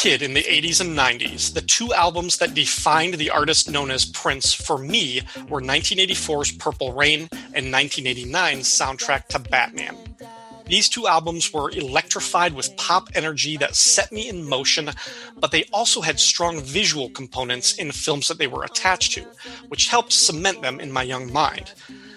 kid in the 80s and 90s, the two albums that defined the artist known as Prince for me were 1984's Purple Rain and 1989's soundtrack to Batman. These two albums were electrified with pop energy that set me in motion, but they also had strong visual components in films that they were attached to, which helped cement them in my young mind.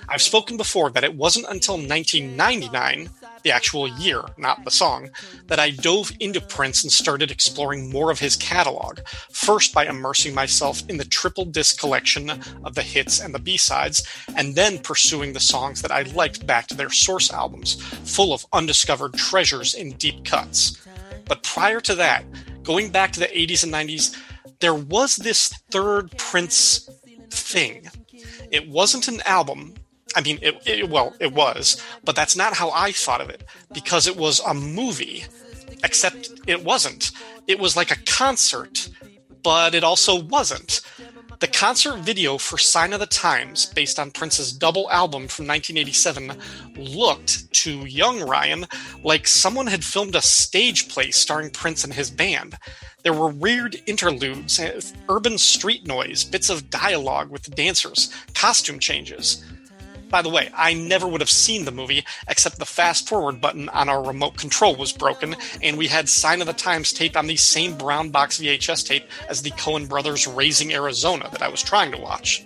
I've spoken before that it wasn't until 1999 the actual year, not the song, that I dove into Prince and started exploring more of his catalog. First, by immersing myself in the triple disc collection of the hits and the B sides, and then pursuing the songs that I liked back to their source albums, full of undiscovered treasures in deep cuts. But prior to that, going back to the 80s and 90s, there was this third Prince thing. It wasn't an album, I mean, it, it, well, it was, but that's not how I thought of it because it was a movie, except it wasn't. It was like a concert, but it also wasn't. The concert video for Sign of the Times, based on Prince's double album from 1987, looked to young Ryan like someone had filmed a stage play starring Prince and his band. There were weird interludes, eh, urban street noise, bits of dialogue with the dancers, costume changes. By the way, I never would have seen the movie except the fast forward button on our remote control was broken, and we had Sign of the Times tape on the same brown box VHS tape as the Coen brothers' Raising Arizona that I was trying to watch.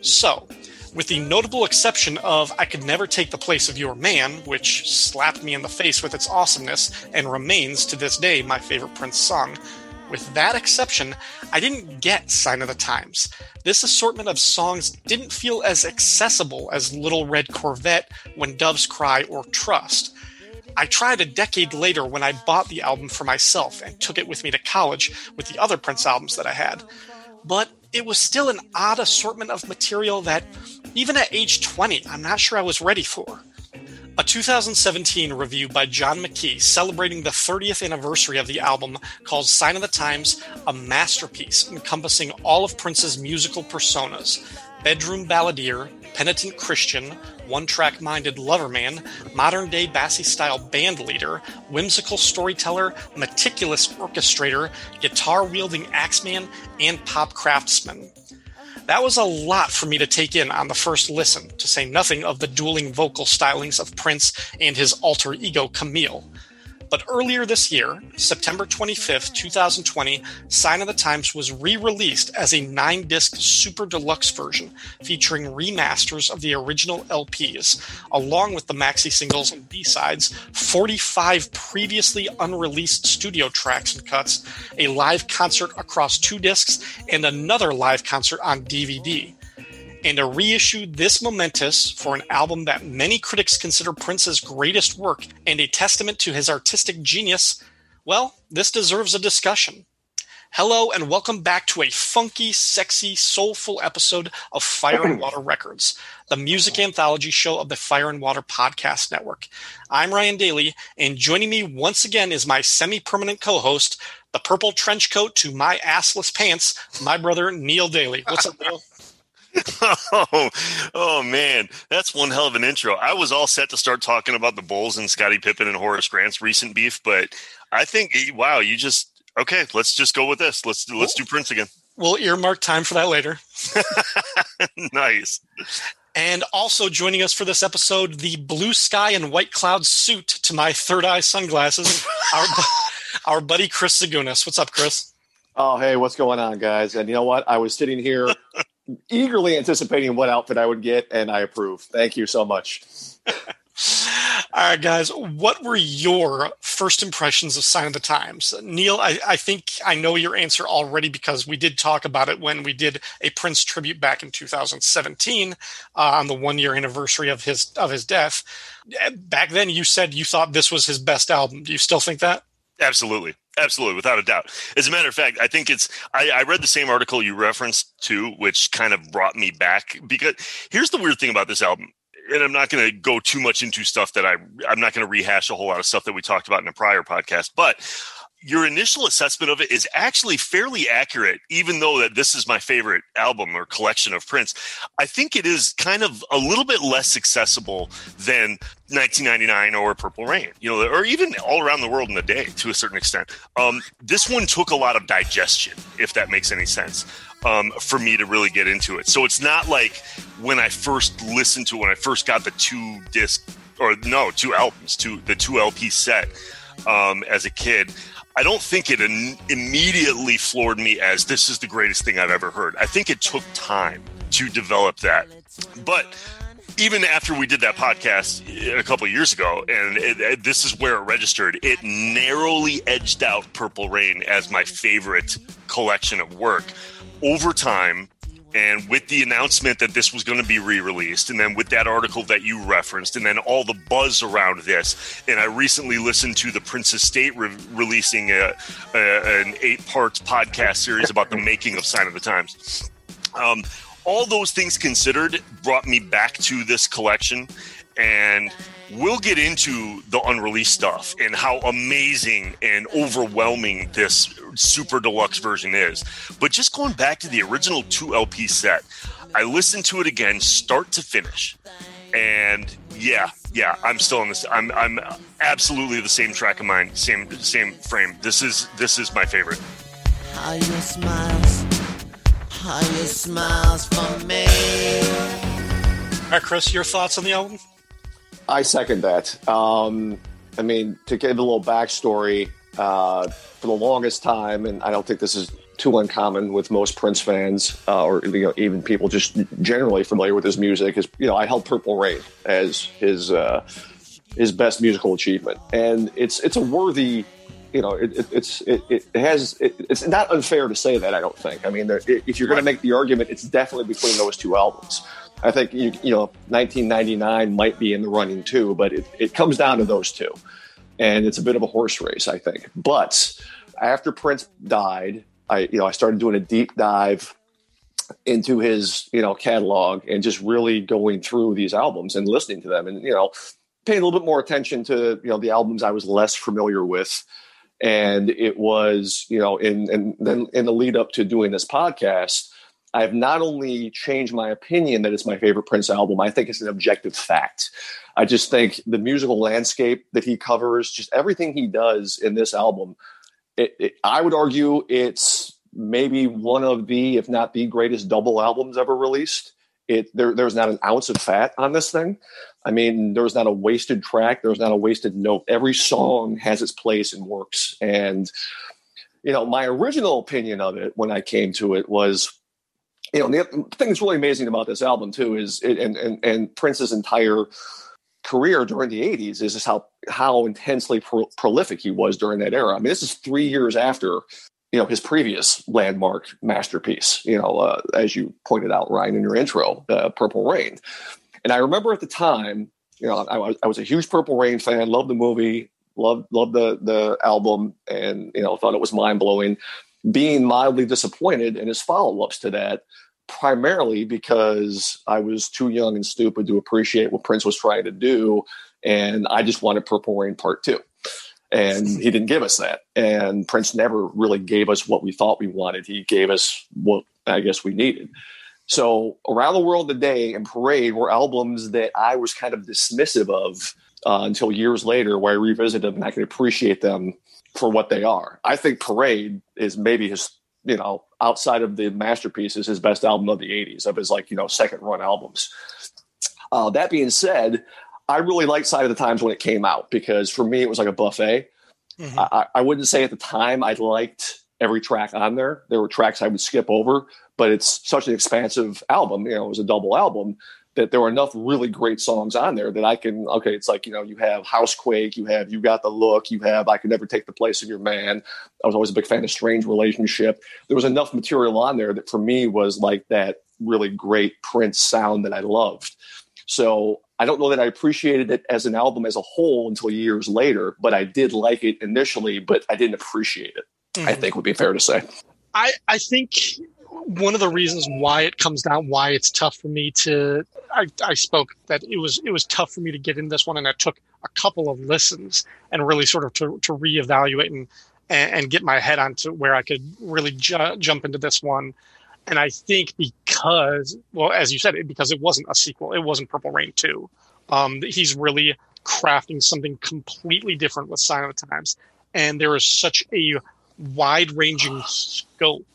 So, with the notable exception of I Could Never Take the Place of Your Man, which slapped me in the face with its awesomeness and remains to this day my favorite Prince song, with that exception, I didn't get Sign of the Times. This assortment of songs didn't feel as accessible as Little Red Corvette, When Doves Cry, or Trust. I tried a decade later when I bought the album for myself and took it with me to college with the other Prince albums that I had. But it was still an odd assortment of material that, even at age 20, I'm not sure I was ready for. A 2017 review by John McKee celebrating the 30th anniversary of the album calls Sign of the Times a masterpiece encompassing all of Prince's musical personas bedroom balladeer, penitent Christian, one track minded lover man, modern day Basie style band leader, whimsical storyteller, meticulous orchestrator, guitar wielding axeman, and pop craftsman. That was a lot for me to take in on the first listen, to say nothing of the dueling vocal stylings of Prince and his alter ego Camille. But earlier this year, September 25th, 2020, Sign of the Times was re released as a nine disc super deluxe version featuring remasters of the original LPs, along with the maxi singles and B sides, 45 previously unreleased studio tracks and cuts, a live concert across two discs, and another live concert on DVD and a reissue this momentous for an album that many critics consider Prince's greatest work and a testament to his artistic genius, well, this deserves a discussion. Hello, and welcome back to a funky, sexy, soulful episode of Fire and Water Records, the music anthology show of the Fire and Water Podcast Network. I'm Ryan Daly, and joining me once again is my semi permanent co host, the purple trench coat to my assless pants, my brother Neil Daly. What's up, Neil? oh, oh man, that's one hell of an intro. I was all set to start talking about the Bulls and Scottie Pippen and Horace Grant's recent beef, but I think wow, you just okay. Let's just go with this. Let's let's do Prince again. We'll earmark time for that later. nice. And also joining us for this episode, the blue sky and white cloud suit to my third eye sunglasses, our, our buddy Chris Zagunas. What's up, Chris? Oh, hey, what's going on, guys? And you know what? I was sitting here eagerly anticipating what outfit I would get, and I approve. Thank you so much. All right, guys, what were your first impressions of Sign of the Times? Neil, I, I, think I know your answer already because we did talk about it when we did a Prince tribute back in 2017 uh, on the one year anniversary of his of his death. Back then, you said you thought this was his best album. Do you still think that? Absolutely. Absolutely, without a doubt. As a matter of fact, I think it's. I, I, read the same article you referenced too, which kind of brought me back. Because here's the weird thing about this album, and I'm not going to go too much into stuff that I. I'm not going to rehash a whole lot of stuff that we talked about in a prior podcast. But your initial assessment of it is actually fairly accurate, even though that this is my favorite album or collection of Prince. I think it is kind of a little bit less accessible than 1999 or Purple Rain, you know, or even all around the world in a day to a certain extent. Um, this one took a lot of digestion, if that makes any sense, um, for me to really get into it. So it's not like when I first listened to it, when I first got the two disc or no, two albums, two the two LP set um, as a kid. I don't think it in, immediately floored me as this is the greatest thing I've ever heard. I think it took time to develop that. But even after we did that podcast eh, a couple years ago, and it, it, this is where it registered, it narrowly edged out Purple Rain as my favorite collection of work. Over time, and with the announcement that this was going to be re-released and then with that article that you referenced and then all the buzz around this and i recently listened to the Prince Estate re- releasing a, a, an eight-part podcast series about the making of sign of the times. Um, all those things considered brought me back to this collection and we'll get into the unreleased stuff and how amazing and overwhelming this super deluxe version is. But just going back to the original 2 LP set, I listened to it again start to finish. And yeah, yeah, I'm still on this. I'm I'm absolutely the same track of mine, same same frame. This is this is my favorite. How you smiles, how you smiles for me. All right, Chris, your thoughts on the album? I second that. Um, I mean, to give a little backstory, uh, for the longest time, and I don't think this is too uncommon with most Prince fans, uh, or you know, even people just generally familiar with his music. Is you know, I held Purple Rain as his uh, his best musical achievement, and it's it's a worthy. You know, it, it, it's it, it has it's not unfair to say that. I don't think. I mean, if you're going to make the argument, it's definitely between those two albums. I think you, you know 1999 might be in the running too, but it, it comes down to those two, and it's a bit of a horse race, I think. But after Prince died, I you know I started doing a deep dive into his you know catalog and just really going through these albums and listening to them, and you know paying a little bit more attention to you know the albums I was less familiar with. And it was, you know, in and then in the lead up to doing this podcast, I've not only changed my opinion that it's my favorite Prince album, I think it's an objective fact. I just think the musical landscape that he covers, just everything he does in this album, it, it, I would argue it's maybe one of the, if not the greatest double albums ever released. It there, there's not an ounce of fat on this thing. I mean, there's not a wasted track. There's not a wasted note. Every song has its place and works. And you know, my original opinion of it when I came to it was you know, the thing that's really amazing about this album too is, it, and, and and Prince's entire career during the '80s is just how how intensely pro- prolific he was during that era. I mean, this is three years after you know his previous landmark masterpiece. You know, uh, as you pointed out, Ryan, in your intro, uh, Purple Rain. And I remember at the time, you know, I, I was a huge Purple Rain fan, loved the movie, loved loved the the album, and you know, thought it was mind blowing being mildly disappointed in his follow ups to that, primarily because I was too young and stupid to appreciate what Prince was trying to do. And I just wanted Purple Rain Part 2. And he didn't give us that. And Prince never really gave us what we thought we wanted. He gave us what I guess we needed. So, Around the World Today and Parade were albums that I was kind of dismissive of uh, until years later, where I revisited them and I could appreciate them for what they are. I think Parade is maybe his, you know, outside of the masterpieces, his best album of the 80s, of his like, you know, second run albums. Uh, that being said, I really liked Sign of the Times when it came out because for me, it was like a buffet. Mm-hmm. I, I wouldn't say at the time I liked every track on there. There were tracks I would skip over, but it's such an expansive album. You know, it was a double album that there were enough really great songs on there that I can okay, it's like, you know, you have Housequake, you have You Got the Look, you have I Could Never Take the Place of Your Man. I was always a big fan of Strange Relationship. There was enough material on there that for me was like that really great Prince sound that I loved. So I don't know that I appreciated it as an album as a whole until years later, but I did like it initially, but I didn't appreciate it. Mm-hmm. I think would be fair to say. I, I think one of the reasons why it comes down, why it's tough for me to, I, I spoke that it was it was tough for me to get in this one, and it took a couple of listens and really sort of to, to reevaluate and and, get my head onto where I could really ju- jump into this one. And I think because, well, as you said, it, because it wasn't a sequel, it wasn't Purple Rain 2. Um, he's really crafting something completely different with Sign of the Times. And there is such a wide ranging scope,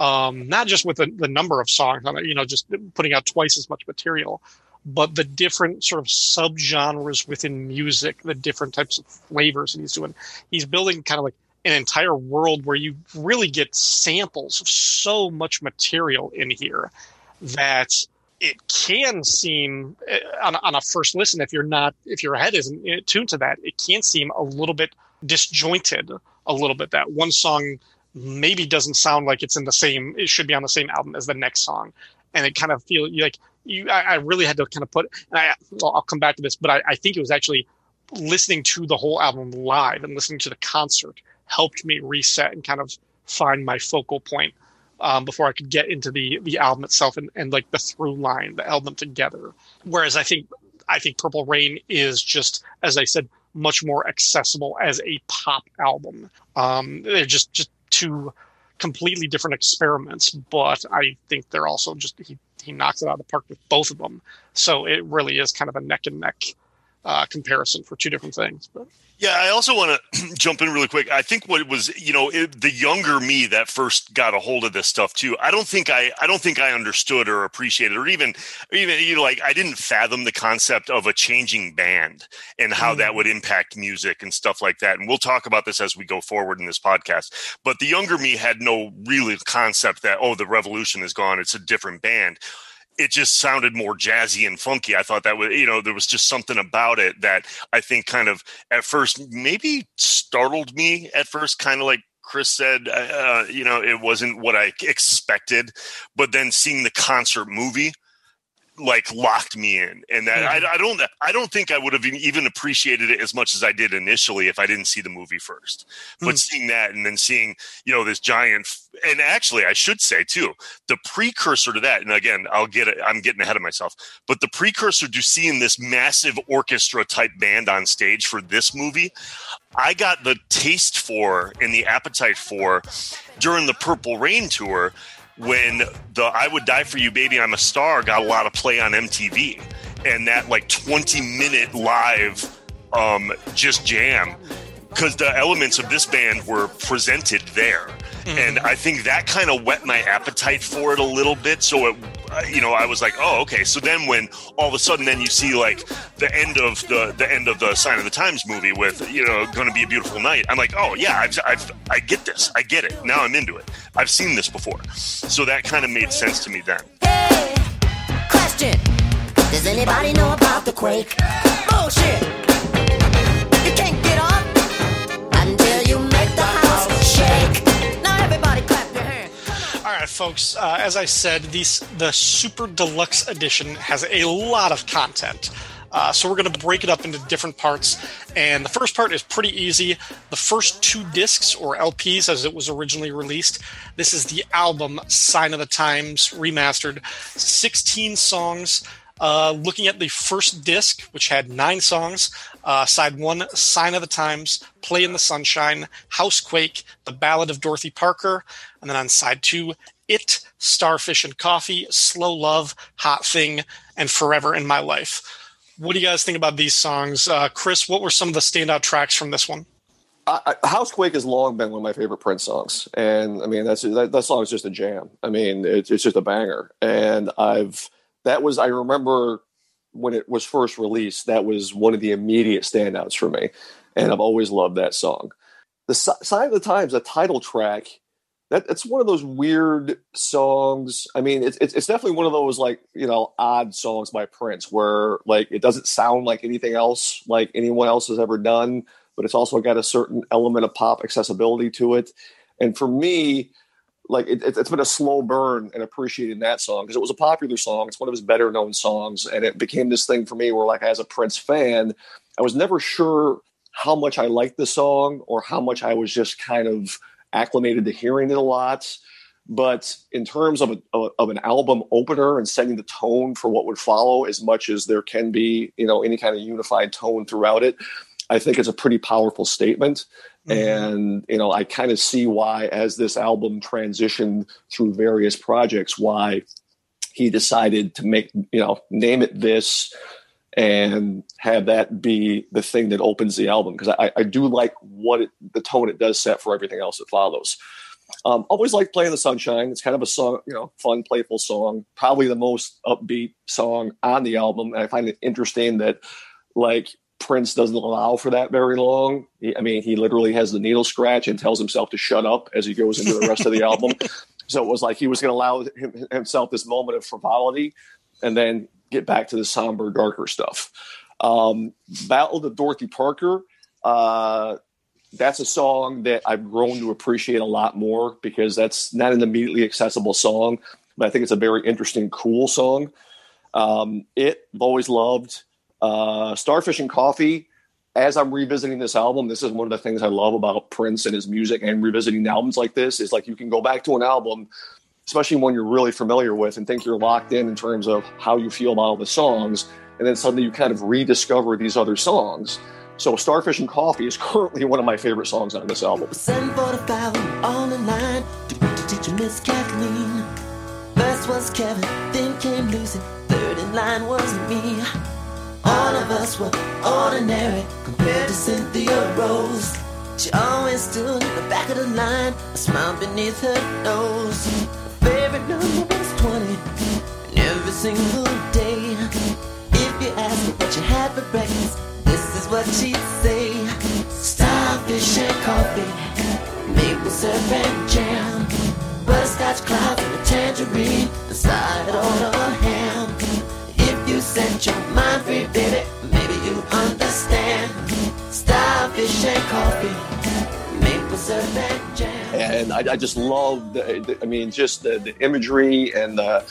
um, not just with the, the number of songs, on it, you know, just putting out twice as much material, but the different sort of subgenres within music, the different types of flavors that he's doing. He's building kind of like an entire world where you really get samples of so much material in here that it can seem eh, on, on a first listen if you're not if your head isn't tuned to that it can seem a little bit disjointed a little bit that one song maybe doesn't sound like it's in the same it should be on the same album as the next song and it kind of feel like you I, I really had to kind of put and I well, I'll come back to this but I, I think it was actually listening to the whole album live and listening to the concert helped me reset and kind of find my focal point um, before I could get into the the album itself and, and like the through line, the album together. Whereas I think I think Purple Rain is just, as I said, much more accessible as a pop album. Um, they're just just two completely different experiments, but I think they're also just he he knocks it out of the park with both of them. So it really is kind of a neck and neck uh, comparison for two different things. But yeah, I also want to jump in really quick. I think what was, you know, it, the younger me that first got a hold of this stuff too. I don't think I, I don't think I understood or appreciated, or even, even, you know, like I didn't fathom the concept of a changing band and how mm. that would impact music and stuff like that. And we'll talk about this as we go forward in this podcast. But the younger me had no really concept that oh, the revolution is gone; it's a different band it just sounded more jazzy and funky. I thought that was, you know, there was just something about it that I think kind of at first maybe startled me at first, kind of like Chris said, uh, uh you know, it wasn't what I expected. But then seeing the concert movie, like locked me in and that I, I, don't i don't think i would have even appreciated it as much as i did initially if i didn't see the movie first but mm. seeing that and then seeing you know this giant and actually i should say too the precursor to that and again i'll get it i'm getting ahead of myself but the precursor to seeing this massive orchestra type band on stage for this movie i got the taste for and the appetite for during the purple rain tour when the I Would Die For You Baby I'm a Star got a lot of play on MTV and that like 20 minute live um, just jam because the elements of this band were presented there. Mm-hmm. And I think that kind of whet my appetite for it a little bit. So it, you know, I was like, oh, okay. So then when all of a sudden, then you see like the end of the the end of the Sign of the Times movie with you know, going to be a beautiful night. I'm like, oh yeah, I've, I've I get this. I get it. Now I'm into it. I've seen this before. So that kind of made sense to me then. Hey, question. Does anybody know about the quake? Bullshit. Right, folks. Uh, as I said, these the Super Deluxe Edition has a lot of content. Uh, so we're going to break it up into different parts. And the first part is pretty easy. The first two discs, or LPs as it was originally released, this is the album Sign of the Times remastered. 16 songs. Uh, looking at the first disc, which had nine songs, uh, side one, Sign of the Times, Play in the Sunshine, Housequake, The Ballad of Dorothy Parker, and then on side two, It, Starfish and Coffee, Slow Love, Hot Thing, and Forever in My Life. What do you guys think about these songs? Uh, Chris, what were some of the standout tracks from this one? Housequake has long been one of my favorite Prince songs, and I mean that's that, that song is just a jam. I mean it's it's just a banger, and I've that was I remember when it was first released. That was one of the immediate standouts for me, and I've always loved that song. The Sign of the Times, the title track, that it's one of those weird songs. I mean, it's, it's it's definitely one of those like you know odd songs by Prince where like it doesn't sound like anything else like anyone else has ever done, but it's also got a certain element of pop accessibility to it. And for me, like it, has been a slow burn and appreciating that song because it was a popular song. It's one of his better known songs, and it became this thing for me where, like, as a Prince fan, I was never sure how much I liked the song or how much I was just kind of acclimated to hearing it a lot. But in terms of, a, of an album opener and setting the tone for what would follow, as much as there can be, you know, any kind of unified tone throughout it, I think it's a pretty powerful statement. Mm-hmm. And, you know, I kind of see why, as this album transitioned through various projects, why he decided to make, you know, name it this and have that be the thing that opens the album. Because I, I do like what it, the tone it does set for everything else that follows. Um, always like Play in the Sunshine. It's kind of a song, you know, fun, playful song. Probably the most upbeat song on the album. And I find it interesting that, like, Prince doesn't allow for that very long. He, I mean, he literally has the needle scratch and tells himself to shut up as he goes into the rest of the album. So it was like he was going to allow him, himself this moment of frivolity and then get back to the somber, darker stuff. Um, Ballad of Dorothy Parker. Uh, that's a song that I've grown to appreciate a lot more because that's not an immediately accessible song, but I think it's a very interesting, cool song. Um, it I've always loved uh, Starfish and Coffee. As I'm revisiting this album, this is one of the things I love about Prince and his music and revisiting albums like this is like you can go back to an album, especially one you're really familiar with and think you're locked in in terms of how you feel about all the songs, and then suddenly you kind of rediscover these other songs so Starfish and Coffee is currently one of my favorite songs on this album. on the line to teacher Miss Kathleen. First was Kevin, then came Lucy, third in line was me. All of us were ordinary compared to Cynthia Rose. She always stood in the back of the line, a smile beneath her nose. Favorite number was 20, and every single day. If you ask me what you had for breakfast, this is what she'd say. Starfish and coffee, maple syrup and jam, butterscotch clouds and a tangerine, the side on a ham. If you set your mind free, baby, maybe you understand. Starfish and coffee, maple syrup and. And I, I just love, the, the, I mean, just the, the imagery and the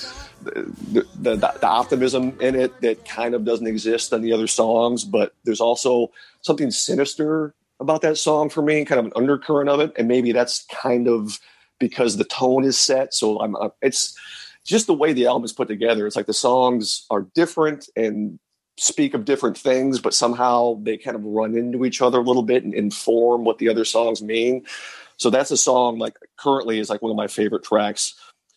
the, the, the, optimism in it that kind of doesn't exist on the other songs, but there's also something sinister about that song for me, kind of an undercurrent of it, and maybe that's kind of because the tone is set. So I'm, it's just the way the album is put together. It's like the songs are different and speak of different things, but somehow they kind of run into each other a little bit and inform what the other songs mean. So that's a song like currently is like one of my favorite tracks.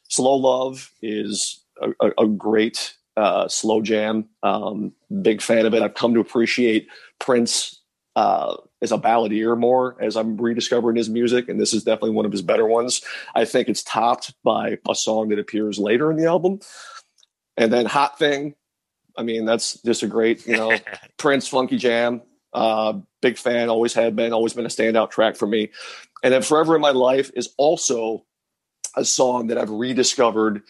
Slow Love is a, a great uh, slow jam. Um, big fan of it. I've come to appreciate Prince uh, as a balladeer more as I'm rediscovering his music, and this is definitely one of his better ones. I think it's topped by a song that appears later in the album, and then "Hot Thing." I mean, that's just a great, you know, Prince funky jam. Uh, big fan, always have been, always been a standout track for me. And then "Forever in My Life" is also a song that I've rediscovered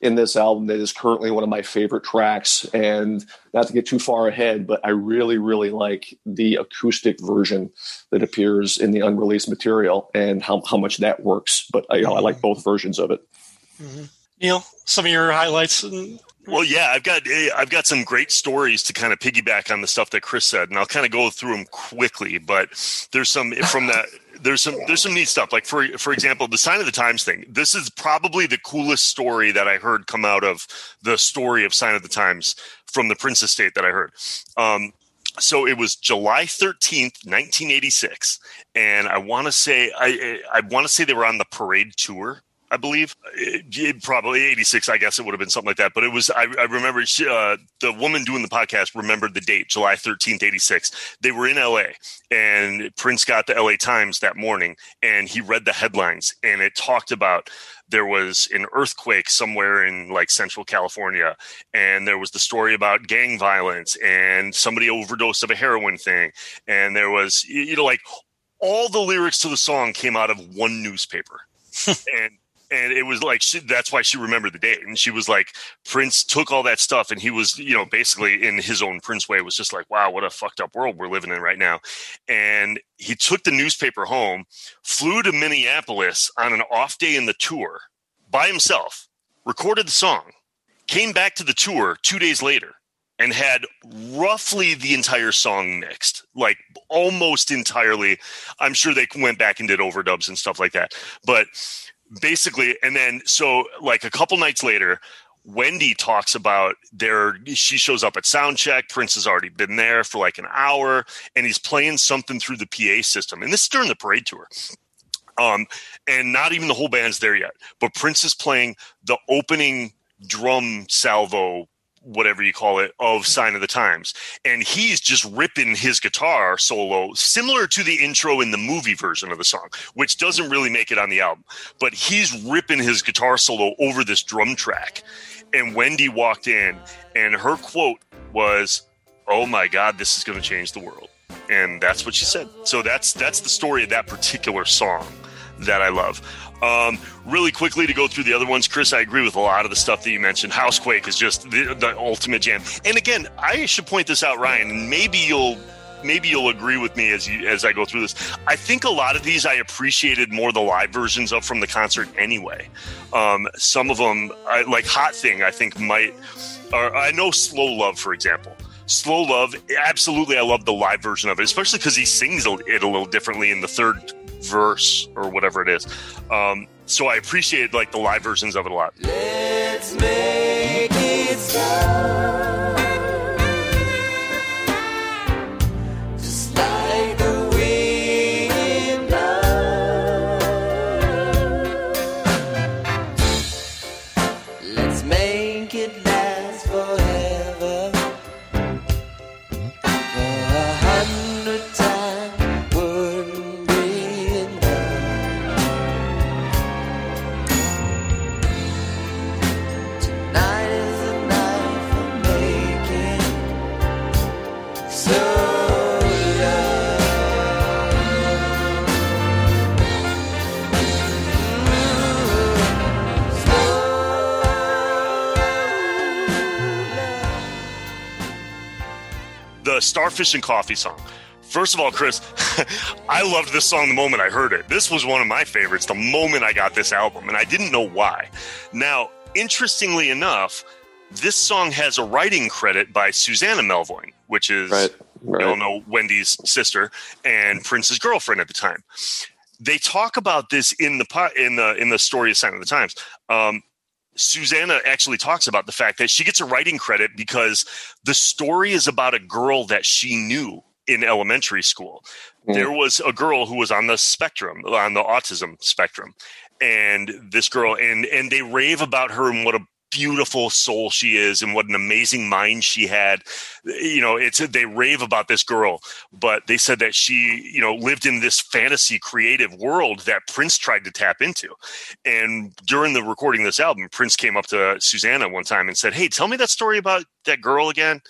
in this album that is currently one of my favorite tracks. And not to get too far ahead, but I really, really like the acoustic version that appears in the unreleased material and how, how much that works. But I, you know, I like both versions of it. Mm-hmm. Neil, some of your highlights well, yeah, I've got eh, I've got some great stories to kind of piggyback on the stuff that Chris said, and I'll kind of go through them quickly. But there's some from that there's some there's some neat stuff. Like for for example, the sign of the times thing. This is probably the coolest story that I heard come out of the story of sign of the times from the Prince Estate that I heard. Um, so it was July 13th, 1986, and I want to say I I want to say they were on the parade tour I believe. It, it probably 86, I guess it would have been something like that. But it was, I, I remember she, uh, the woman doing the podcast remembered the date, July 13th, 86. They were in LA and Prince got the LA Times that morning and he read the headlines and it talked about there was an earthquake somewhere in like central California, and there was the story about gang violence and somebody overdosed of a heroin thing, and there was you know like all the lyrics to the song came out of one newspaper, and and it was like she, that's why she remembered the date and she was like prince took all that stuff and he was you know basically in his own prince way was just like wow what a fucked up world we're living in right now and he took the newspaper home flew to minneapolis on an off day in the tour by himself recorded the song came back to the tour two days later and had roughly the entire song mixed, like almost entirely. I'm sure they went back and did overdubs and stuff like that. But basically and then so like a couple nights later Wendy talks about there. She shows up at sound check. Prince has already been there for like an hour, and he's playing something through the PA system. And this is during the parade tour. Um, and not even the whole band's there yet. But Prince is playing the opening drum salvo whatever you call it of mm-hmm. sign of the times. And he's just ripping his guitar solo similar to the intro in the movie version of the song which doesn't really make it on the album. But he's ripping his guitar solo over this drum track. And wendy walked in and her quote was oh my god this is going to change the world. And that's what she said. So that's that's the story of that particular song that i love um, really quickly to go through the other ones, Chris, I agree with a lot of the stuff that you mentioned. Housequake is just the, the ultimate jam. And again, I should point this out, Ryan, and maybe you'll maybe you'll agree with me as you as I go through this. I think a lot of these I appreciated more the live versions of from the concert anyway. Um, some of them, I, like Hot Thing, I think might. Or I know Slow Love, for example. Slow Love, absolutely, I love the live version of it, especially because he sings it a little differently in the third verse or whatever it is. Um, so I appreciate like the live versions of it a lot. Starfish and Coffee song. First of all, Chris, I loved this song the moment I heard it. This was one of my favorites the moment I got this album, and I didn't know why. Now, interestingly enough, this song has a writing credit by Susannah Melvoin, which is, right, right. you all know, Wendy's sister and Prince's girlfriend at the time. They talk about this in the in the in the story of Sign of the Times. Um, Susannah actually talks about the fact that she gets a writing credit because the story is about a girl that she knew in elementary school. Mm. There was a girl who was on the spectrum, on the autism spectrum. And this girl, and and they rave about her and what a beautiful soul she is and what an amazing mind she had. You know it's they rave about this girl but they said that she you know lived in this fantasy creative world that prince tried to tap into. And during the recording of this album prince came up to Susannah one time and said hey tell me that story about that girl again.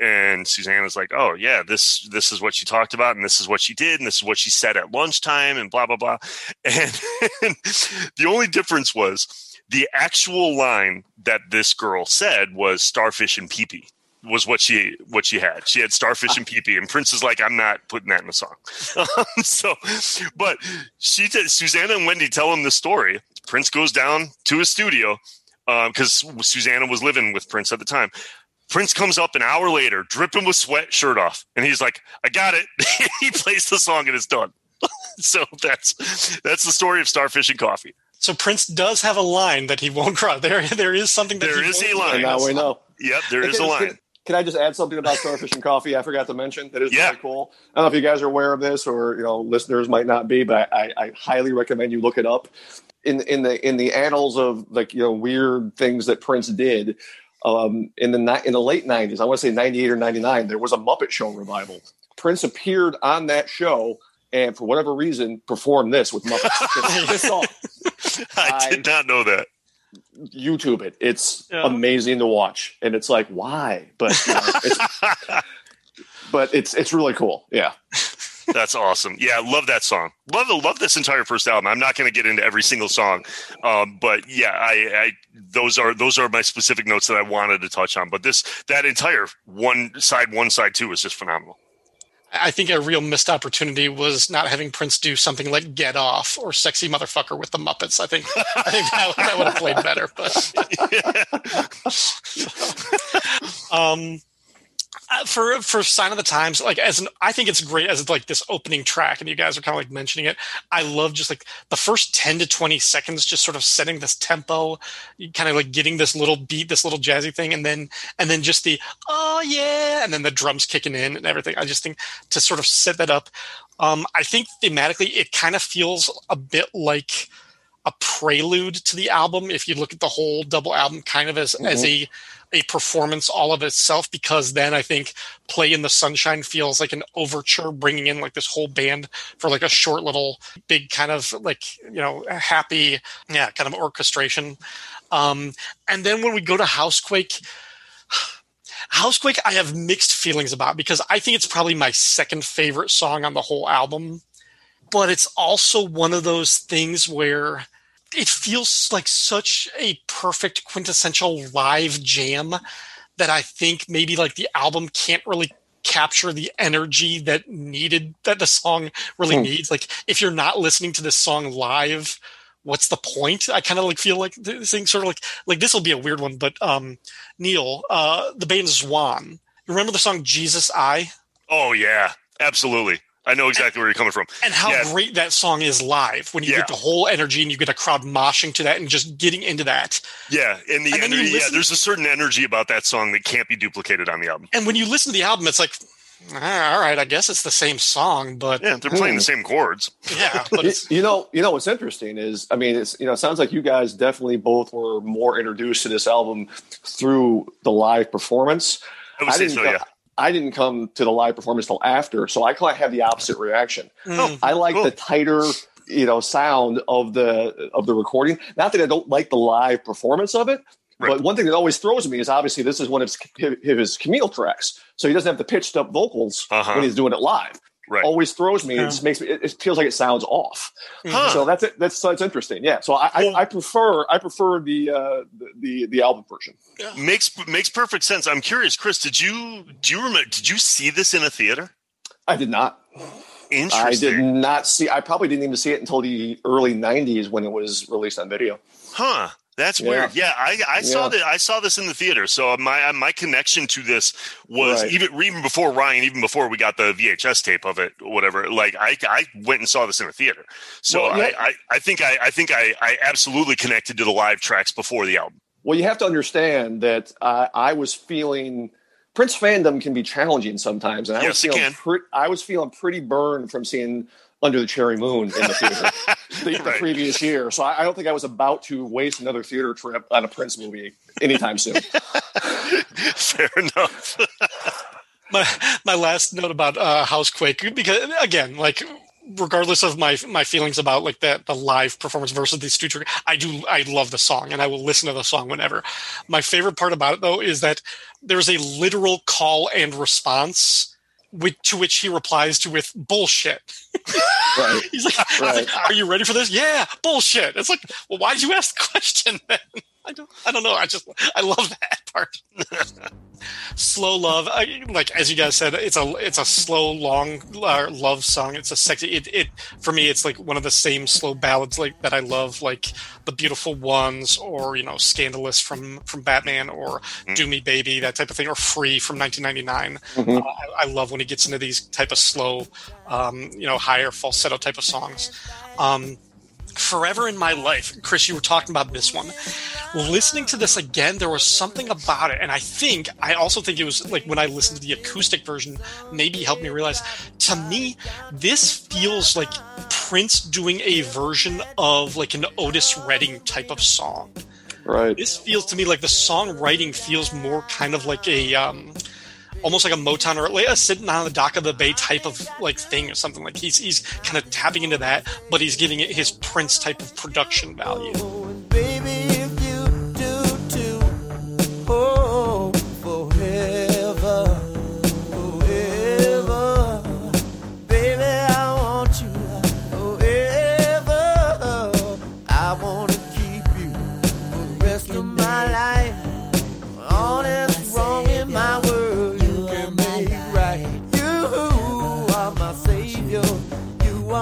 And Susannah's like, "Oh yeah, this this is what she talked about, and this is what she did, and this is what she said at lunchtime, and blah blah blah." And, and the only difference was the actual line that this girl said was starfish and peepee was what she what she had. She had starfish and peepee, and Prince is like, I'm not putting that in the song. so, but she did. Susannah and Wendy tell him the story. Prince goes down to his studio because um, Susannah was living with Prince at the time. Prince comes up an hour later, dripping with sweat, shirt off, and he's like, "I got it." he plays the song and it's done. so that's that's the story of Starfish and Coffee. So Prince does have a line that he won't cross. There, there is something that he. There is a line. And now we know. Yep, there is a line. Can, can, I just add something about starfish and coffee? I forgot to mention that is yeah. really cool. I don't know if you guys are aware of this, or you know, listeners might not be, but I, I highly recommend you look it up. In in the in the annals of like you know weird things that Prince did, um, in the in the late '90s, I want to say '98 or '99, there was a Muppet Show revival. Prince appeared on that show and for whatever reason performed this with Muppets. this song. I did not know that. YouTube it. It's yeah. amazing to watch, and it's like why, but you know, it's, but it's it's really cool. Yeah. That's awesome. Yeah, love that song. Love love this entire first album. I'm not going to get into every single song, um, but yeah, I, I those are those are my specific notes that I wanted to touch on. But this that entire one side one side two is just phenomenal. I think a real missed opportunity was not having Prince do something like "Get Off" or "Sexy Motherfucker" with the Muppets. I think I think that, that would have played better. But um, Uh, for for sign of the times like as an i think it's great as like this opening track and you guys are kind of like mentioning it i love just like the first 10 to 20 seconds just sort of setting this tempo kind of like getting this little beat this little jazzy thing and then and then just the oh yeah and then the drums kicking in and everything i just think to sort of set that up um i think thematically it kind of feels a bit like a prelude to the album if you look at the whole double album kind of as mm-hmm. as a a performance all of itself because then I think Play in the Sunshine feels like an overture, bringing in like this whole band for like a short little big kind of like, you know, happy, yeah, kind of orchestration. Um, and then when we go to Housequake, Housequake, I have mixed feelings about because I think it's probably my second favorite song on the whole album. But it's also one of those things where it feels like such a perfect quintessential live jam that I think maybe like the album can't really capture the energy that needed that the song really hmm. needs. Like if you're not listening to this song live, what's the point? I kind of like feel like this thing sort of like like this will be a weird one, but um Neil, uh the band Zwan. Remember the song Jesus I? Oh yeah, absolutely. I know exactly where you're coming from. And how yeah. great that song is live when you yeah. get the whole energy and you get a crowd moshing to that and just getting into that. Yeah, and the and energy, yeah, there's a certain energy about that song that can't be duplicated on the album. And when you listen to the album, it's like, ah, all right, I guess it's the same song, but yeah, they're playing hmm. the same chords. Yeah, but you know, you know what's interesting is, I mean, it's you know, it sounds like you guys definitely both were more introduced to this album through the live performance. I would I say so, yeah. I didn't come to the live performance till after, so I kind of have the opposite reaction. Mm, I like cool. the tighter, you know, sound of the of the recording. Not that I don't like the live performance of it, right. but one thing that always throws me is obviously this is one of his, his Camille tracks, so he doesn't have the pitched up vocals uh-huh. when he's doing it live right. always throws me. Yeah. It makes me. It, it, feels like it sounds off. Huh. So that's it. That's so it's interesting. Yeah. So I, well, I, I, prefer I prefer the, uh, the the album version. Yeah. Makes makes perfect sense. I'm curious, Chris. Did you do you remember? Did you see this in a theater? I did not. Interesting. I did not see. I probably didn't even see it until the early '90s when it was released on video. Huh. That's yeah. weird. Yeah, I, I saw that. I saw this in the theater. So my my connection to this was right. even even before Ryan, even before we got the VHS tape of it, whatever. Like I I went and saw this in a theater. So well, yeah. I, I, I think I I think I I absolutely connected to the live tracks before the album. Well, you have to understand that uh, I was feeling Prince fandom can be challenging sometimes, and I yes, was feeling pre- I was feeling pretty burned from seeing under the Cherry Moon in the theater the, right. the, previous year. So I, I, don't think I was about to waste another theater trip on a Prince movie anytime soon. Fair enough. my my last note about uh, Housequake because again, like regardless of my my feelings about like the the live performance versus the studio, I do I love the song and I will listen to the song whenever. My favorite part about it though is that there's a literal call and response with, to which he replies to with bullshit. right. He's like, right. like, "Are you ready for this?" Yeah, bullshit. It's like, well, why did you ask the question then? I don't, I don't know. I just, I love that part. slow love, I, like as you guys said, it's a, it's a slow, long uh, love song. It's a sexy. It, it, for me, it's like one of the same slow ballads like that I love, like the beautiful ones, or you know, scandalous from from Batman, or mm. Do Me Baby, that type of thing, or Free from 1999. Mm-hmm. Uh, I, I, love when he gets into these type of slow, um, you know, higher falsetto type of songs. Um, forever in my life. Chris, you were talking about this one. Listening to this again, there was something about it. And I think, I also think it was like when I listened to the acoustic version, maybe helped me realize to me, this feels like Prince doing a version of like an Otis Redding type of song. Right. This feels to me like the songwriting feels more kind of like a, um, almost like a Motown or like a sitting on the dock of the bay type of like thing or something. Like he's he's kind of tapping into that, but he's giving it his Prince type of production value. Oh,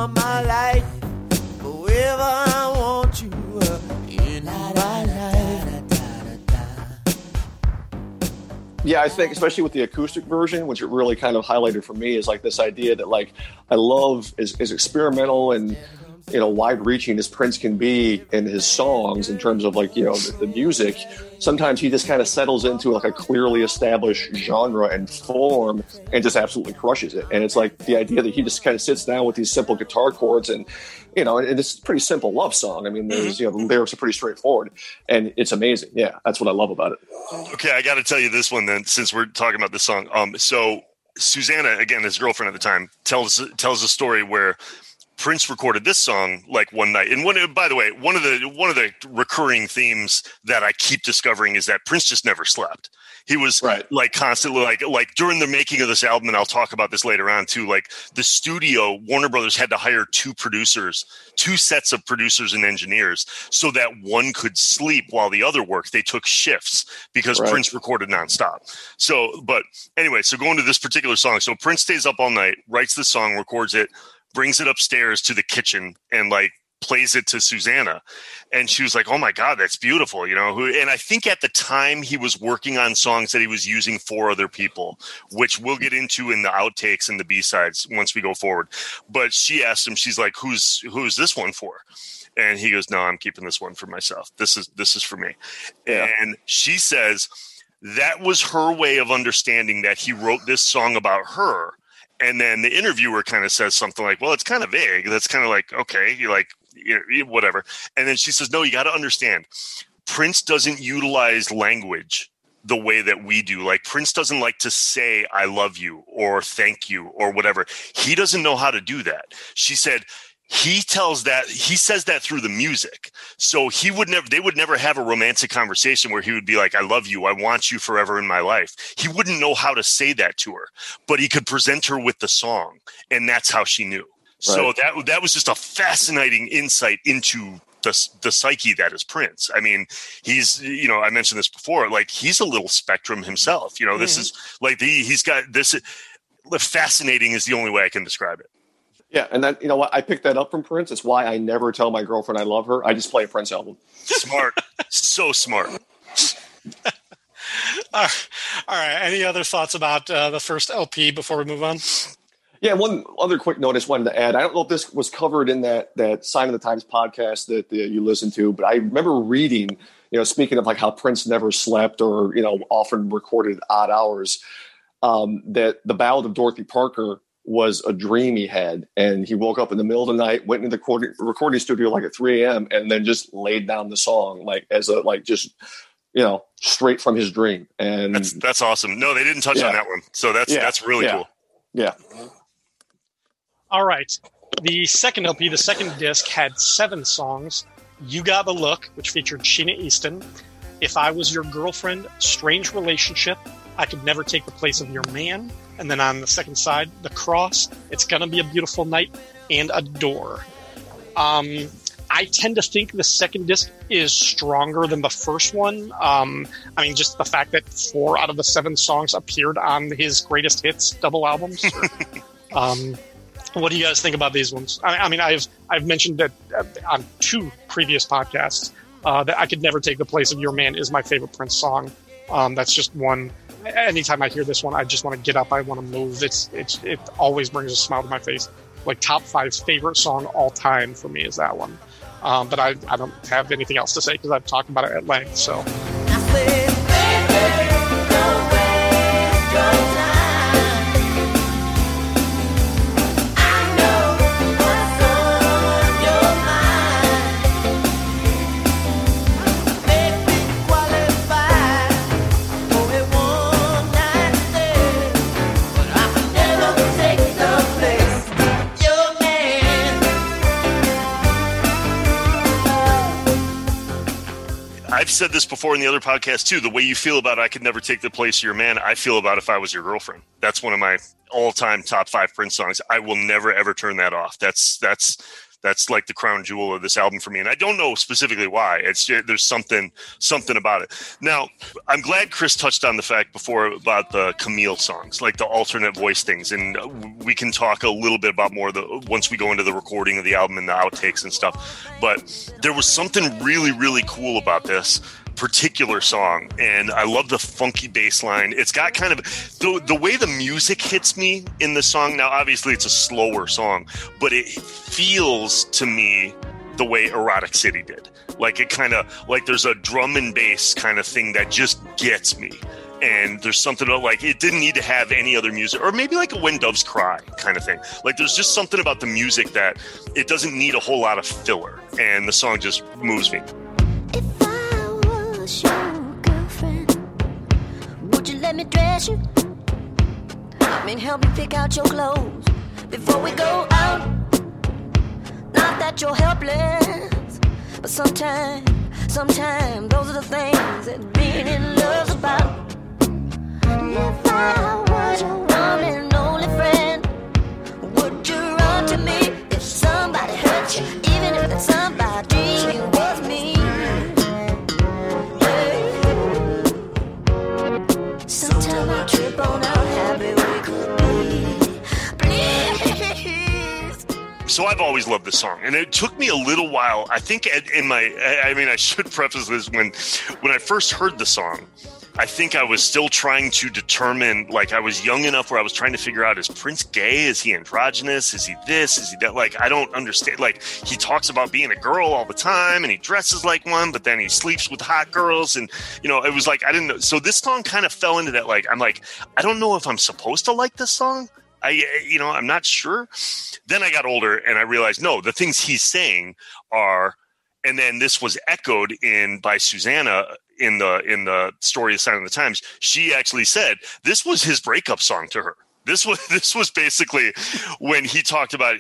my life. Yeah, I think especially with the acoustic version, which it really kind of highlighted for me, is like this idea that like I love is, is experimental and you know wide reaching as Prince can be in his songs in terms of like you know the, the music. Sometimes he just kind of settles into like a clearly established genre and form and just absolutely crushes it. And it's like the idea that he just kind of sits down with these simple guitar chords and you know, and it's a pretty simple love song. I mean, there's you know the lyrics are pretty straightforward, and it's amazing. Yeah, that's what I love about it. Okay, I got to tell you this one then, since we're talking about this song. Um, so Susannah, again, his girlfriend at the time, tells tells a story where Prince recorded this song like one night. And one, by the way, one of the one of the recurring themes that I keep discovering is that Prince just never slept. He was Right. like constantly like like during the making of this album, and I'll talk about this later on too. Like the studio, Warner Brothers had to hire two producers, two sets of producers and engineers, so that one could sleep while the other worked. They took shifts because Right. Prince recorded nonstop. So, but anyway, so going to this particular song, so Prince stays up all night, writes the song, records it, brings it upstairs to the kitchen, and like plays it to Susannah. And she was like, Oh my God, that's beautiful, you know. Who and I think at the time he was working on songs that he was using for other people, which we'll get into in the outtakes and the B-sides once we go forward. But she asked him, she's like, Who's who's this one for? And he goes, No, I'm keeping this one for myself. This is this is for me. Yeah. And she says that was her way of understanding that he wrote this song about her. And then the interviewer kind of says something like, "Well, it's kind of vague." That's kind of like, okay, you're like, you whatever. And then she says, "No, you got to understand. Prince doesn't utilize language the way that we do. Like Prince doesn't like to say I love you or thank you or whatever. He doesn't know how to do that." She said he tells that he says that through the music. So he would never they would never have a romantic conversation where he would be like I love you, I want you forever in my life. He wouldn't know how to say that to her, but he could present her with the song and that's how she knew. So that that was just a fascinating insight into the the psyche that is Prince. I mean, he's you know I mentioned this before. Like he's a little spectrum himself. You know, this mm-hmm. is like the he's got this. Fascinating is the only way I can describe it. Yeah, and that you know what I picked that up from Prince. It's why I never tell my girlfriend I love her. I just play a Prince album. Smart, so smart. All right. Any other thoughts about uh, the first LP before we move on? Yeah, one other quick note I just wanted to add. I don't know if this was covered in that that Sign of the Times podcast that you listened to, but I remember reading, you know, speaking of like how Prince never slept or you know often recorded odd hours, um, that the Ballad of Dorothy Parker was a dream he had, and he woke up in the middle of the night, went into the recording, recording studio like at 3 a.m., and then just laid down the song like as a like just you know straight from his dream. And That's that's awesome. No, they didn't touch Yeah. on that one, so that's Yeah. that's really Yeah. cool. yeah, All right. The second LP, the second disc, had seven songs. You Got the Look, which featured Sheena Easton. If I Was Your Girlfriend, Strange Relationship, I Could Never Take the Place of Your Man. And then on the second side, The Cross, It's Gonna Be a Beautiful Night, and Adore. Um, I tend to think the second disc is stronger than the first one. Um, I mean, just the fact that four out of the seven songs appeared on his greatest hits double albums. um, what do you guys think about these ones? I, I mean, I've I've mentioned that uh, on two previous podcasts uh, that I could never take the place of Your Man is my favorite Prince song. Um, that's just one. Anytime I hear this one, I just want to get up. I want to move. It's it's it always brings a smile to my face. Like top five favorite song all time for me is that one. Um, but I, I don't have anything else to say because I've talked about it at length. So said this before in the other podcast too. The way you feel about I could never take the place of your man, I feel about if I was your girlfriend. That's one of my all-time top five Prince songs. I will never ever turn that off. That's that's that's like the crown jewel of this album for me, and I don't know specifically why. It's there's something something about it. Now, I'm glad Chris touched on the fact before about the Camille songs, like the alternate voice things, and we can talk a little bit about more the once we go into the recording of the album and the outtakes and stuff. But there was something really really cool about this. Particular song, and I love the funky bass line. It's got kind of the the way the music hits me in the song. Now, obviously, it's a slower song, but it feels to me the way Erotic City did. Like it kind of like there's a drum and bass kind of thing that just gets me. And there's something about like it didn't need to have any other music, or maybe like a When Doves Cry kind of thing. Like there's just something about the music that it doesn't need a whole lot of filler, and the song just moves me. Was your girlfriend, would you let me dress you? I mean, help me pick out your clothes before we go out. Not that you're helpless, but sometimes, sometimes those are the things that being in love's about. If I was your one and only friend, would you run to me if somebody hurt you, even if that somebody So I've always loved this song, and it took me a little while. I think in my, I mean, I should preface this when, when I first heard the song, I think I was still trying to determine, like, I was young enough where I was trying to figure out: is Prince gay? Is he androgynous? Is he this? Is he that? Like, I don't understand. Like, he talks about being a girl all the time, and he dresses like one, but then he sleeps with hot girls, and you know, it was like I didn't know. So this song kind of fell into that. Like, I'm like, I don't know if I'm supposed to like this song. I, eh, you know, I'm not sure. Then I got older and I realized, no, the things he's saying are, and then this was echoed in by Susannah in the in the story of Sign of the Times. She actually said this was his breakup song to her. This was this was basically when he talked about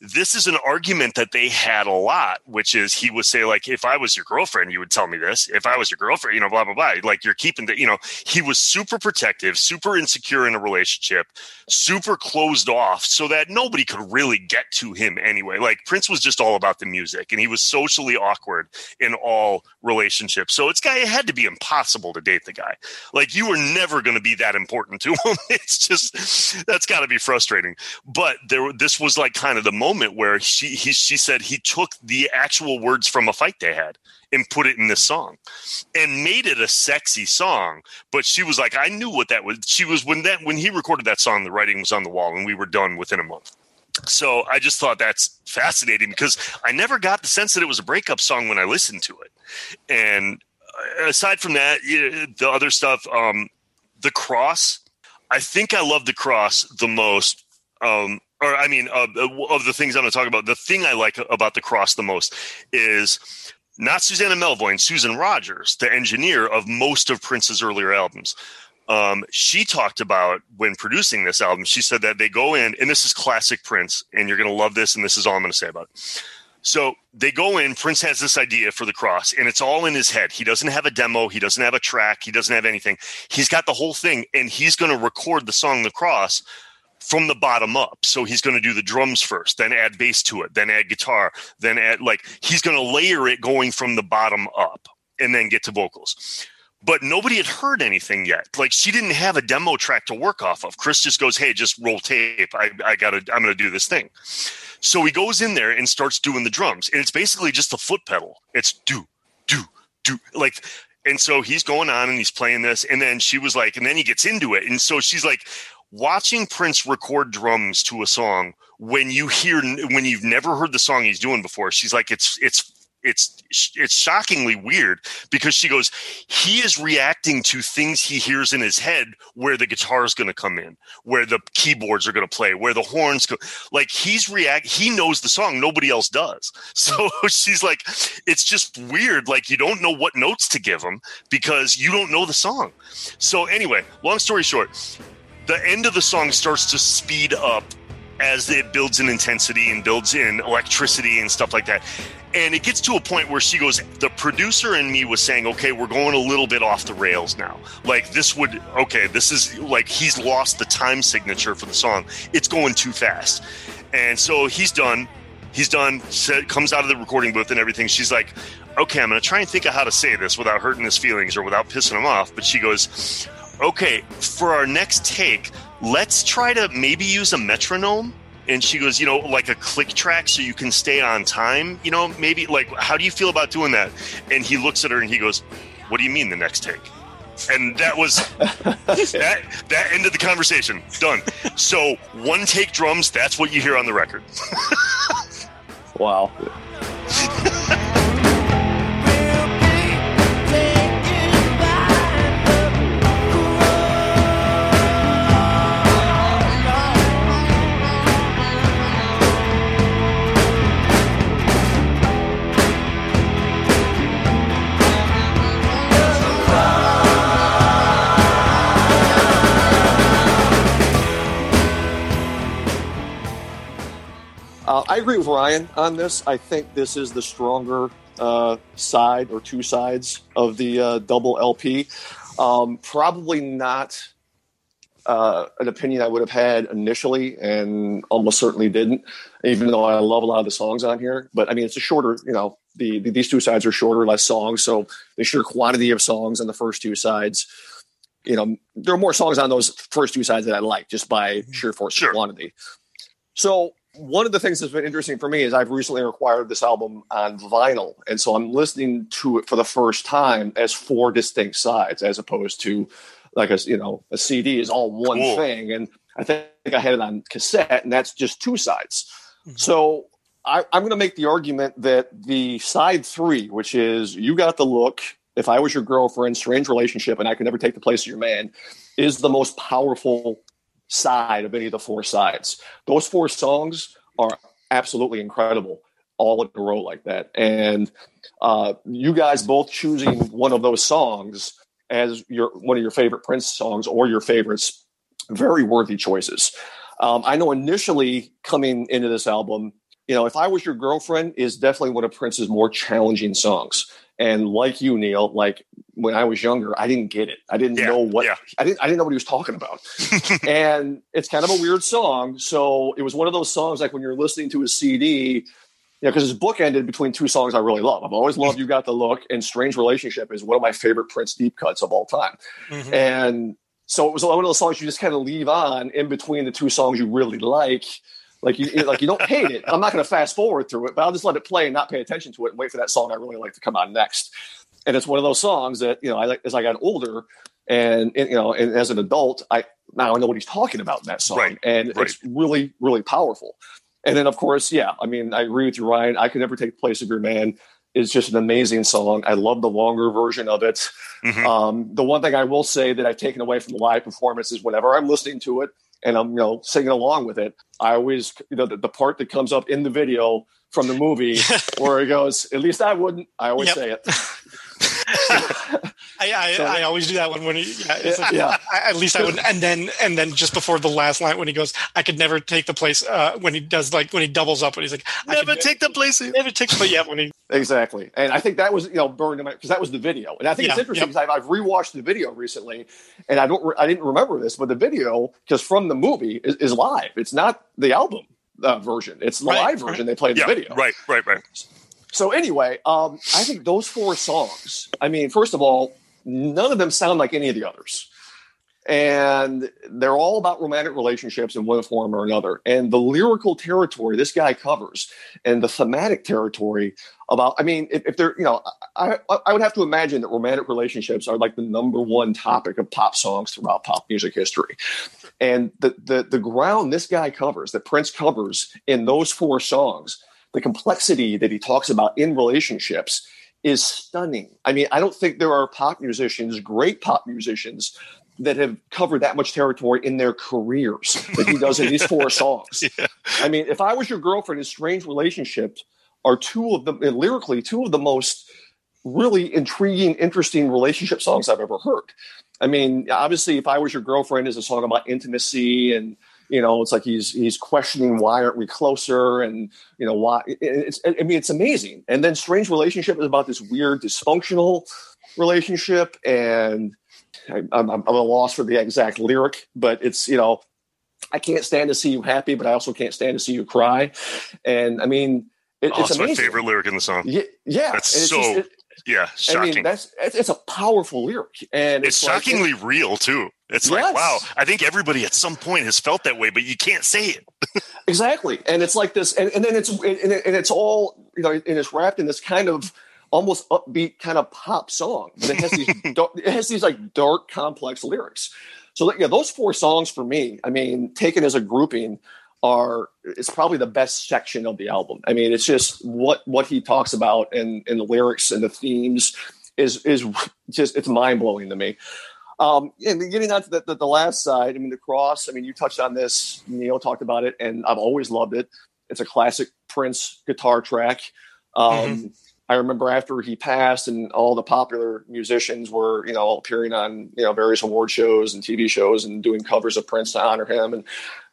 this is an argument that they had a lot, which is he would say, like, if I was your girlfriend, you would tell me this. If I was your girlfriend, you know, blah, blah, blah. Like, you're keeping the, you know, he was super protective, super insecure in a relationship, super closed off so that nobody could really get to him anyway. Like, Prince was just all about the music and he was socially awkward in all relationships. So it's guy, it had to be impossible to date the guy. Like, you were never going to be that important to him. it's just, that's got to be frustrating. But there, this was like kind of the moment where she he she said he took the actual words from a fight they had and put it in this song and made it a sexy song. But she was like i knew what that was. She was when that when he recorded that song the writing was on the wall and we were done within a month. So i just thought that's fascinating because i never got the sense that it was a breakup song when i listened to it. And uh, aside from that the other stuff um the cross. I think i love the cross the most um or I mean, uh, of the things I'm going to talk about, the thing I like about the cross the most is not Susannah Melvoin, Susan Rogers, the engineer of most of Prince's earlier albums. Um, she talked about when producing this album, she said that they go in, and this is classic Prince, and you're going to love this, and this is all I'm going to say about it. So they go in, Prince has this idea for the cross, and it's all in his head. He doesn't have a demo, he doesn't have a track, he doesn't have anything. He's got the whole thing, and he's going to record the song The Cross from the bottom up. So he's going to do the drums first, then add bass to it, then add guitar, then add like he's going to layer it going from the bottom up and then get to vocals. But nobody had heard anything yet. Like she didn't have a demo track to work off of. Chris just goes, "Hey, just roll tape. I, I gotta. I'm gonna do this thing." So he goes in there and starts doing the drums, and it's basically just a foot pedal. It's do, do, do, like. And so he's going on and he's playing this, and then she was like, and then he gets into it, and so she's like, watching Prince record drums to a song when you hear when you've never heard the song he's doing before, she's like, it's it's it's it's shockingly weird because she goes, he is reacting to things he hears in his head where the guitar is going to come in, where the keyboards are going to play, where the horns go. Like he's react, he knows the song, nobody else does. So she's like, it's just weird. Like you don't know what notes to give him because you don't know the song. So anyway, long story short, the end of the song starts to speed up as it builds in intensity and builds in electricity and stuff like that. And it gets to a point where she goes, the producer and me was saying, okay, we're going a little bit off the rails now. Like, this would, okay, this is like he's lost the time signature for the song. It's going too fast. And so he's done. He's done, comes out of the recording booth and everything. She's like, okay, I'm going to try and think of how to say this without hurting his feelings or without pissing him off. But she goes, okay, for our next take, let's try to maybe use a metronome. And she goes, you know, like a click track so you can stay on time. You know, maybe like, how do you feel about doing that? And he looks at her and he goes, What do you mean the next take? And that was that that ended the conversation. Done. So one take drums, that's what you hear on the record. Wow. I agree with Ryan on this. I think this is the stronger uh, side or two sides of the uh, double LP. Um, probably not uh, an opinion I would have had initially, and almost certainly didn't. Even though I love a lot of the songs on here, but I mean, it's a shorter. You know, the, the these two sides are shorter, less songs, so the sheer quantity of songs on the first two sides. You know, there are more songs on those first two sides that I like just by sheer force Sure. of quantity. So one of the things that's been interesting for me is I've recently acquired this album on vinyl, and so I'm listening to it for the first time as four distinct sides, as opposed to like a you know a CD is all one Cool. thing. And I think I had it on cassette, and that's just two sides. Mm-hmm. So I, I'm going to make the argument that the side three, which is you got the look, if I was your girlfriend, strange relationship, and I could never take the place of your man, is the most powerful side of any of the four sides. Those four songs are absolutely incredible, all in a row like that. And uh, you guys both choosing one of those songs as your one of your favorite Prince songs or your favorites, very worthy choices. Um, I know initially coming into this album, you know, if I was your girlfriend is definitely one of Prince's more challenging songs. And like you, Neil, like when I was younger, I didn't get it. I didn't Yeah, know what yeah. I didn't I didn't know what he was talking about. and it's kind of a weird song. So it was one of those songs like when you're listening to a CD, you know, because his book ended between two songs I really love. I've always loved You Got the Look and Strange Relationship is one of my favorite Prince deep cuts of all time. Mhm. And so it was one of those songs you just kind of leave on in between the two songs you really like. Like you like you don't hate it. I'm not going to fast forward through it, but I'll just let it play and not pay attention to it and wait for that song I really like to come on next. And it's one of those songs that you know I like as I got older and, and, you know and as an adult I now I know what he's talking about in that song, Right, and right. it's really really powerful. And then of course, yeah, I mean I agree with you, Ryan. I could never take the place of your man. Is just an amazing song. I love the longer version of it. Mhm. Um, the one thing I will say that I've taken away from the live performance is whenever I'm listening to it and I'm you know singing along with it, I always you know the, the part that comes up in the video from the movie where he goes, "At least I wouldn't." I always Yep. say it. I, I, So- I always do that one when he, yeah, it's like, Yeah. I, at least I would, and then and then just before the last line when he goes, I could never take the place. Uh, when he does like when he doubles up, when he's like, I Never could take the place. never take the place. Yeah, when he Exactly, and I think that was you know burned in my because that was the video, and I think it's interesting because I've, I've rewatched the video recently, and I don't re- I didn't remember this, but the video because from the movie is, is live. It's not the album uh, version; it's the Right, live version they played in Yeah, the video. right, right, right. So anyway, um, I think those four songs. I mean, first of all, none of them sound like any of the others, and they're all about romantic relationships in one form or another. And the lyrical territory this guy covers, and the thematic territory about. I mean, if, if they're, you know, I, I would have to imagine that romantic relationships are like the number one topic of pop songs throughout pop music history. And the the the ground this guy covers, that Prince covers in those four songs the complexity that he talks about in relationships is stunning. I mean, I don't think there are pop musicians, great pop musicians, that have covered that much territory in their careers that he does in these four songs. I mean, if I was your girlfriend, his strange relationships are two of the lyrically two of the most really intriguing, interesting relationship songs I've ever heard. I mean, obviously, if I was your girlfriend is a song about intimacy and you know, it's like he's he's questioning why aren't we closer, and you know why. It's I mean, it's amazing. And then strange relationship is about this weird dysfunctional relationship, and I, I'm, I'm at a loss for the exact lyric, but it's you know, I can't stand to see you happy, but I also can't stand to see you cry. And I mean, it, Oh, it's it's my amazing. favorite lyric in the song. Yeah, yeah. That's so just- it- Yeah, I shocking. mean, that's it's, it's a powerful lyric, and it's like- shockingly real too. It's like, wow, I think everybody at some point has felt that way, but you can't say it. Exactly, and it's like this, and, and then it's and, and it's all you know, and it's wrapped in this kind of almost upbeat kind of pop song, but it has these dark, it has these like dark, complex lyrics. So yeah, those four songs for me, I mean, taken as a grouping, are it's probably the best section of the album. I mean, it's just what what he talks about and and the lyrics and the themes is is just it's mind blowing to me. Um, and getting on to the, the, the last side, I mean, the cross. I mean, you touched on this. Neil talked about it, and I've always loved it. It's a classic Prince guitar track. Um, I remember after he passed, and all the popular musicians were, you know, appearing on, you know, various award shows and TV shows and doing covers of Prince to honor him. And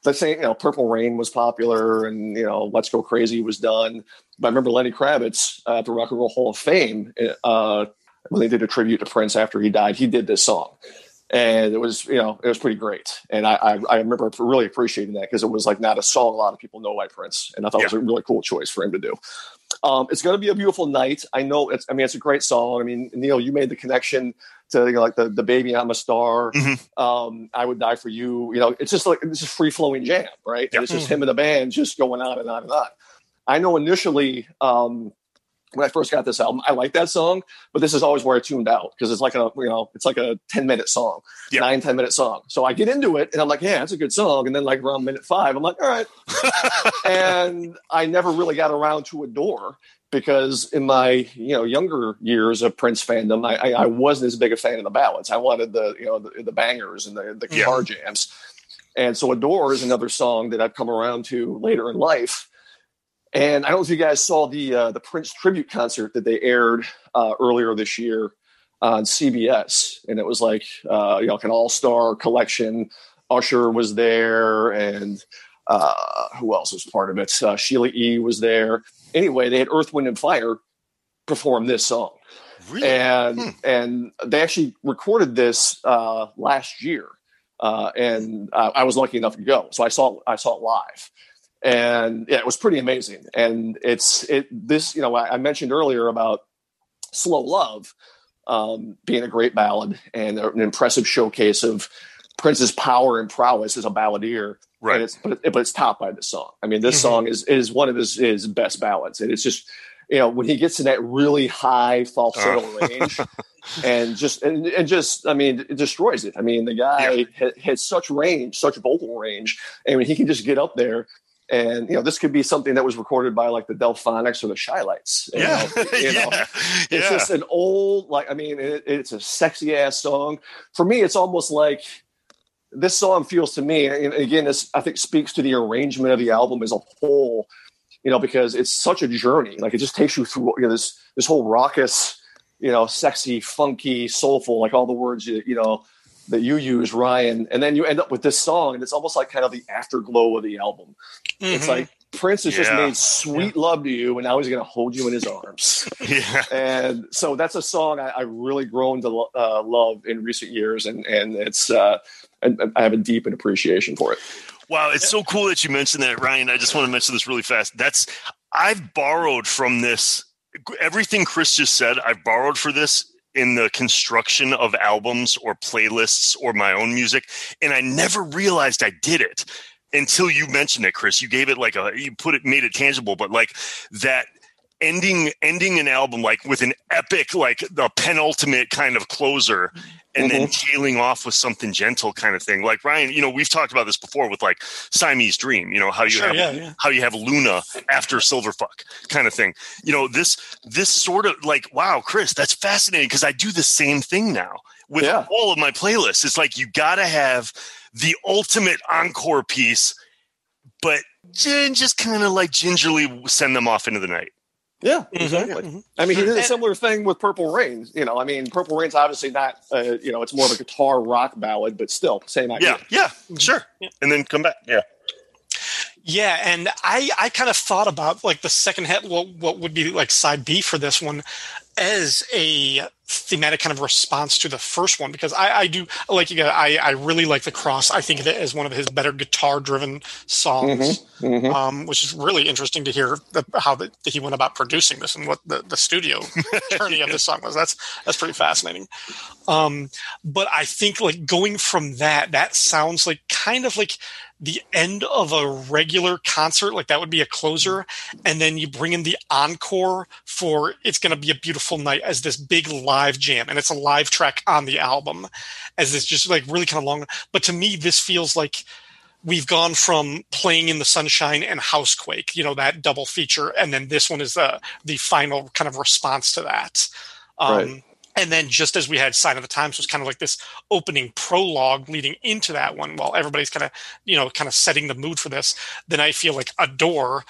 let's say, you know, Purple Rain was popular, and you know, Let's Go Crazy was done. But I remember Lenny Kravitz uh, at the Rock and Roll Hall of Fame uh, when they did a tribute to Prince after he died. He did this song, and it was, you know, it was pretty great. And I, I, I remember really appreciating that because it was like not a song a lot of people know by Prince, and I thought it was a really cool choice for him to do. Um, it's going to be a beautiful night. I know. It's. I mean, it's a great song. I mean, Neil, you made the connection to you know, like the the baby I'm a star. Mhm. Um, I would die for you. You know, it's just like this is free flowing jam, right? Yeah. It's just him and the band just going on and on and on. I know initially um, when I first got this album, I liked that song, but this is always where I tuned out because it's like a you know it's like a ten minute song, Yeah. nine ten minute song. So I get into it and I'm like, yeah, it's a good song. And then like around minute five, I'm like, all right, and I never really got around to Adore because in my you know younger years of Prince fandom, I, I, I wasn't as big a fan of the ballads. I wanted the you know the, the bangers and the, the Yeah. guitar jams. And so Adore is another song that I've come around to later in life. And I don't know if you guys saw the uh, the Prince tribute concert that they aired uh, earlier this year on CBS, and it was like uh, you know like an all star collection. Usher was there, and uh, who else was part of it? Uh, Sheila E. was there. Anyway, they had Earth, Wind, and Fire perform this song, Really? and Hmm. and they actually recorded this uh, last year, uh, and uh, I was lucky enough to go, so I saw I saw it live, and yeah, it was pretty amazing. And it's it this you know I, I mentioned earlier about Slow Love um, being a great ballad and an impressive showcase of Prince's power and prowess as a balladeer. Right. And it's but, it, but it's topped by this song. I mean, this Mhm. song is is one of his his best ballads, and it's just you know when he gets in that really high falsetto Oh. range, and just and, and just I mean it destroys it. I mean the guy Yeah. ha- has such range, such vocal range, and when he can just get up there. And you know this could be something that was recorded by like the Delfonics or the Chi-Lites. you yeah. know, you know. yeah. It's Yeah. just an old, like, I mean, it, it's a sexy ass song. For me, it's almost like this song feels to me, and again, this I think speaks to the arrangement of the album as a whole, you know, because it's such a journey. Like, it just takes you through you know, this this whole raucous, you know, sexy, funky, soulful, like all the words you, you know that you use, Ryan, and then you end up with this song, and it's almost like kind of the afterglow of the album. It's Mhm. like Prince has just made sweet love to you, and now he's going to hold you in his arms yeah. and so that's a song I, I really grown to uh, love in recent years, and and it's uh, and, and I have a deep appreciation for it. Wow, it's so cool that you mentioned that, Ryan. I just want to mention this really fast. That's I've borrowed from this everything Chris just said. I've borrowed for this in the construction of albums or playlists or my own music, and I never realized I did it until you mentioned it, Chris. You gave it like a you put it made it tangible, but like that ending ending an album like with an epic like the penultimate kind of closer and then mm-hmm. tailing off with something gentle kind of thing. Like ryan you know we've talked about this before with like siamese dream you know how you Sure, have yeah, yeah. how you have luna after silverfuck kind of thing. You know this this sort of like wow chris that's fascinating because i do the same thing now with Yeah. all of my playlists. It's like you gotta have the ultimate encore piece but just kind of like gingerly send them off into the night Yeah, Mhm, exactly. mhm. I mean, he did a similar thing with Purple Rain. You know, I mean, Purple Rain's obviously not, uh, you know, it's more of a guitar rock ballad, but still, same idea. yeah yeah sure Yeah. and then come back yeah Yeah, and I I kind of thought about like the second half, what what would be like side B for this one, as a thematic kind of response to the first one because I I do like you. I I really like the cross. I think of it as one of his better guitar driven songs. Mhm. Um, which is really interesting to hear the, how the, he went about producing this and what the, the studio journey of this song was. That's that's pretty fascinating. Um, but I think like going from that, that sounds like kind of like the end of a regular concert. Like that would be a closer, and then you bring in the encore for it's going to be a beautiful Night as this big live jam, and it's a live track on the album, as it's just like really kind of long. But to me, this feels like we've gone from Play in the Sunshine and housequake you know that double feature and then this one is the the final kind of response to that um Right. and then just as we had sign of the times was kind of like this opening prologue leading into that one while everybody's kind of you know kind of setting the mood for this then i feel like adore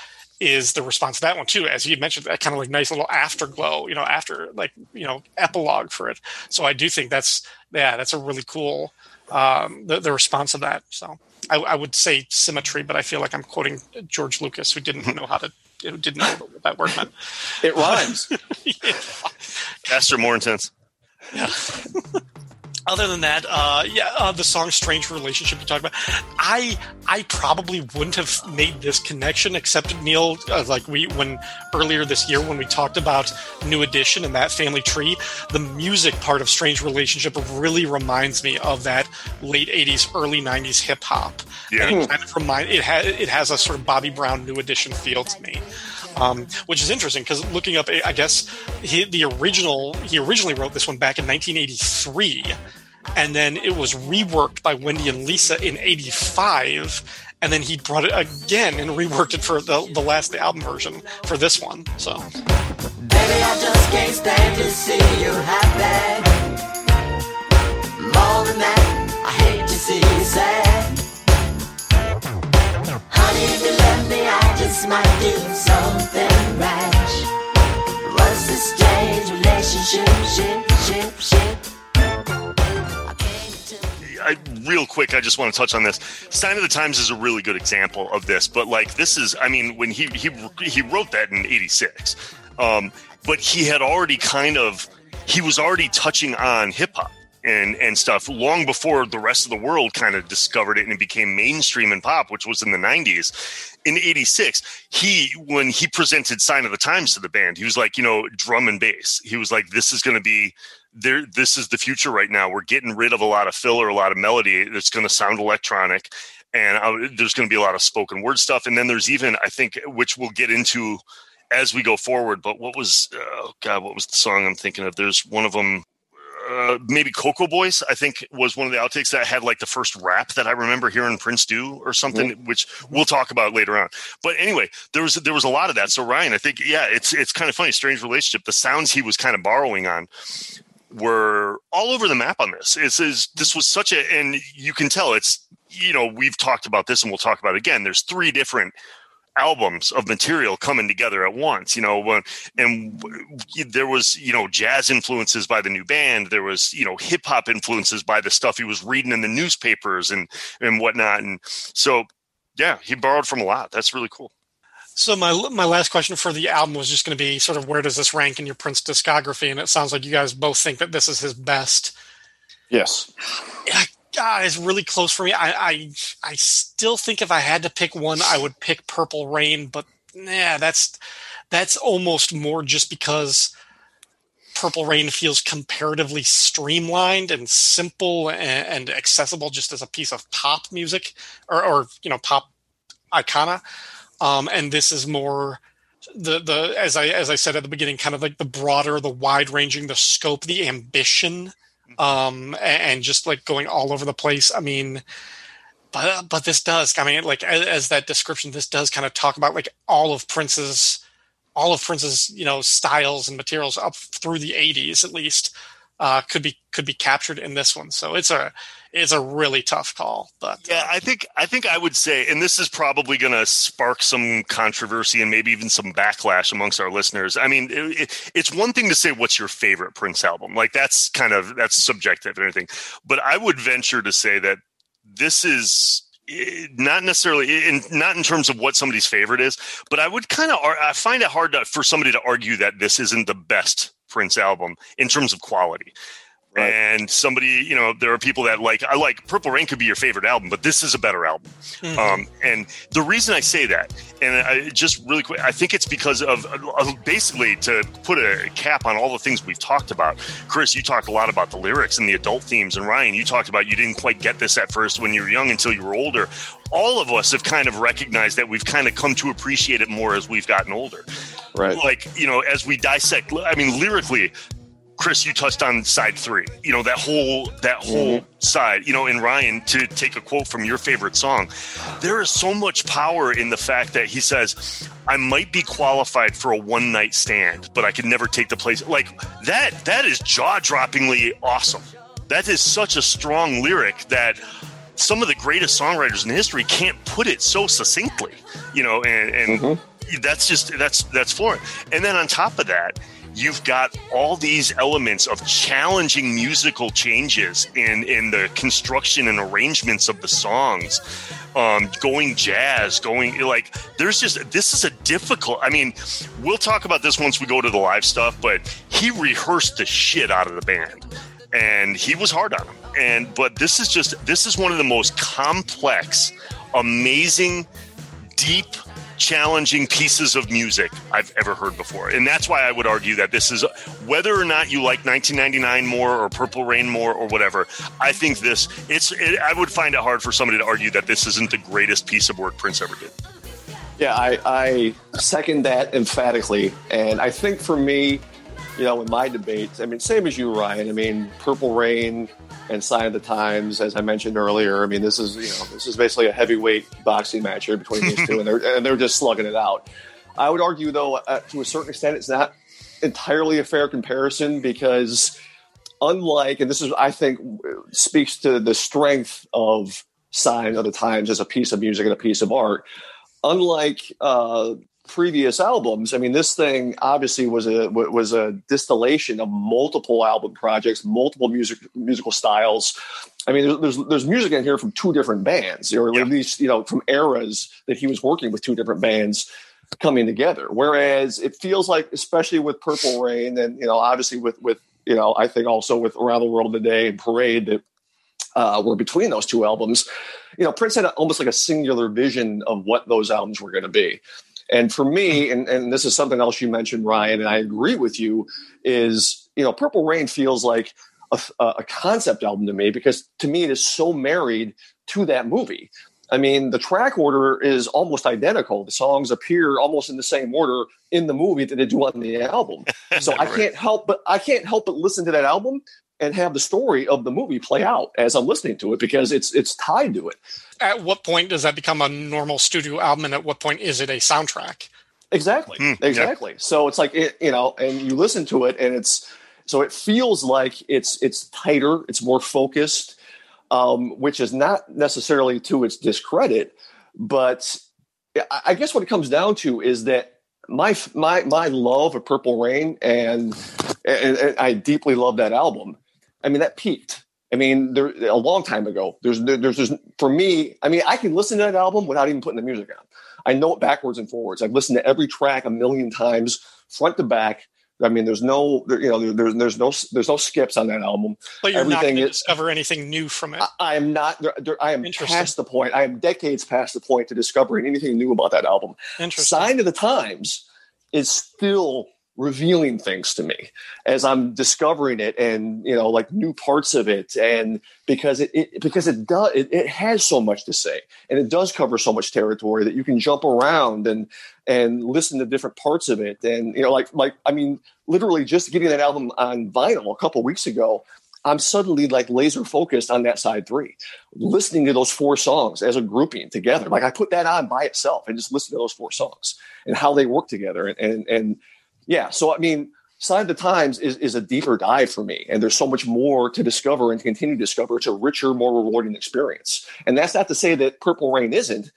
is the response to that one too as you mentioned that kind of like nice little afterglow you know after like you know epilogue for it so i do think that's yeah that's a really cool um the, the response of that so I, I would say symmetry, but I feel like I'm quoting George Lucas, who didn't know how to, who didn't know what that word meant. It rhymes. Faster, more intense. Yeah. Other than that, uh, yeah, uh, the song "Strange Relationship" you talked about, I I probably wouldn't have made this connection except Neil, uh, like we when earlier this year when we talked about New Edition and that family tree, the music part of "Strange Relationship" really reminds me of that late '80s, early '90s hip hop. Yeah. And it kind of remind it has it has a sort of Bobby Brown New Edition feel to me um, which is interesting because looking up, I guess he, the original he originally wrote this one back in 1983, and then it was reworked by Wendy and Lisa in '85, and then he brought it again and reworked it for the the last the album version for this one. So Baby, I just can't stand to see you happy. More than that, I hate to see you sad. Honey, me, I just might do something rash. What's the strange relationship? I, real quick, I just want to touch on this. Sign of the Times is a really good example of this, but like this is, I mean, when he he he wrote that in '86, um, but he had already kind of he was already touching on hip hop and and stuff long before the rest of the world kind of discovered it and it became mainstream and pop, which was in the '90s. In '86, he when he presented Sign of the Times to the band, he was like, you know, drum and bass. He was like, this is going to be there this is the future right now. We're getting rid of a lot of filler a lot of melody. That's going to sound electronic and uh, there's going to be a lot of spoken word stuff. And then there's even i think which we'll get into as we go forward but what was oh god what was the song i'm thinking of? There's one of them uh, maybe Cocoa Boys, I think, was one of the outtakes that had like the first rap that I remember hearing Prince do or something, which we'll talk about later on. But anyway, there was there was a lot of that. So Ryan, I think, yeah, it's it's kind of funny, strange relationship. The sounds he was kind of borrowing on were all over the map on this. It's, is this was such a, and you can tell it's, you know, we've talked about this and we'll talk about it again. There's three different albums of material coming together at once, you know, and there was, you know, jazz influences by the new band. There was, you know, hip hop influences by the stuff he was reading in the newspapers and, and whatnot. And so, yeah, he borrowed from a lot. That's really cool. So my my last question for the album was just going to be sort of where does this rank in your Prince discography? And it sounds like you guys both think that this is his best. yes. Yeah, God, it's really close for me. I, I I still think if I had to pick one, I would pick Purple Rain, but yeah, that's that's almost more just because Purple Rain feels comparatively streamlined and simple and, and accessible just as a piece of pop music or, or you know pop icona. Um, and this is more the the as I as I said at the beginning, kind of like the broader, the wide ranging, the scope, the ambition, um, and, just like going all over the place. I mean, but but this does. I mean, like as, as that description, this does kind of talk about like all of Prince's all of Prince's you know styles and materials up through the '80s at least uh, could be could be captured in this one. So it's a it's a really tough call. But Yeah, I think I think I would say, and this is probably going to spark some controversy and maybe even some backlash amongst our listeners. I mean, it, it, it's one thing to say what's your favorite Prince album, like that's kind of that's subjective and everything. But I would venture to say that this is eh, not necessarily in not in terms of what somebody's favorite is, but I would kind of I find it hard to, for somebody to argue that this isn't the best Prince album in terms of quality. Right. And somebody, you know, there are people that like, I like Purple Rain could be your favorite album, but this is a better album. Mhm. Um, and the reason I say that, and I just really quick, I think it's because of, of basically to put a cap on all the things we've talked about. Chris, you talked a lot about the lyrics and the adult themes, and Ryan, you talked about you didn't quite get this at first when you were young until you were older. All of us have kind of recognized that we've kind of come to appreciate it more as we've gotten older. Right. like you know as we dissect i mean lyrically chris you touched on side three you know that whole that mm-hmm. whole side you know and ryan to take a quote from your favorite song there is so much power in the fact that he says i might be qualified for a one night stand but i could never take the place like that that is jaw-droppingly awesome. That is such a strong lyric that some of the greatest songwriters in history can't put it so succinctly you know and and mm-hmm. that's just that's that's flooring. And then on top of that, you've got all these elements of challenging musical changes in in the construction and arrangements of the songs. Um, going jazz, going like there's just this is a difficult. I mean, we'll talk about this once we go to the live stuff, but he rehearsed the shit out of the band, and he was hard on them. And but this is just this is one of the most complex, amazing, deep challenging pieces of music I've ever heard before. And that's why I would argue that this is whether or not you like 1999 more or Purple Rain more or whatever. I think this it's it, I would find it hard for somebody to argue that this isn't the greatest piece of work Prince ever did. Yeah, I, I second that emphatically. And I think for me, you know, in my debates, I mean, same as you, Ryan. I mean, Purple Rain and Sign of the Times, as I mentioned earlier. I mean, this is you know, this is basically a heavyweight boxing match here between these two, and they're and they're just slugging it out. I would argue, though, uh, to a certain extent, it's not entirely a fair comparison because, unlike, and this is, I think, speaks to the strength of Sign of the Times as a piece of music and a piece of art. Unlike uh, previous albums, I mean, this thing obviously was a was a distillation of multiple album projects, multiple music musical styles. I mean, there's there's, there's music in here from two different bands, or Yeah. at least you know from eras that he was working with two different bands coming together. Whereas it feels like, especially with Purple Rain, and you know, obviously with with you know, I think also with Around the World Today and Parade that uh, were between those two albums. You know, Prince had a, almost like a singular vision of what those albums were going to be. And for me, and, and this is something else you mentioned, Ryan, and I agree with you, is you know, Purple Rain feels like a, a concept album to me because to me it is so married to that movie. I mean, the track order is almost identical. The songs appear almost in the same order in the movie that they do on the album. So I can't help but I can't help but listen to that album and have the story of the movie play out as I'm listening to it because it's it's tied to it. At what point does that become a normal studio album, and at what point is it a soundtrack? Exactly. Yeah. exactly. So it's like it, you know, and you listen to it, and it's so it feels like it's it's tighter, it's more focused, um, which is not necessarily to its discredit, but I I guess what it comes down to is that my my my love of Purple Rain, and, and, and I deeply love that album. I mean, that peaked. I mean, there a long time ago. There's there's there's for me. I mean, I can listen to that album without even putting the music on. I know it backwards and forwards. I've listened to every track a million times, front to back. I mean, there's no, there, you know, there, there's there's no there's no skips on that album. But you're not Everything going to is- discover anything new from it. I, am not. There, there, I am past the point. I am decades past the point to discovering anything new about that album. Interesting. Sign of the Times is still revealing things to me as I'm discovering it and you know like new parts of it and because it, it because it does it, it has so much to say and it does cover so much territory that you can jump around and and listen to different parts of it and you know like like I mean literally just getting that album on vinyl a couple weeks ago I'm suddenly like laser focused on that side three, listening to those four songs as a grouping together. Like I put that on by itself and just listen to those four songs and how they work together. And and, and yeah, so I mean, Sign of the Times is, is a deeper dive for me, and there's so much more to discover and to continue to discover. It's a richer, more rewarding experience. And that's not to say that Purple Rain isn't,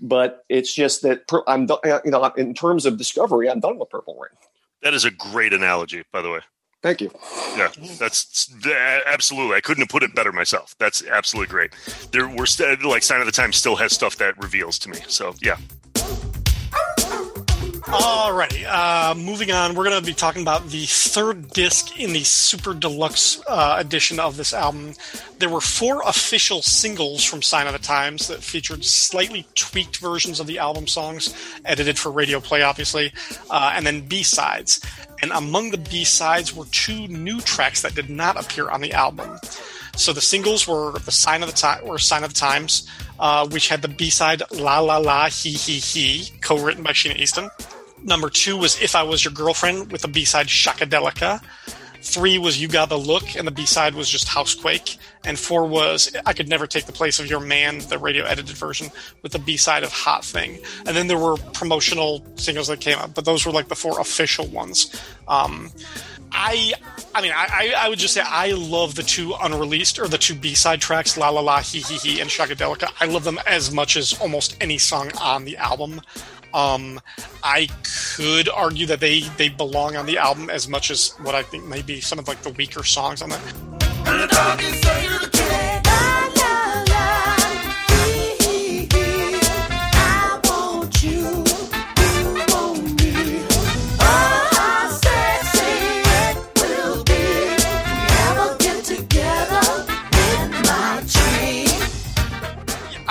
but it's just that I'm you know in terms of discovery, I'm done with Purple Rain. That is a great analogy, by the way. Thank you. Yeah, that's that- absolutely. I couldn't have put it better myself. That's absolutely great. There, we're st- like Sign of the Times still has stuff that reveals to me. So yeah, Alrighty, uh, moving on. We're going to be talking about the third disc in the super deluxe uh, edition of this album. There were four official singles from Sign of the Times that featured slightly tweaked versions of the album songs, edited for radio play, obviously, uh, and then B sides. And among the B sides were two new tracks that did not appear on the album. So the singles were the Sign of the Time, or Sign of the Times, uh, which had the B side "La La La He He He," co-written by Sheena Easton. Number two was If I Was Your Girlfriend with the B side Shockadelica. Three was You Got the Look, and the B side was just Housequake. And four was I Could Never Take the Place of Your Man, the radio edited version, with the B side of Hot Thing. And then there were promotional singles that came out, but those were like the four official ones. Um, I, I mean, I, I would just say I love the two unreleased or the two B side tracks, La La La, He He He, and Shockadelica. I love them as much as almost any song on the album. Um, I could argue that they they belong on the album as much as what I think may be some of like the weaker songs on it.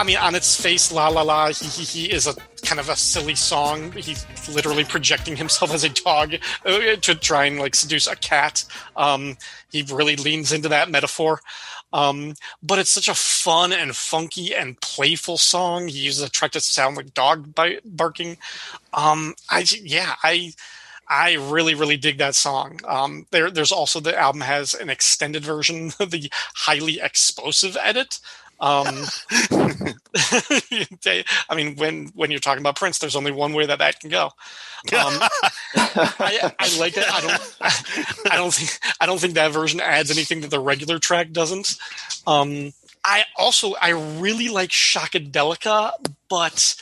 I mean, on its face, La La La, He He He is a kind of a silly song. He's literally projecting himself as a dog uh, to try and like seduce a cat. Um, he really leans into that metaphor. Um, but it's such a fun and funky and playful song. He uses a track to sound like dog barking. Um, I yeah, I I really really dig that song. Um, there there's also the album has an extended version, the highly explosive edit. Um, they- I mean, when when you're talking about Prince, there's only one way that that can go. Um, I, I like it. I don't. I don't think. I don't think that version adds anything that the regular track doesn't. Um, I also I really like Shockadelica, but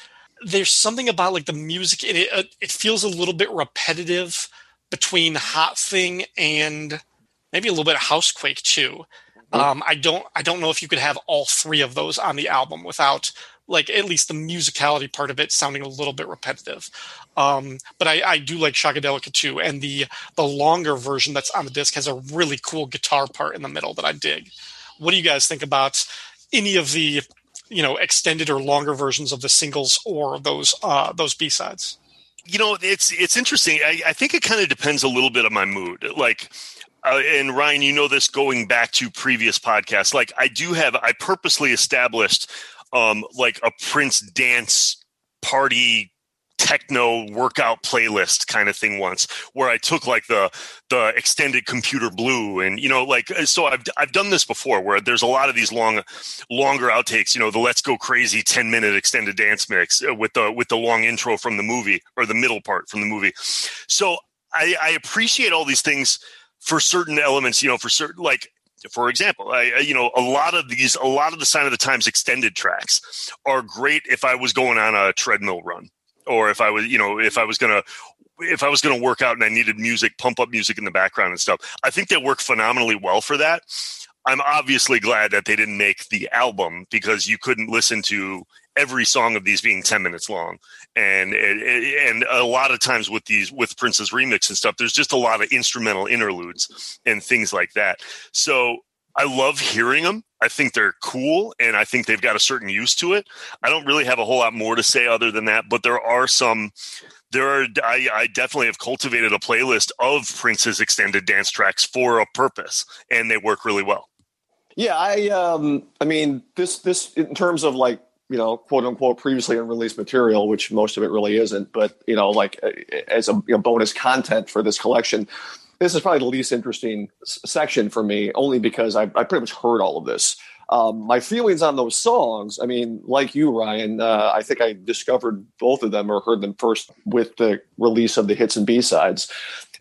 there's something about like the music in it. uh, It feels a little bit repetitive between Hot Thing and maybe a little bit of Housequake too. Um, I don't. I don't know if you could have all three of those on the album without like at least the musicality part of it sounding a little bit repetitive. Um, but I, I do like Shockadelica too, and the the longer version that's on the disc has a really cool guitar part in the middle that I dig. What do you guys think about any of the you know extended or longer versions of the singles or those uh, those B sides? you know it's it's interesting i, I think it kind of depends a little bit on my mood like uh, and ryan you know this going back to previous podcasts. Like i do have i purposely established um like a prince dance party techno workout playlist kind of thing once where i took like the the extended computer blue and you know like so i've i've done this before where there's a lot of these long longer outtakes you know the let's go crazy 10 minute extended dance mix uh, with the with the long intro from the movie or the middle part from the movie. So i i appreciate all these things for certain elements you know for certain like for example, I, you know, a lot of these, a lot of the Sign of the Times extended tracks are great if I was going on a treadmill run, or if I was, you know, if I was gonna, if I was gonna work out and I needed music, pump up music in the background and stuff. I think they work phenomenally well for that. I'm obviously glad that they didn't make the album because you couldn't listen to every song of these being 10 minutes long. And and a lot of times with these with prince's remix and stuff there's just a lot of instrumental interludes and things like that. So i love hearing them i think they're cool and i think they've got a certain use to it. I don't really have a whole lot more to say other than that but there are some there are I, I definitely have cultivated a playlist of prince's extended dance tracks for a purpose and they work really well. Yeah, I um I mean this this in terms of like, you know, quote unquote previously unreleased material, which most of it really isn't, but you know, like uh, as a you know, bonus content for this collection, this is probably the least interesting s- section for me, only because I, I pretty much heard all of this. Um, my feelings on those songs, I mean, like you, Ryan, uh, I think I discovered both of them or heard them first with the release of the hits and B sides,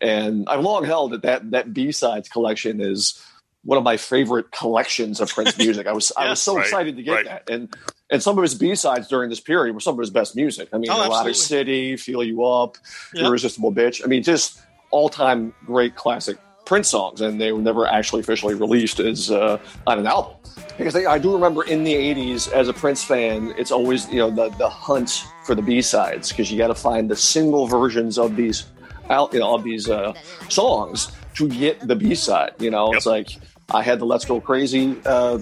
and I've long held that that, that B sides collection is one of my favorite collections of Prince music. I was I was so right, excited to get right. that, and and some of his B sides during this period were some of his best music. I mean, Oh, Erotic absolutely. City, Feel You Up, Yep. Irresistible Bitch. I mean, just all time great classic Prince songs, and they were never actually officially released as uh, on an album. Because I, I do remember in the '80s, as a Prince fan, it's always you know the the hunt for the B sides because you got to find the single versions of these out you know of these uh, songs to get the B side. You know, it's like I had the Let's Go Crazy. Uh,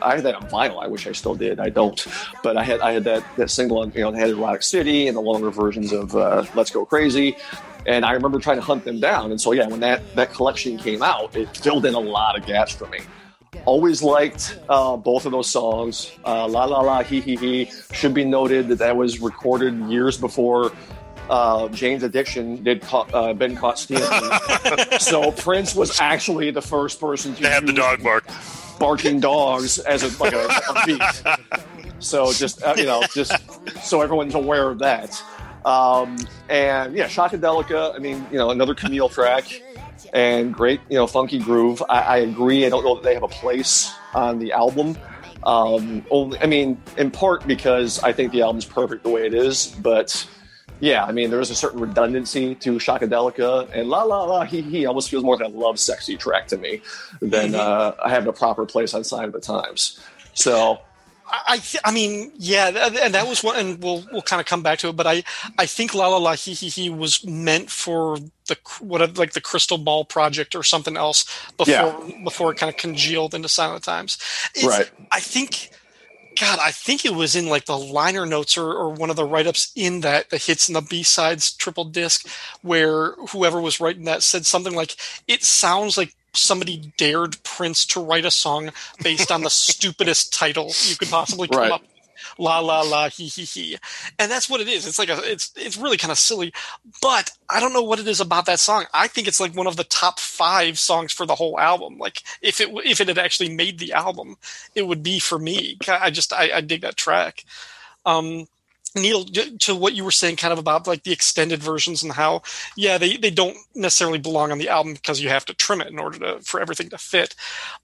I had that on vinyl. I wish I still did. I don't, but I had I had that that single. on You know, they had Erotic City and the longer versions of uh, Let's Go Crazy. And I remember trying to hunt them down. And so yeah, when that that collection came out, it filled in a lot of gaps for me. Always liked uh, both of those songs. Uh, La La La He He He should be noted that that was recorded years before uh, Jane's Addiction did caught, uh, been caught stealing. so Prince was actually the first person to have the dog bark. barking dogs as a like a, a beat. So just uh, you know, just so everyone's aware of that. Um, and yeah, Shockadelica. I mean, you know, another Camille track and great, you know, funky groove. I, I agree. I don't know that they have a place on the album. Um, only, I mean, in part because I think the album's perfect the way it is, but yeah, I mean, there is a certain redundancy to Shockadelica, and La La La He He almost feels more like a Lovesexy track to me than uh, having a proper place on Sign of the Times. So I, I th- I mean, yeah, th- and that was one, and we'll we'll kind of come back to it. But I I think La La La He He He was meant for the what like the Crystal Ball project or something else before Yeah. before it kind of congealed into Silent Times. It's, Right. I think. God, I think it was in like the liner notes or, or one of the write ups in that the hits and the B sides triple disc, where whoever was writing that said something like, "It sounds like somebody dared Prince to write a song based on the stupidest title you could possibly come Right. up." La la la he he he, and that's what it is. It's like a it's it's really kind of silly, but I don't know what it is about that song. I think it's like one of the top five songs for the whole album. Like if it if it had actually made the album, it would be for me. I just I, I dig that track. Um, Neil, to what you were saying, kind of about like the extended versions and how, yeah, they, they don't necessarily belong on the album because you have to trim it in order to for everything to fit.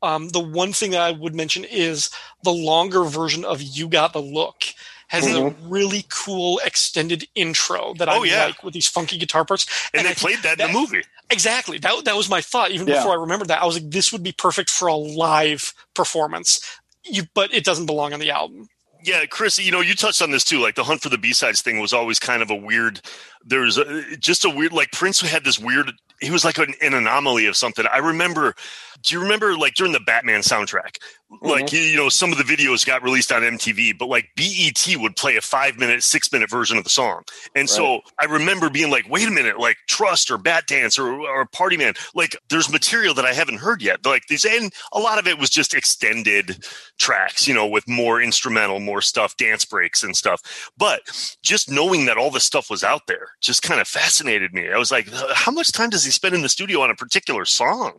Um, the one thing that I would mention is the longer version of "You Got the Look." Has a really cool extended intro that I Oh, yeah. like with these funky guitar parts. And, I they think played that in the movie. Exactly. That that was my thought. Even Yeah. before I remembered that, I was like, this would be perfect for a live performance. You, but it doesn't belong on the album. Yeah, Chris, you know, you touched on this too. Like the hunt for the B sides thing was always kind of a weird. There's just a weird, like Prince had this weird. He was like an, an anomaly of something. I remember. Do you remember like during the Batman soundtrack? Like you, you know, some of the videos got released on MTV, but like BET would play a five minute, six minute version of the song. And so I remember being like, wait a minute, like Trust or Batdance or, or Party Man, like there's material that I haven't heard yet. Like these, and a lot of it was just extended tracks, you know, with more instrumental, more stuff, dance breaks and stuff. But just knowing that all this stuff was out there just kind of fascinated me. I was like, uh, how much time does he spend in the studio on a particular song?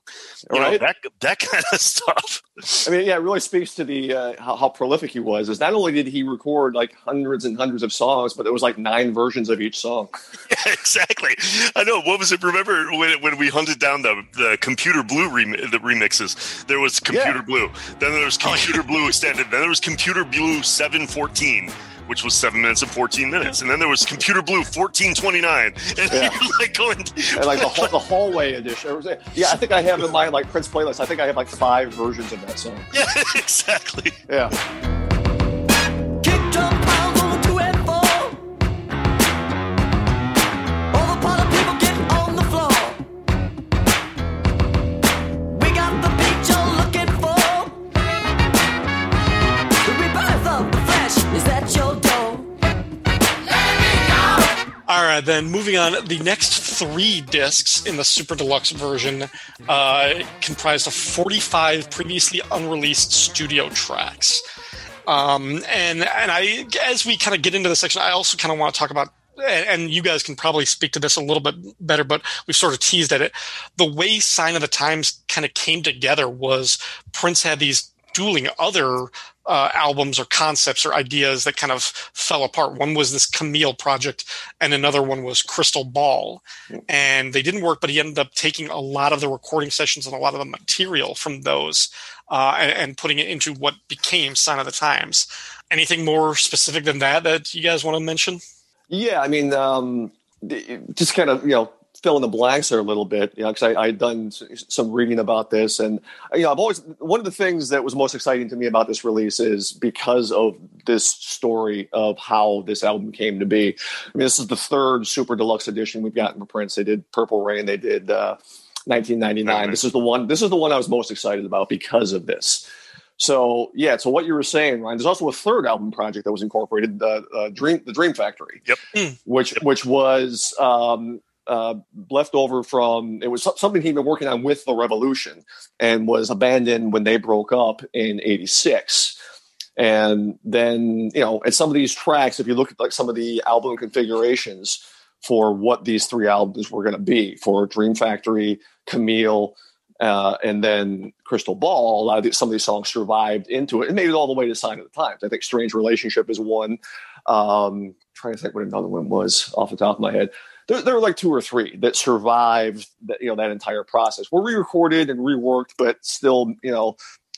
You know, Right. that, that kind of stuff. I mean, yeah, really speaks to the uh, how, how prolific he was. Is not only did he record like hundreds and hundreds of songs, but there was like nine versions of each song. Yeah, exactly. I know. What was it? Remember when when we hunted down the the computer blue rem- the remixes? There was computer Yeah. blue. Then there was computer blue extended. Then there was computer blue seven fourteen. Which was seven minutes and fourteen minutes, and then there was Computer Blue fourteen twenty nine, and Yeah. like going, And like the, hall- the hallway edition. Yeah, I think I have in my like Prince playlist. I think I have like five versions of that song. yeah, exactly. Yeah. Right, then moving on. The next three discs in the Super Deluxe version uh, comprised of 45 previously unreleased studio tracks. Um, and and I, as we kind of get into the section, I also kind of want to talk about, and and you guys can probably speak to this a little bit better, but we've sort of teased at it. The way Sign of the Times kind of came together was Prince had these dueling other uh, albums or concepts or ideas that kind of fell apart. One was this Camille project, and another one was Crystal Ball, and they didn't work. But he ended up taking a lot of the recording sessions and a lot of the material from those uh, and, and putting it into what became Sign of the Times. Anything more specific than that that you guys want to mention? Yeah, I mean, um, just kind of you know fill in the blanks there a little bit, you know, because I had done some reading about this, and you know, I've always one of the things that was most exciting to me about this release is because of this story of how this album came to be. I mean, this is the third super deluxe edition we've gotten from Prince. They did Purple Rain, they did uh, 1999. This is the one. This is the one I was most excited about because of this. So yeah, so what you were saying, Ryan. There's also a third album project that was incorporated, uh, uh, Dream, the Dream Factory yep. which which was um, uh, left over from it was something he'd been working on with the Revolution and was abandoned when they broke up in '86. And then you know, and some of these tracks, if you look at like some of the album configurations for what these three albums were going to be for Dream Factory, Camille, uh, and then Crystal Ball. A lot of these, some of these songs survived into it and made it all the way to Sign of the Times. I think Strange Relationship is one. Um, trying to think what another one was off the top of my head. There, there were like two or three that survived that you know that entire process. Were re-recorded and reworked, but still you know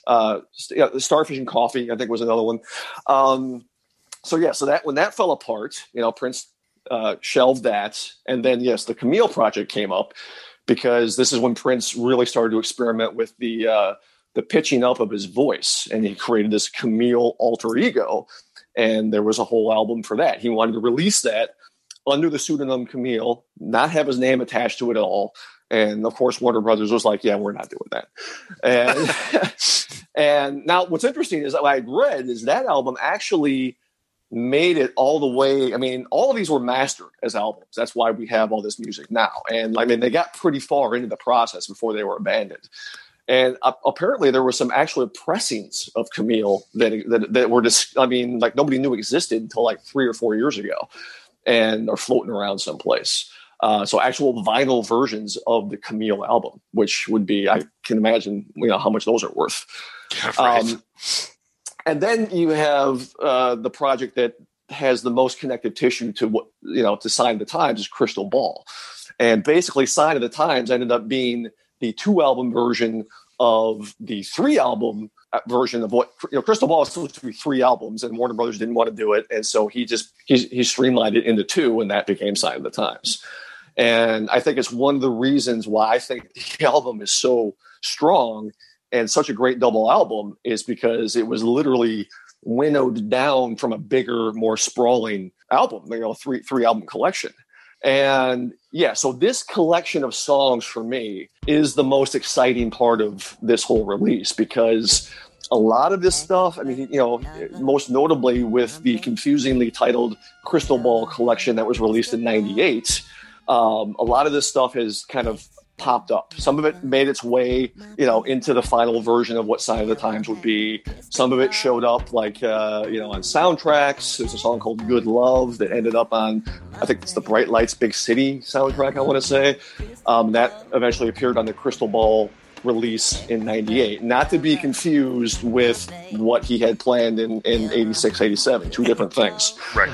uh, Starfish and Coffee, I think was another one. Um, so yeah, so that when that fell apart, you know, Prince uh, shelved that, and then yes, the Camille project came up because this is when Prince really started to experiment with the uh, the pitching up of his voice, and he created this Camille alter ego, and there was a whole album for that. He wanted to release that under the pseudonym Camille, not have his name attached to it at all. And of course, Warner Brothers was like, "Yeah, we're not doing that." And and now, what's interesting is I read is that album actually made it all the way. I mean, all of these were mastered as albums. That's why we have all this music now. And I mean, they got pretty far into the process before they were abandoned. And uh, apparently, there were some actual pressings of Camille that, that that were just. I mean, like nobody knew existed until like three or four years ago, and are floating around someplace. Uh, so actual vinyl versions of the Camille album, which would be, I can imagine, you know, how much those are worth. Right. Um, and then you have uh, the project that has the most connective tissue to what you know to Sign of the Times is Crystal Ball, and basically Sign of the Times ended up being the two album version of the three album Uh, version of what you know Crystal Ball was supposed to be three albums, and Warner Brothers didn't want to do it, and so he just he, he streamlined it into two, and that became Sign of the Times. And I think it's one of the reasons why I think the album is so strong and such a great double album is because it was literally winnowed down from a bigger, more sprawling album, you know, three three album collection. And yeah, so this collection of songs for me is the most exciting part of this whole release because a lot of this stuff, I mean, you know, most notably with the confusingly titled Crystal Ball collection that was released in 98, um, a lot of this stuff has kind of popped up. Some of it made its way, you know, into the final version of what Sign of the Times would be. Some of it showed up, like, uh, you know, on soundtracks. There's a song called Good Love that ended up on, I think it's the Bright Lights Big City soundtrack, I want to say. Um, that eventually appeared on the Crystal Ball release in 98 not to be confused with what he had planned in, in 86 87 two different things right.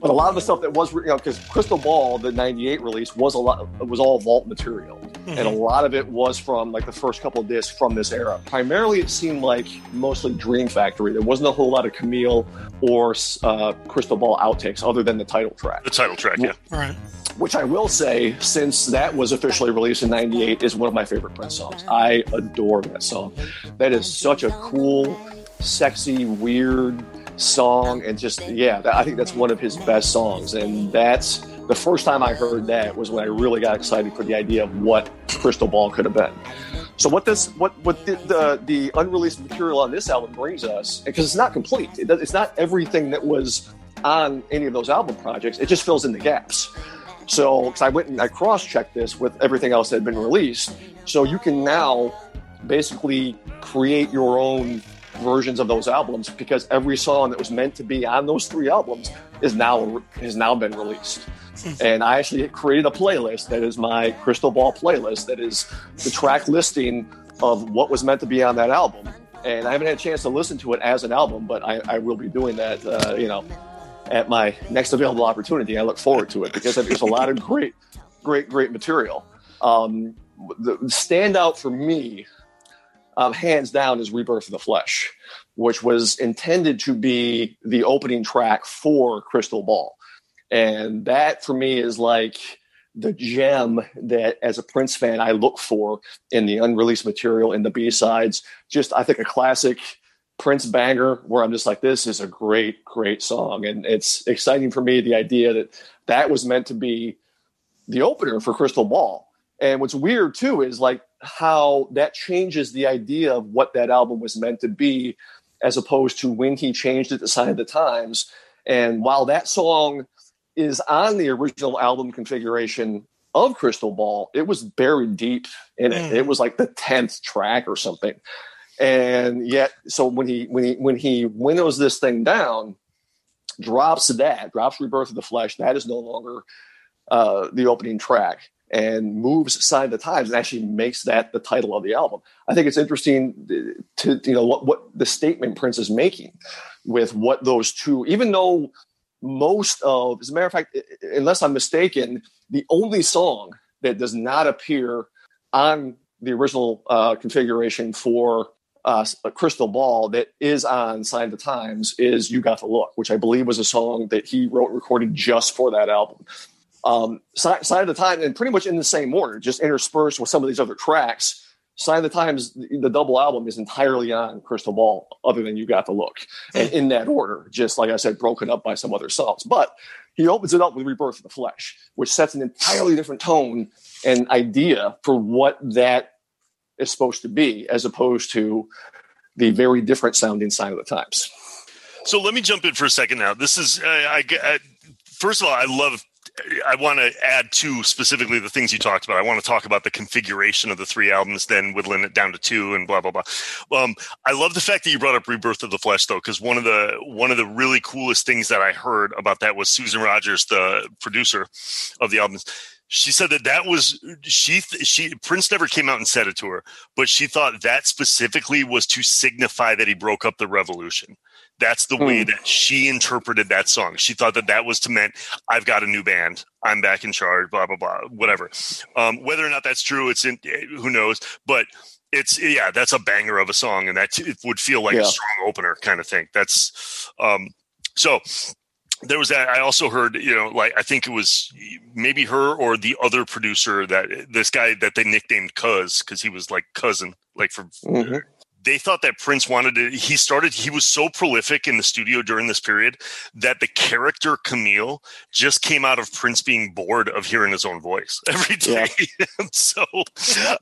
But a lot of the stuff that was, you know, because Crystal Ball, the '98 release, was a lot, it was all vault material, and a lot of it was from like the first couple of discs from this era. Primarily, it seemed like mostly Dream Factory. There wasn't a whole lot of Camille or uh, Crystal Ball outtakes, other than the title track. The title track, yeah. All right. Which I will say, since that was officially released in '98, is one of my favorite Prince songs. I adore that song. That is such a cool, sexy, weird song and just yeah i think that's one of his best songs. And that's the first time i heard that was when i really got excited for the idea of what crystal ball could have been. So what this what what the the, the unreleased material on this album brings us because it's not complete it, does- it's not everything that was on any of those album projects it just fills in the gaps. So because i went and i cross-checked this with everything else that had been released so you can now basically create your own versions of those albums because every song that was meant to be on those three albums is now has now been released. and I actually created a playlist that is my Crystal Ball playlist that is the track listing of what was meant to be on that album. And I haven't had a chance to listen to it as an album, but I, I will be doing that. Uh, you know, at my next available opportunity. I look forward to it because there's a lot of great, great, great material. Um, the standout for me um, hands down is Rebirth of the Flesh, which was intended to be the opening track for Crystal Ball. And that for me is like the gem that as a Prince fan I look for in the unreleased material in the B-sides. Just I think a classic Prince banger where I'm just like, this is a great, great song. And it's exciting for me the idea that that was meant to be the opener for Crystal Ball. And what's weird too is like how that changes the idea of what that album was meant to be, as opposed to when he changed it to Sign of the Times. And while that song is on the original album configuration of Crystal Ball, it was buried deep in it. Mm. It was like the tenth track or something. And yet, so when he when he when he winnows this thing down, drops that, drops Rebirth of the Flesh, that is no longer uh, the opening track and moves Sign the Times and actually makes that the title of the album. I think it's interesting to you know what what the statement Prince is making with what those two, even though most of, as a matter of fact, unless I'm mistaken, the only song that does not appear on the original uh, configuration for uh, a crystal ball that is on Sign the Times is "You Got the Look," which I believe was a song that he wrote recorded just for that album. Um, Sign, Sign of the Times, and pretty much in the same order, just interspersed with some of these other tracks. Sign of the Times, the, the double album is entirely on Crystal Ball, other than You Got the Look, and in that order, just like I said, broken up by some other songs. But he opens it up with Rebirth of the Flesh, which sets an entirely different tone and idea for what that is supposed to be, as opposed to the very different sounding Sign of the Times. So let me jump in for a second now. This is, uh, I, I, first of all, I love I want to add to specifically the things you talked about. I want to talk about the configuration of the three albums, then whittling it down to two, and blah blah blah. Um, I love the fact that you brought up Rebirth of the Flesh, though, because one of the one of the really coolest things that I heard about that was Susan Rogers, the producer of the albums. She said that that was she she Prince never came out and said it to her, but she thought that specifically was to signify that he broke up the revolution. That's the way Hmm. that she interpreted that song. She thought that that was to meant I've got a new band. I'm back in charge. Blah blah blah. Whatever. Um, whether or not that's true, it's in who knows. But it's yeah, that's a banger of a song, and that it would feel like Yeah. a strong opener kind of thing. That's um, so. There was that. I also heard, you know, like I think it was maybe her or the other producer that this guy that they nicknamed Cuz because he was like cousin, like for Mhm. They thought that Prince wanted to. He started. He was so prolific in the studio during this period that the character Camille just came out of Prince being bored of hearing his own voice every day. so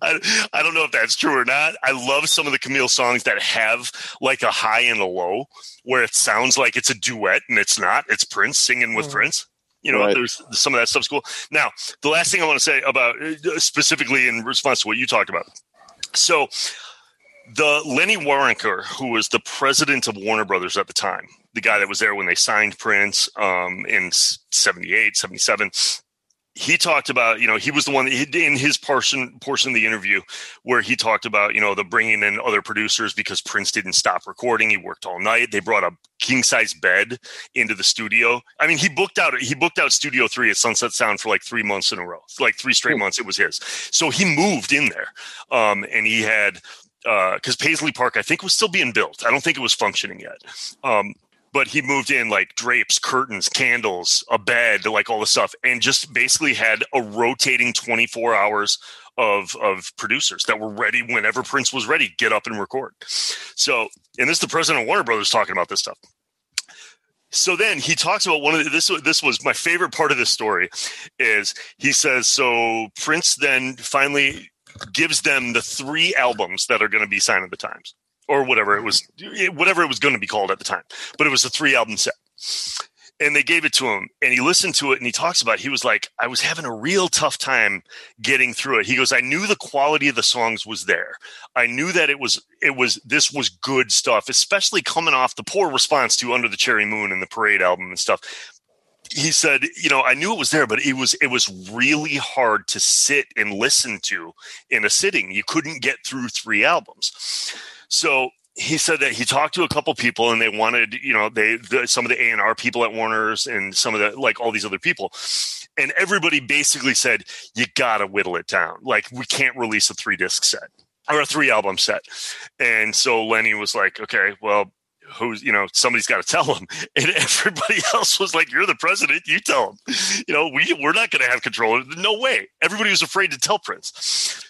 I, I don't know if that's true or not. I love some of the Camille songs that have like a high and a low, where it sounds like it's a duet and it's not. It's Prince singing with Mhm. Prince. You know, Right. there's some of that stuff's cool. Now, the last thing I want to say about uh, specifically in response to what you talked about. So, the Lenny Waronker, who was the president of Warner Brothers at the time, the guy that was there when they signed Prince um, in 78, 77, he talked about, you know, he was the one that he, in his portion portion of the interview where he talked about, you know, the bringing in other producers because Prince didn't stop recording. He worked all night. They brought a king size bed into the studio. I mean, he booked out he booked out Studio Three at Sunset Sound for like three months in a row, like three straight months. It was his. So he moved in there, um, and he had because Paisley Park, I think, was still being built. I don't think it was functioning yet. Um, but he moved in like drapes, curtains, candles, a bed, like all the stuff, and just basically had a rotating 24 hours of of producers that were ready whenever Prince was ready, get up and record. So, and this is the president of Warner Brothers talking about this stuff. So then he talks about one of the, this. This was my favorite part of this story, is he says so. Prince then finally gives them the three albums that are going to be Sign of the Times or whatever it was, eh, whatever it was going to be called at the time. But it was a three album set. And they gave it to him and he listened to it and he talks about it. he was like, I was having a real tough time getting through it. He goes, I knew the quality of the songs was there. I knew that it was it was this was good stuff, especially coming off the poor response to Under the Cherry Moon and the Parade album and stuff he said, you know, I knew it was there, but it was it was really hard to sit and listen to in a sitting. You couldn't get through three albums. So he said that he talked to a couple people and they wanted, you know, they the, some of the A and R people at Warner's and some of the like all these other people. And everybody basically said, you gotta whittle it down. Like we can't release a three disc set or a three album set. And so Lenny was like, okay, well, who's you know somebody's got to tell him and everybody else was like you're the president you tell him you know we we're not going to have control no way. Everybody was afraid to tell prince.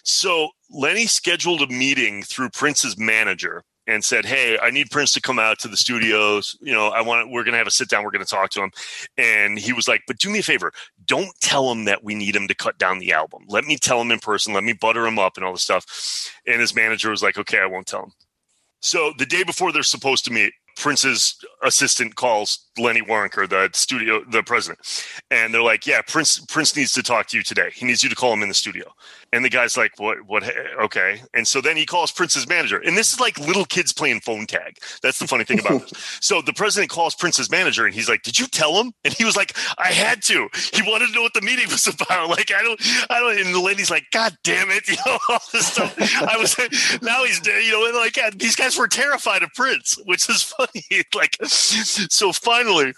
So lenny scheduled a meeting through prince's manager and said hey i need prince to come out to the studios. You know i want we're going to have a sit down we're going to talk to him. And he was like but do me a favor. Don't tell him that we need him to cut down the album. Let me tell him in person. Let me butter him up and all this stuff. And his manager was like okay i won't tell him so the day before they're supposed to meet, Prince's assistant calls Lenny Waronker, the studio, the president, and they're like, "Yeah, Prince Prince needs to talk to you today. He needs you to call him in the studio." And the guy's like, "What? What? Okay." And so then he calls Prince's manager, and this is like little kids playing phone tag. That's the funny thing about this. So the president calls Prince's manager, and he's like, "Did you tell him?" And he was like, "I had to. He wanted to know what the meeting was about. Like, I don't, I don't." And the lady's like, "God damn it!" You know all this stuff. I was now he's you know and like yeah, these guys were terrified of Prince, which is Like, so finally,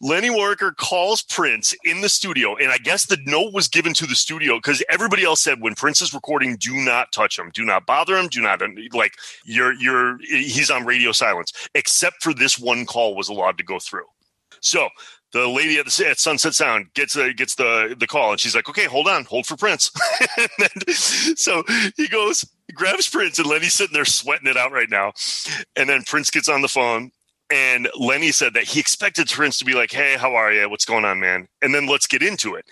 Lenny Waronker calls Prince in the studio, and I guess the note was given to the studio because everybody else said when Prince is recording, do not touch him, do not bother him, do not like you're you're he's on radio silence, except for this one call was allowed to go through. So the lady at, the, at Sunset Sound gets a, gets the the call, and she's like, "Okay, hold on, hold for Prince." then, so he goes, grabs Prince, and Lenny's sitting there sweating it out right now. And then Prince gets on the phone, and Lenny said that he expected Prince to be like, "Hey, how are you? What's going on, man?" And then let's get into it.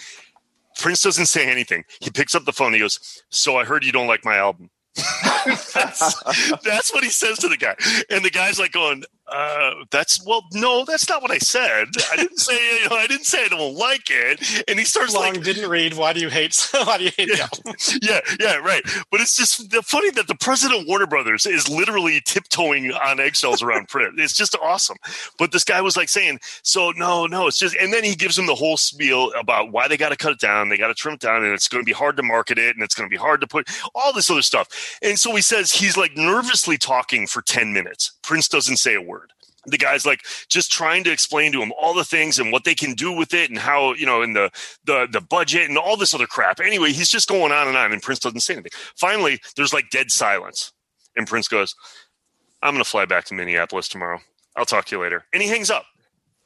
Prince doesn't say anything. He picks up the phone. He goes, "So I heard you don't like my album." that's, that's what he says to the guy, and the guy's like going, uh, "That's well, no, that's not what I said. I didn't say, you know, I didn't say I don't like it." And he starts Long like, didn't read. Why do you hate? Why do you hate? yeah, yeah, yeah, right. But it's just funny that the president of Warner Brothers is literally tiptoeing on eggshells around print. It's just awesome. But this guy was like saying, "So no, no, it's just," and then he gives him the whole spiel about why they got to cut it down, they got to trim it down, and it's going to be hard to market it, and it's going to be hard to put all this other stuff. And so he says he's like nervously talking for ten minutes. Prince doesn't say a word. The guy's like just trying to explain to him all the things and what they can do with it and how you know in the the the budget and all this other crap. Anyway he's just going on and on and prince doesn't say anything. Finally there's like dead silence. And prince goes i'm gonna fly back to minneapolis tomorrow. I'll talk to you later. And he hangs up.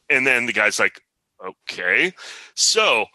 And then the guy's like okay. So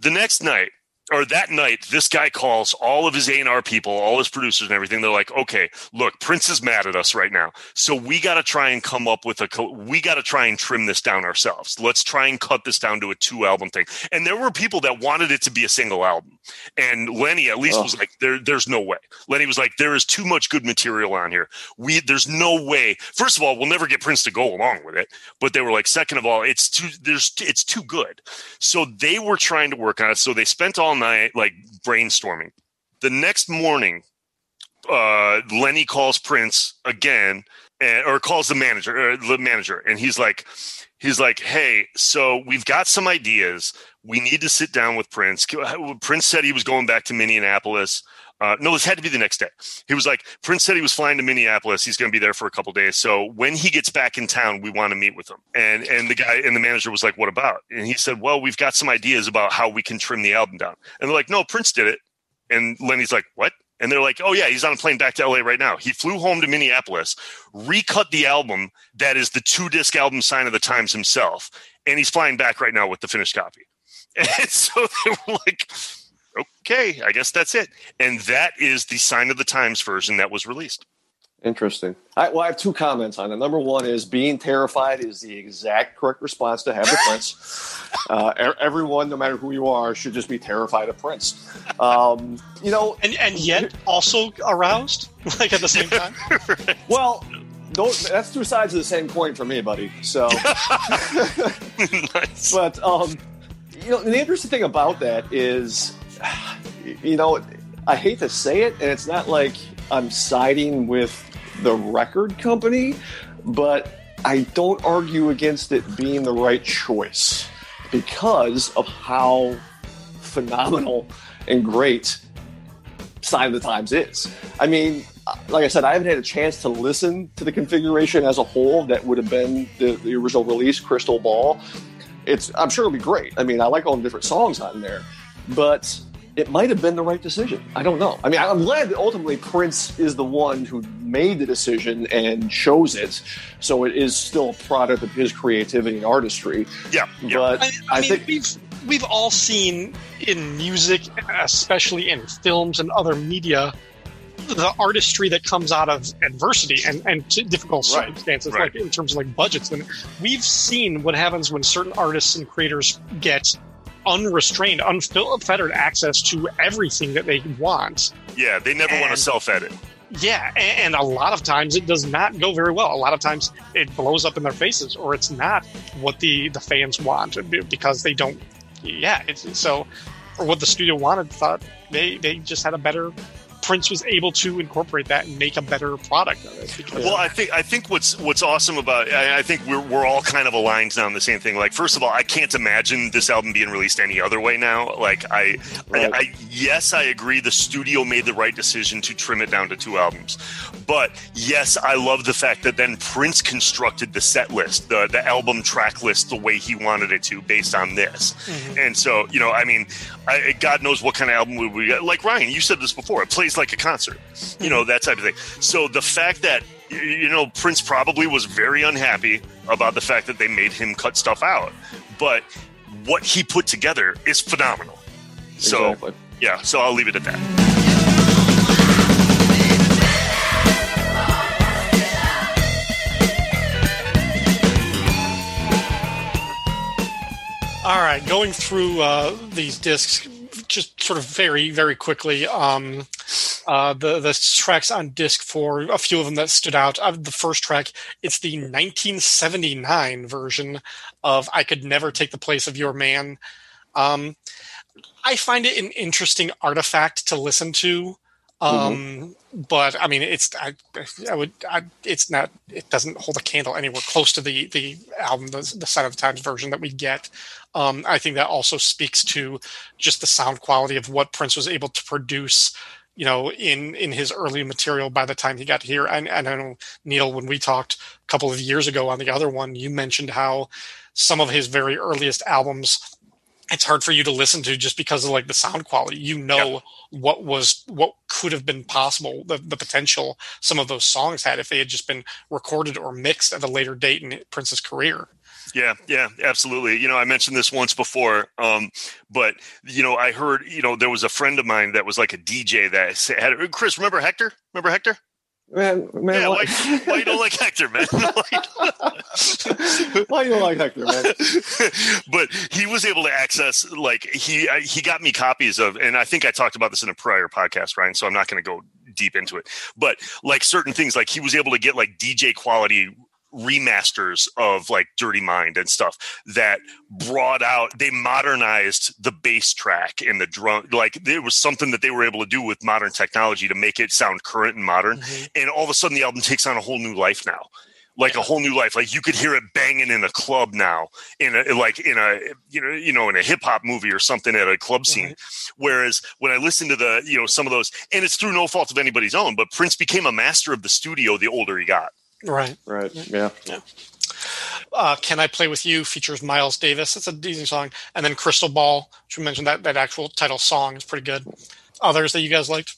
the next night or that night, this guy calls all of his A&R people, all his producers and everything. They're like, okay, look, Prince is mad at us right now. So we got to try and come up with a, co- we got to try and trim this down ourselves. Let's try and cut this down to a two album thing. And there were people that wanted it to be a single album. And Lenny at least Oh. was like, there, there's no way. Lenny was like, there is too much good material on here. We, there's no way. First of all, we'll never get Prince to go along with it. But they were like, second of all, it's too, there's, it's too good. So they were trying to work on it. So they spent all night like brainstorming. The next morning, uh, Lenny calls Prince again, and, or calls the manager, the manager, and he's like, he's like, "Hey, so we've got some ideas. We need to sit down with Prince. Prince said he was going back to Minneapolis." Uh, no, this had to be the next day. He was like, Prince said he was flying to Minneapolis. He's going to be there for a couple days. So when he gets back in town, we want to meet with him. And and the guy and the manager was like, "What about?" And he said, "Well, we've got some ideas about how we can trim the album down." And they're like, "No, Prince did it." And Lenny's like, "What?" And they're like, "Oh yeah, he's on a plane back to LA right now. He flew home to Minneapolis, recut the album that is the two disc album Sign of the Times himself, and he's flying back right now with the finished copy." And so they were like, "Okay, I guess that's it." And that is the Sign of the Times version that was released. Interesting. I, well, I have two comments on it. Number one is being terrified is the exact correct response to have the Prince. Uh, e- everyone, no matter who you are, should just be terrified of Prince. Um, you know, And and yet also aroused, like at the same time. well, those, that's two sides of the same coin for me, buddy. So, nice. but um, you know, the interesting thing about that is, you know, I hate to say it, and it's not like I'm siding with the record company, but I don't argue against it being the right choice because of how phenomenal and great Sign of the Times is. I mean, like I said, I haven't had a chance to listen to the configuration as a whole that would have been the, the original release, Crystal Ball. It's I'm sure it'll be great. I mean, I like all the different songs on there, but it might have been the right decision. I don't know. I mean, I'm glad that ultimately Prince is the one who made the decision and chose it, so it is still a product of his creativity and artistry. Yeah, yeah. But I, I, I mean, think we've we've all seen in music, especially in films and other media, the artistry that comes out of adversity and, and t- difficult Right, circumstances, right. like in terms of like budgets. And we've seen what happens when certain artists and creators get unrestrained, unfettered access to everything that they want. yeah, they never want to self edit. Yeah, a- and a lot of times it does not go very well. A lot of times it blows up in their faces, or it's not what the the fans want because they don't. Yeah, it's so, or what the studio wanted. Thought they they just had a better. Prince was able to incorporate that and make a better product of it. Because, Well, I think I think what's what's awesome about I, I think we're we're all kind of aligned now on the same thing. Like, first of all, I can't imagine this album being released any other way now. Like, I, Right. I, I yes, I agree. The studio made the right decision to trim it down to two albums, but yes, I love the fact that then Prince constructed the set list, the the album track list, the way he wanted it to, based on this. Mm-hmm. And so, you know, I mean, I, God knows what kind of album would we get. Like Ryan, you said this before. It plays like a concert, you know, that type of thing. So the fact that you know Prince probably was very unhappy about the fact that they made him cut stuff out, but what he put together is phenomenal. So Exactly. yeah, so I'll leave it at that. All right, going through uh, these discs, just sort of very, very quickly. Um, uh, the the tracks on disc for a few of them that stood out. Uh, the first track, it's the 1979 version of "I Could Never Take the Place of Your Man." Um, I find it an interesting artifact to listen to. Um, but I mean, it's I, I would I, it's not it doesn't hold a candle anywhere close to the the album the, the Sign of the Times version that we get. Um, I think that also speaks to just the sound quality of what Prince was able to produce. You know, in in his early material by the time he got here, and, and I know Neil, when we talked a couple of years ago on the other one, you mentioned how some of his very earliest albums it's hard for you to listen to just because of like the sound quality. You know what was what could have been possible, the, the potential some of those songs had if they had just been recorded or mixed at a later date in Prince's career. Yeah, yeah, absolutely. You know, I mentioned this once before, um, but you know, I heard you know there was a friend of mine that was like a DJ that had Chris. Remember Hector? Remember Hector? Man, man, yeah, why, why, you don't like Hector, man? why you don't like Hector, man? but he was able to access like he I- he got me copies of and i think i talked about this in a prior podcast ryan so i'm not going to go deep into it but like certain things like he was able to get like dj quality remasters of like dirty mind and stuff that brought out they modernized the bass track and the drum like there was something that they were able to do with modern technology to make it sound current and modern. Mm-hmm. And all of a sudden the album takes on a whole new life now like a whole new life. Like you could hear it banging in a club now in a like in a you know you know in a hip hop movie or something at a club scene. Whereas when i listen to the you know some of those and it's through no fault of anybody's own but prince became a master of the studio the older he got Right. Right. Yeah. Yeah. Uh, Can I Play With You features Miles Davis. It's a decent song. And then Crystal Ball, which we mentioned that, that actual title song is pretty good. Others that you guys liked?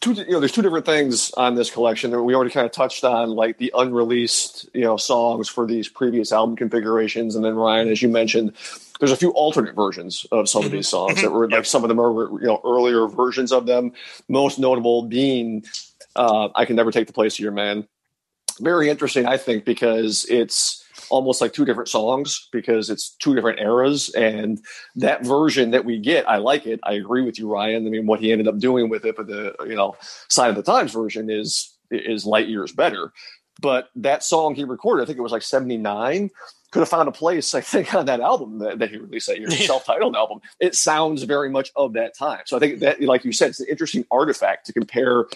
two you know there's two different things on this collection that we already kind of touched on like the unreleased you know songs for these previous album configurations and then ryan as you mentioned there's a few alternate versions of some of these songs that were like some of them are you know earlier versions of them most notable being uh, i can never take the place of your man very interesting i think because it's almost like two different songs because it's two different eras. And that version that we get i like it. I agree with you ryan. I mean what he ended up doing with it but the you know sign of the times version is is light years better. But that song he recorded i think it was like 79 could have found a place i think on that album that, that he released that year the self-titled album. It sounds very much of that time. So i think that like you said it's an interesting artifact to compare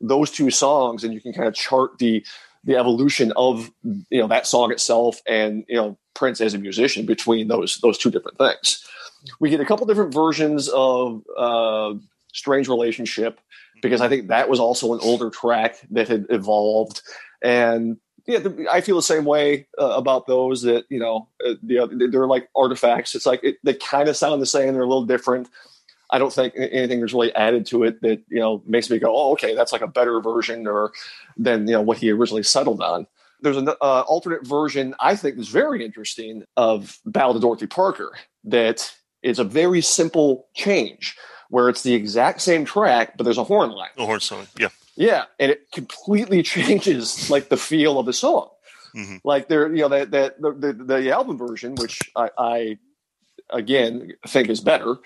those two songs and you can kind of chart the the evolution of you know that song itself and you know Prince as a musician between those those two different things. We get a couple different versions of uh, "Strange Relationship" because I think that was also an older track that had evolved, and yeah, I feel the same way uh, about those. That you know, uh, they're like artifacts. It's like it, they kind of sound the same. They're a little different. I don't think anything was really added to it that you know makes me go, oh, okay, that's like a better version or than you know what he originally settled on. There's an uh, alternate version I think is very interesting of Ballad of Dorothy Parker that is a very simple change where it's the exact same track but there's a horn line. the horn song yeah Yeah, and it completely changes like the feel of the song. Mhm. Like there, you know, that that the, the the album version, which I, I again think is better.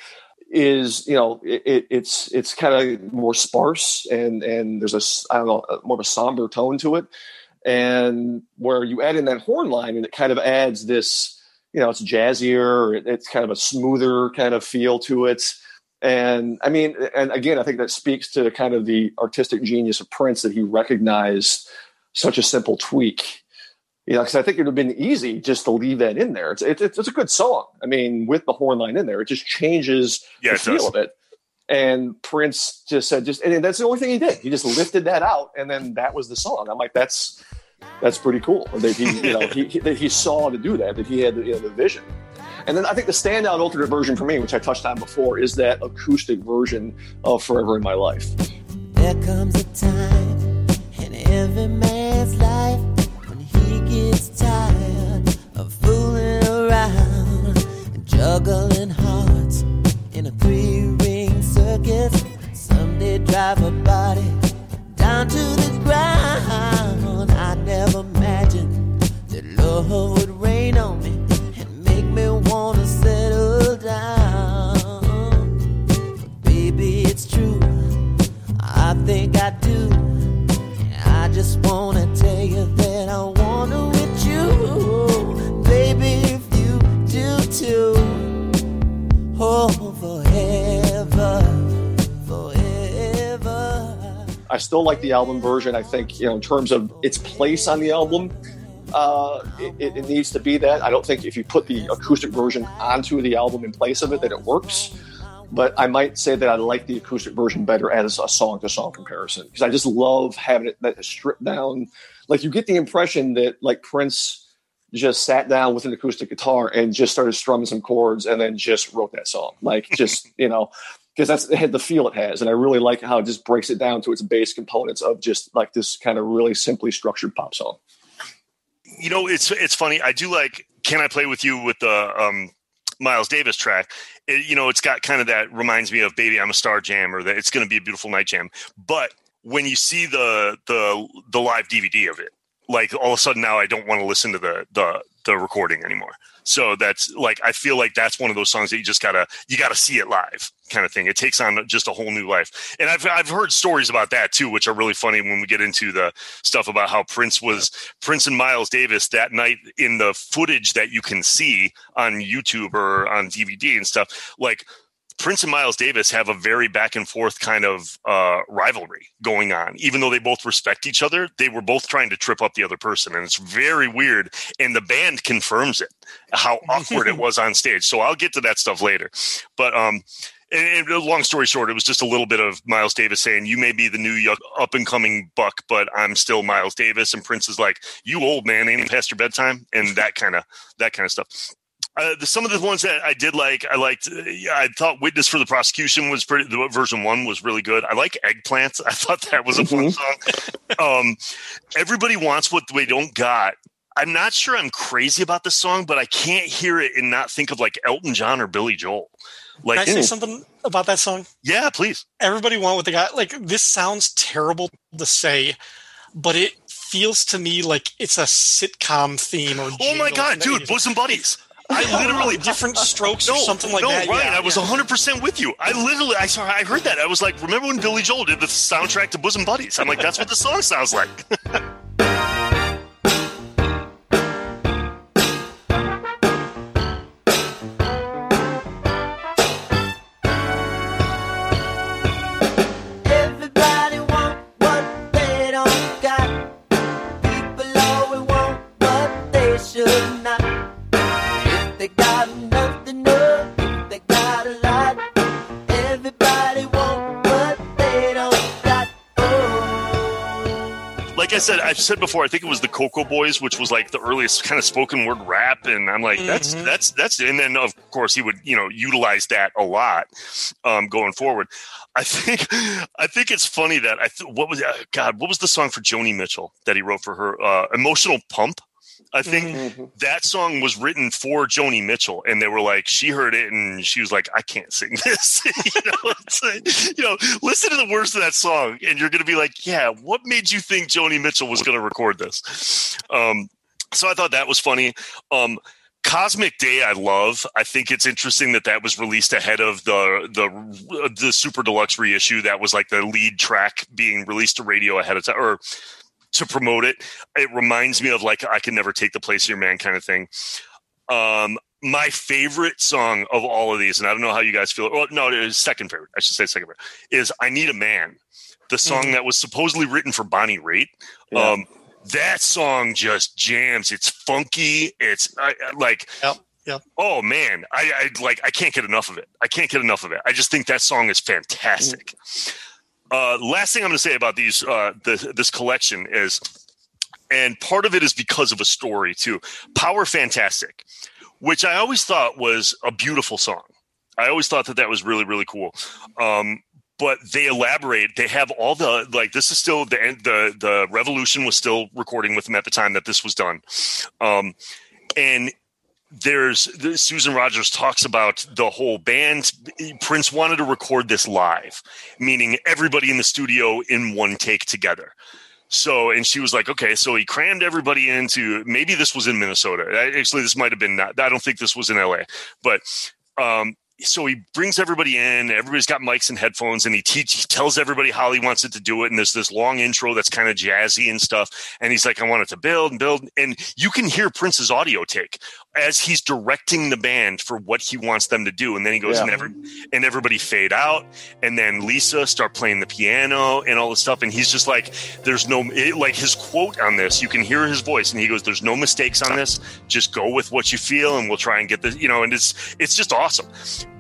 Is you know it, it, it's it's kind of more sparse and and there's a I don't know uh, more of a somber tone to it, and where you add in that horn line and it kind of adds this you know it's jazzier, it, it's kind of a smoother kind of feel to it. And I mean, and again, I think that speaks to kind of the artistic genius of Prince that he recognized such a simple tweak. You know, because I think it would have been easy just to leave that in there. It's, it's it's a good song. I mean, with the horn line in there, it just changes Yeah, the it feel does. of it. And Prince just said, just and that's the only thing he did. He just lifted that out, and then that was the song. I'm like, that's that's pretty cool that he you know he, he that he saw to do that, that he had the, you know, the vision. And then I think the standout alternate version for me, which I touched on before, is that acoustic version of "Forever in My Life." There comes a time in every man's life when he tired of fooling around juggling hearts in a three ring circus. Drive a body down to the ground. I never imagined that love would rain on me and make me wanna settle down. But baby, it's true. I think I do. I just wanna tell you that I oh. I still like the album version. I think you know in terms of its place on the album, uh, it, it- it needs to be that. I don't think if you put the acoustic version onto the album in place of it, that it works. But I might say that I like the acoustic version better as a song to song comparison because I just love having it that stripped down. Like you get the impression that like Prince just sat down with an acoustic guitar and just started strumming some chords and then just wrote that song. Like just you know because that's it had the feel it has, and I really like how it just breaks it down to its base components of just like this kind of really simply structured pop song. you know it's it's funny i do like can i play with you with the um miles davis track it, you know it's got kind of that reminds me of baby i'm a star jam or that it's going to be a beautiful night jam but when you see the the the live dvd of it like all of a sudden now i don't want to listen to the the the recording anymore. So that's like i feel like that's one of those songs that you just gotta you gotta see it live kind of thing. It takes on just a whole new life. And i've i've heard stories about that too which are really funny when we get into the stuff about how prince was prince and miles davis that night in the footage that you can see on youtube or on dvd and stuff like Prince and Miles Davis have a very back and forth kind of uh, rivalry going on. Even though they both respect each other, they were both trying to trip up the other person, and it's very weird. And the band confirms it how awkward it was on stage. So I'll get to that stuff later. But um, and, and long story short, it was just a little bit of Miles Davis saying, "You may be the new up and coming buck, but I'm still Miles Davis." And Prince is like, "You old man, ain't past your bedtime?" And that kind of that kind of stuff. Uh, the, some of the ones that I did like, I liked. Uh, yeah, I thought "Witness for the Prosecution" was pretty. The version one was really good. I like "Eggplants." I thought that was a fun song. Um, Everybody wants what they don't got. I'm not sure I'm crazy about this song, but I can't hear it and not think of like Elton John or Billy Joel. Can I Like, say something about that song? yeah, please. Everybody want what they got. Like this sounds terrible to say, but it feels to me like it's a sitcom theme. Or Oh my god, dude, 80s. bosom buddies. I literally different strokes or something like no, that. Ryan, yeah, I was yeah. 100 percent with you. I literally, I saw, I heard that. I was like, remember when Billy Joel did the soundtrack to Bosom Buddies? I'm like, that's what the song sounds like. I said, I've said before, I think it was the Cocoa Boys, which was like the earliest kind of spoken word rap, and I'm like, that's Mhm. that's that's, and then of course he would you know utilize that a lot um, going forward. I think I think it's funny that I th- what was uh, God what was the song for Joni Mitchell that he wrote for her uh, Emotional Pump. I think Mhm. that song was written for Joni Mitchell, and they were like, she heard it and she was like, I can't sing this. you know, like, you know, listen to the words of that song, and you're going to be like, yeah, what made you think Joni Mitchell was going to record this? Um, so I thought that was funny. Um, Cosmic Day, I love. I think it's interesting that that was released ahead of the the the Super Deluxe reissue. That was like the lead track being released to radio ahead of time, or to promote it. It reminds me of like I can never take the place of your man kind of thing. Um, my favorite song of all of these, and I don't know how you guys feel. Well, no, it is second favorite. I should say second favorite is "I Need a Man," the song Mhm. that was supposedly written for Bonnie Raitt. Yeah. Um, that song just jams. It's funky. It's I, I- like, Yep, yep. oh man, I, I like. I can't get enough of it. I can't get enough of it. I just think that song is fantastic. Uh, last thing I'm going to say about these uh, the, this collection is, and part of it is because of a story too. Power Fantastic, which I always thought was a beautiful song. I always thought that that was really really cool. Um, but they elaborate. They have all the like. This is still the the the Revolution was still recording with them at the time that this was done, um, and there's the, Susan Rogers talks about the whole band. Prince wanted to record this live, meaning everybody in the studio in one take together. So, and she was like, okay, so he crammed everybody into maybe this was in Minnesota. Actually, this might have been not. I don't think this was in LA, but um, so he brings everybody in. Everybody's got mics and headphones, and he teach, he tells everybody how he wants it to do it. And there's this long intro that's kind of jazzy and stuff. And he's like, I want it to build and build. And you can hear Prince's audio take as he's directing the band for what he wants them to do. And then he goes, Yeah. and, every, and everybody fade out. And then Lisa start playing the piano and all this stuff. And he's just like, there's no, it, like his quote on this, you can hear his voice. And he goes, there's no mistakes on this. Just go with what you feel and we'll try and get this, you know, and it's, it's just awesome.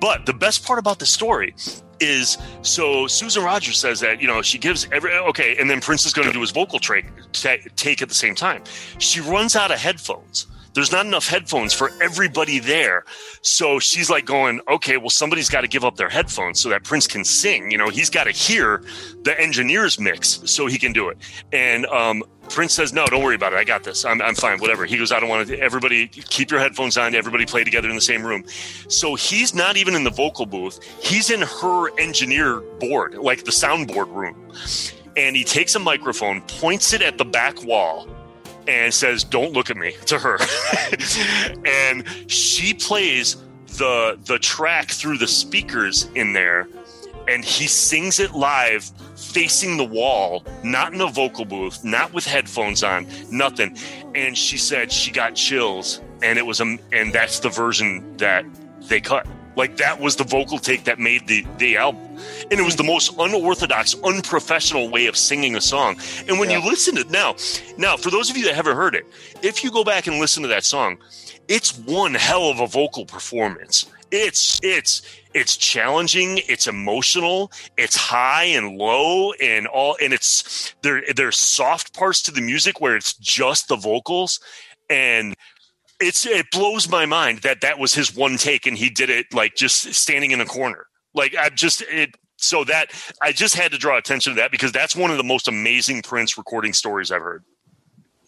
But the best part about the story is so Susan Rogers says that you know she gives every okay, and then Prince is going to do his vocal tra- ta- take at the same time. She runs out of headphones. There's not enough headphones for everybody there, so she's like going, okay, well somebody's got to give up their headphones so that Prince can sing. You know, he's got to hear the engineer's mix so he can do it. And um, Prince says, no, don't worry about it. I got this. I'm, I'm fine. Whatever. He goes, I don't want to. Everybody keep your headphones on. Everybody play together in the same room. So he's not even in the vocal booth. He's in her engineer board, like the soundboard room. And he takes a microphone, points it at the back wall, and says, Don't look at me to her. and she plays the the track through the speakers in there and he sings it live facing the wall not in a vocal booth not with headphones on nothing and she said she got chills and it was a and that's the version that they cut like that was the vocal take that made the the album. And it was the most unorthodox unprofessional way of singing a song. And when Yeah. you listen to it now now for those of you that haven't heard it if you go back and listen to that song it's one hell of a vocal performance. It's it's it's challenging it's emotional it's high and low and all and it's there there's soft parts to the music where it's just the vocals. And it's it blows my mind that that was his one take and he did it like just standing in a corner like i just it so that i just had to draw attention to that because that's one of the most amazing prince recording stories i've heard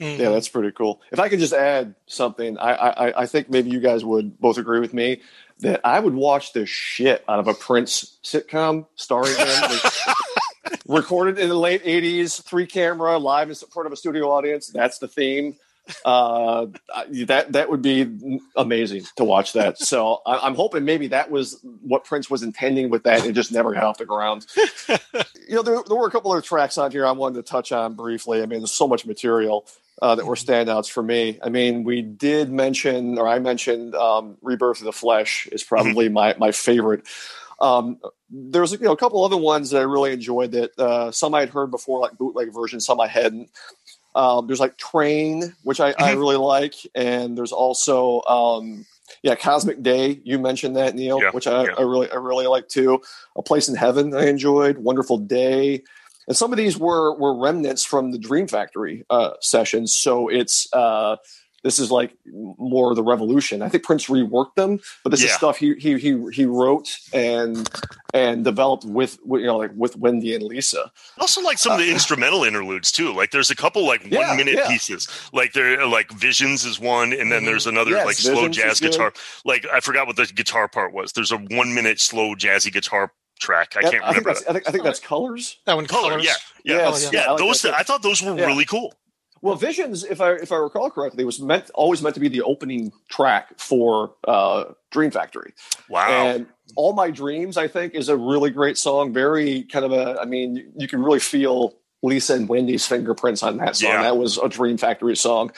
Mhm. Yeah, that's pretty cool. If I could just add something, I, I I think maybe you guys would both agree with me that I would watch the shit out of a Prince sitcom starring him, like, recorded in the late '80s, three camera, live in front of a studio audience. That's the theme. Uh, that that would be amazing to watch that. So I, I'm hoping maybe that was what Prince was intending with that, and just never got off the ground. you know, there, there were a couple other tracks on here I wanted to touch on briefly. I mean, there's so much material uh, that were standouts for me. I mean, we did mention, or I mentioned, um, "Rebirth of the Flesh" is probably my my favorite. Um, there's you know a couple other ones that I really enjoyed that uh, some I had heard before, like bootleg versions, some I hadn't. Um, there's like Train, which I, I really like, and there's also um, yeah, Cosmic Day. You mentioned that, Neil, Yeah, which I, yeah. I really I really like too. A Place in Heaven, I enjoyed. Wonderful Day, and some of these were were remnants from the Dream Factory uh, sessions. So it's uh, this is like more of the revolution. I think Prince reworked them, but this is stuff he he he he wrote and and developed with with, you know like with Wendy and Lisa. Also like some of the uh, instrumental interludes too. Like there's a couple like one Yeah, minute yeah. pieces. Like there like Visions is one, and then there's mm-hmm. another Yes, like slow jazz guitar. Like I forgot what the guitar part was. There's a one minute slow jazzy guitar track. I That- can't I think remember. that's I think I think that's Colors. that one Color, colors. yeah, yeah, Oh, yeah. I like those that too. I thought those were Yeah. really cool. Well, Visions, if I if I recall correctly, was meant always meant to be the opening track for uh, Dream Factory. Wow. And All My Dreams, I think, is a really great song. Very kind of a, I mean, you, can really feel Lisa and Wendy's fingerprints on that song. Yeah. That was a Dream Factory song.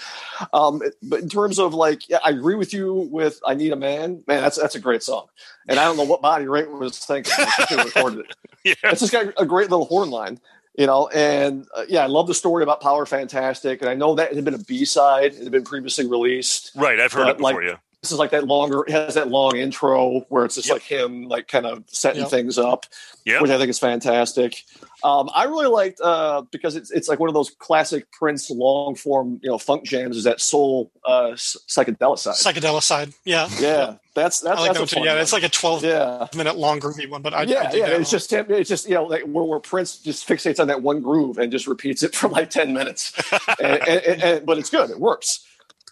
Um, but in terms of like, yeah, I agree with you with I Need a Man. Man, that's that's a great song. And I don't know what Bonnie Raitt was thinking when she recorded it. yeah. It's just got a great little horn line. You know, and uh, yeah, I love the story about Power Fantastic, and I know that it had been a B side; it had been previously released Right. I've heard it before. like, yeah. This is like that longer it has that long intro where it's just Yep. like him like kind of setting Yep. things up Yep. which i think is fantastic um, i really liked uh, because it's, it's like one of those classic prince long form you know funk jams is that soul uh, psychedelicide Psychedelic side. Yeah. yeah that's that's, I like that's that a one fun Yeah, one. it's like a 12 yeah minute long groovy one, but I, I yeah, dig yeah. It's one. just him. It's just you know, like where, where Prince just fixates on that one groove and just repeats it for like ten minutes. and, and, and, and- but it's good. It works.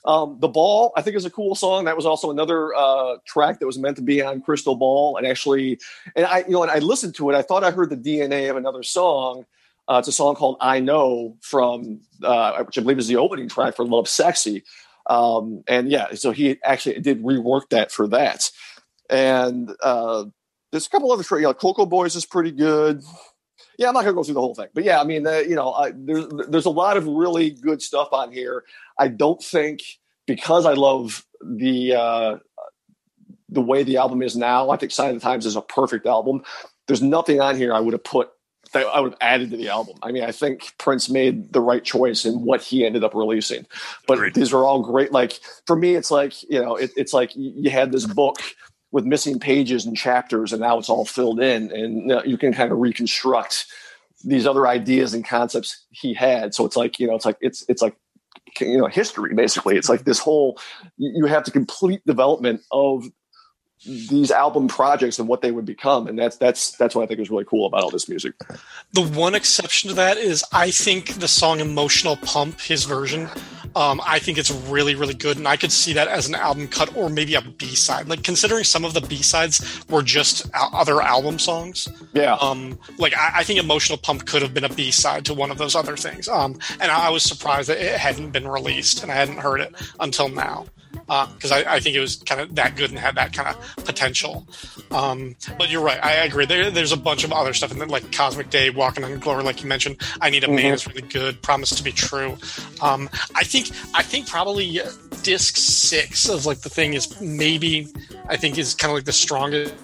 Um, the ball, I think, is a cool song. That was also another uh, track that was meant to be on Crystal Ball, and actually, and I, you know, and I listened to it. I thought I heard the DNA of another song. Uh, it's a song called "I Know" from, uh, which I believe is the opening track for "Lovesexy." Um, and yeah, so he actually did rework that for that. And uh, there's a couple other tracks. You know, Cocoa Boys is pretty good. Yeah, I'm not gonna go through the whole thing, but yeah, I mean, uh, you know, I, there's there's a lot of really good stuff on here. I don't think because I love the uh, the way the album is now. I think "Sign of the Times" is a perfect album. There's nothing on here I would have put that I would have added to the album. I mean, I think Prince made the right choice in what he ended up releasing. But Agreed. these are all great. Like for me, it's like you know, it, it's like you had this book with missing pages and chapters, and now it's all filled in, and you can kind of reconstruct these other ideas and concepts he had. So it's like you know, it's like it's it's like you know, history basically. It's like this whole you have to complete development of these album projects and what they would become, and that's that's that's what I think is really cool about all this music. The one exception to that is I think the song "Emotional Pump," his version, um, I think it's really, really good, and I could see that as an album cut or maybe a B side. Like considering some of the B sides were just other album songs. Yeah, Um, like I, I think "Emotional Pump" could have been a B side to one of those other things. Um, and I was surprised that it hadn't been released, and I hadn't heard it until now because I, I think it was kind of that good and had that kind of potential. Um, but you're right, I agree. There, there's a bunch of other stuff in there, like Cosmic Day, Walking on Glory, like you mentioned. I Need a Man Mhm. is really good. Promise to be True. Um, I think I think probably uh, disc six of like the thing is maybe I think is kind of like the strongest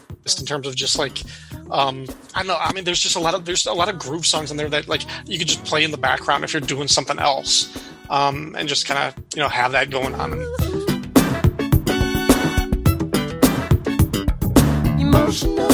in terms of just like um i don't know i mean there's just a lot of there's a lot of groove songs in there that like you could just play in the background if you're doing something else um and just kind of you know have that going on Emotional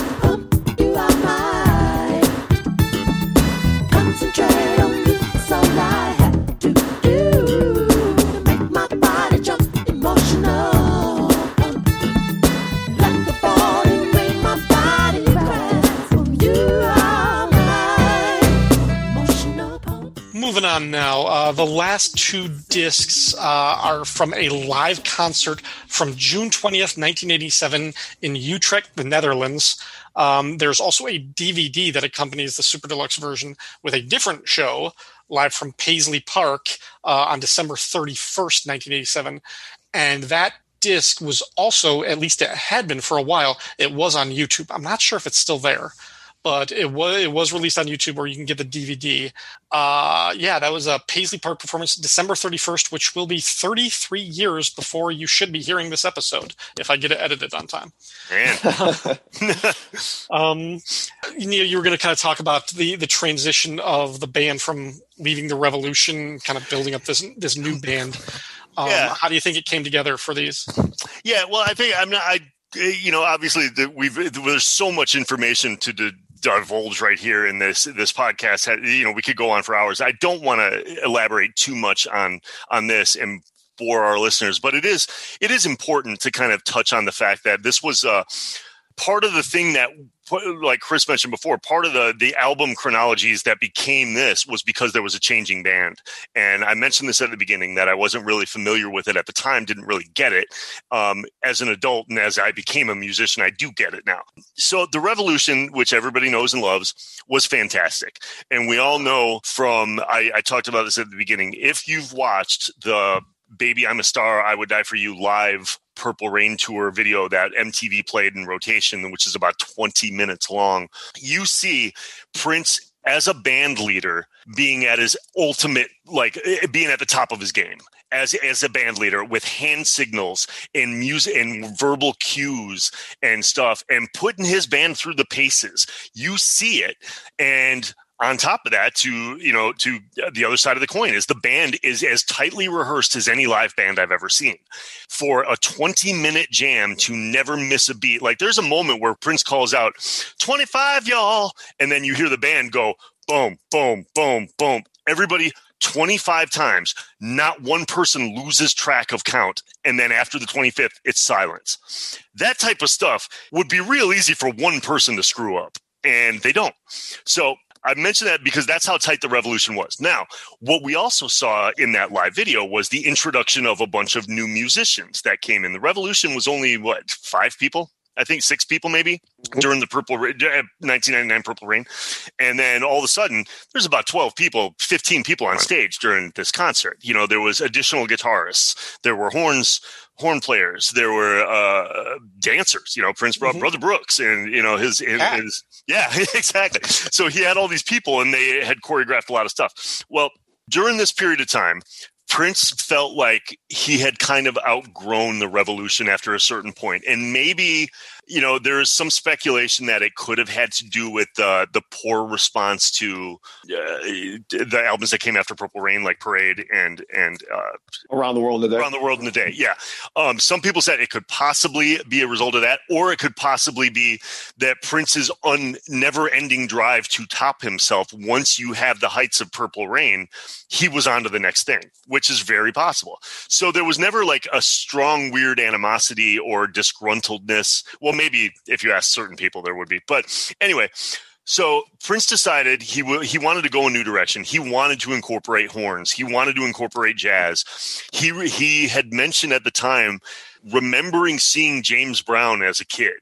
moving on now uh the last two discs uh, are from a live concert from june 20th 1987 in utrecht the netherlands. Um, there's also a dvd that accompanies the super deluxe version with a different show live from paisley park uh, on december 31st 1987 and that disc was also at least it had been for a while it was on youtube. I'm not sure if it's still there but it was it was released on YouTube where you can get the DVD. Uh, yeah, that was a Paisley Park performance, December thirty first, which will be thirty three years before you should be hearing this episode if I get it edited on time. Man. Um, you, know, you were going to kind of talk about the the transition of the band from leaving the Revolution, kind of building up this this new band. Um, Yeah. How do you think it came together for these? Yeah, well, I think I'm not. I, you know, obviously, the, we've there's so much information to di- divulge right here in this this podcast. You know, we could go on for hours. I don't want to elaborate too much on on this and for our listeners, but it is it is important to kind of touch on the fact that this was uh, part of the thing that like Chris mentioned before, part of the the album chronologies that became this was because there was a changing band. And I mentioned this at the beginning that I wasn't really familiar with it at the time, didn't really get it. Um, as an adult and as I became a musician, I do get it now. So the Revolution, which everybody knows and loves, was fantastic. And we all know from I, I talked about this at the beginning. If you've watched the Baby I'm a Star, I Would Die for You live Purple Rain tour video that MTV played in rotation, which is about 20 minutes long, you see Prince as a band leader being at his ultimate, like eh, being at the top of his game. As, as a band leader with hand signals and music and verbal cues and stuff and putting his band through the paces you see it and on top of that to you know to uh, the other side of the coin is the band is as tightly rehearsed as any live band i've ever seen. For a 20 minute jam to never miss a beat like there's a moment where prince calls out 25 y'all and then you hear the band go boom boom boom boom. Everybody 25 times not one person loses track of count and then after the 25th it's silence. That type of stuff would be real easy for one person to screw up and they don't. So I mentioned that because that's how tight the revolution was. Now, what we also saw in that live video was the introduction of a bunch of new musicians that came in. The revolution was only what five people, I think six people maybe during the Purple Ra- uh, 1999 Purple Rain, and then all of a sudden there's about 12 people, 15 people on stage during this concert. You know, there was additional guitarists, there were horns horn players. There were uh, dancers. You know, Prince brought Mhm. Brother Brooks, and you know his, his, Cat. his yeah, exactly. So he had all these people, and they had choreographed a lot of stuff. Well, during this period of time. Prince felt like he had kind of outgrown the revolution after a certain point, and maybe you know there is some speculation that it could have had to do with uh, the poor response to uh, the albums that came after Purple Rain, like Parade and and uh, around the world today. around the world in a day. Yeah. Um, some people said it could possibly be a result of that, or it could possibly be that Prince's un never ending drive to top himself. Once you have the heights of Purple Rain, he was on to the next thing, which is very possible. So there was never like a strong, weird animosity or disgruntledness. Well, maybe if you ask certain people, there would be. But anyway, so Prince decided he w- he wanted to go a new direction. He wanted to incorporate horns. He wanted to incorporate jazz. He re- he had mentioned at the time remembering seeing James Brown as a kid.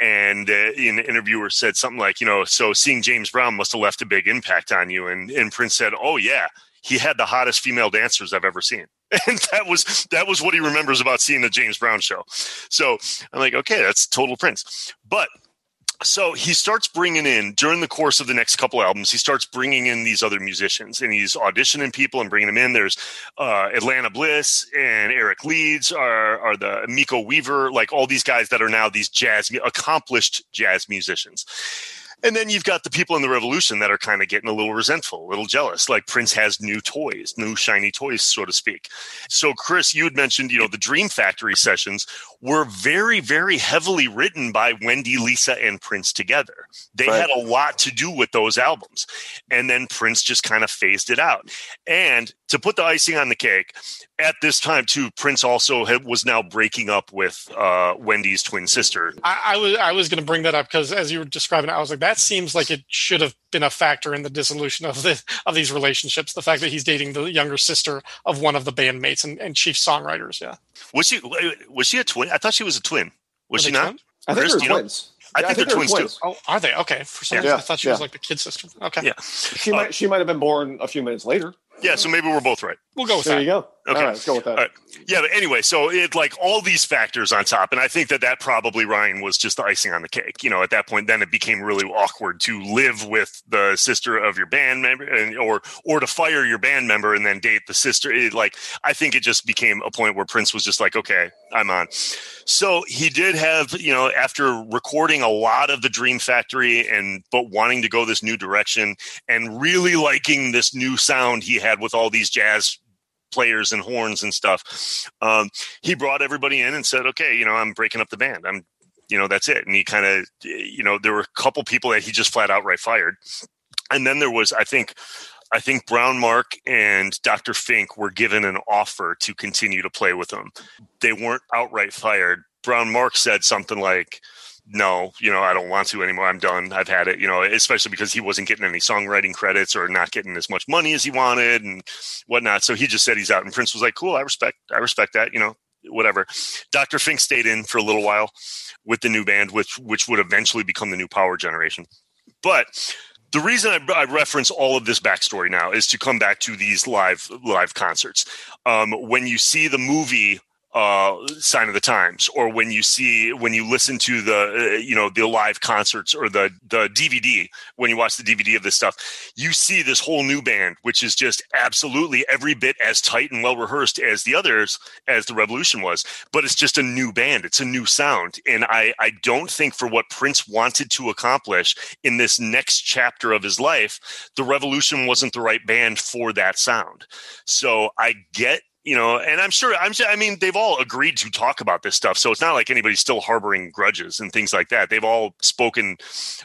And uh, an interviewer said something like, you know, so seeing James Brown must have left a big impact on you. And and Prince said, oh yeah, he had the hottest female dancers I've ever seen. And that was that was what he remembers about seeing the James Brown show. So I'm like, okay, that's total Prince. But so he starts bringing in during the course of the next couple albums he starts bringing in these other musicians and he's auditioning people and bringing them in there's uh, atlanta bliss and eric leeds are, are the miko weaver like all these guys that are now these jazz accomplished jazz musicians and then you've got the people in the revolution that are kind of getting a little resentful, a little jealous. Like Prince has new toys, new shiny toys, so to speak. So, Chris, you had mentioned, you know, the Dream Factory sessions were very, very heavily written by Wendy, Lisa, and Prince together. They Right. had a lot to do with those albums. And then Prince just kind of phased it out. And to put the icing on the cake, at this time too, Prince also had, was now breaking up with uh, Wendy's twin sister. I, I was I was going to bring that up because as you were describing it, I was like, that seems like it should have been a factor in the dissolution of the of these relationships. The fact that he's dating the younger sister of one of the bandmates and, and chief songwriters. Yeah, Was she was she a twin? I thought she was a twin. Was she they not? twins? I think Chris, they're do know- twins. I Yeah, think they're twins, too. Oh, are they? Okay. For some Yeah. reason, I thought she was like the kid sister. Okay, Yeah. She might she might have been born a few minutes later. Yeah, so maybe we're both right. we'll go with There that. There you go. Okay. All right, let's go with that. Right. Yeah, but anyway, so it like all these factors on top, and I think that that probably Ryan was just the icing on the cake. You know, at that point, then it became really awkward to live with the sister of your band member, and or or to fire your band member and then date the sister. It, like, I think it just became a point where Prince was just like, okay, I'm on. So he did have, you know, after recording a lot of the Dream Factory and but wanting to go this new direction and really liking this new sound he had with all these jazz players and horns and stuff. Um, he brought everybody in and said, "Okay, you know, I'm breaking up the band. I'm, you know, that's it." And he kind of, you know, there were a couple people that he just flat outright fired, and then there was, I think. I think Brown Mark and Dr. Fink were given an offer to continue to play with him. They weren't outright fired. Brown Mark said something like, no, you know, I don't want to anymore. I'm done. I've had it, you know, especially because he wasn't getting any songwriting credits or not getting as much money as he wanted and whatnot. So he just said he's out. And Prince was like, cool, I respect, I respect that, you know, whatever. Dr. Fink stayed in for a little while with the new band, which, which would eventually become the new power generation. But the reason I, I reference all of this backstory now is to come back to these live live concerts. Um, when you see the movie uh, sign of the times or when you see when you listen to the uh, you know the live concerts or the the dvd when you watch the dvd of this stuff you see this whole new band which is just absolutely every bit as tight and well rehearsed as the others as the revolution was but it's just a new band. It's a new sound. And i i don't think for what prince wanted to accomplish in this next chapter of his life the revolution wasn't the right band for that sound. So i get you know, and I'm sure I'm. Sure I mean, they've all agreed to talk about this stuff, so it's not like anybody's still harboring grudges and things like that. They've all spoken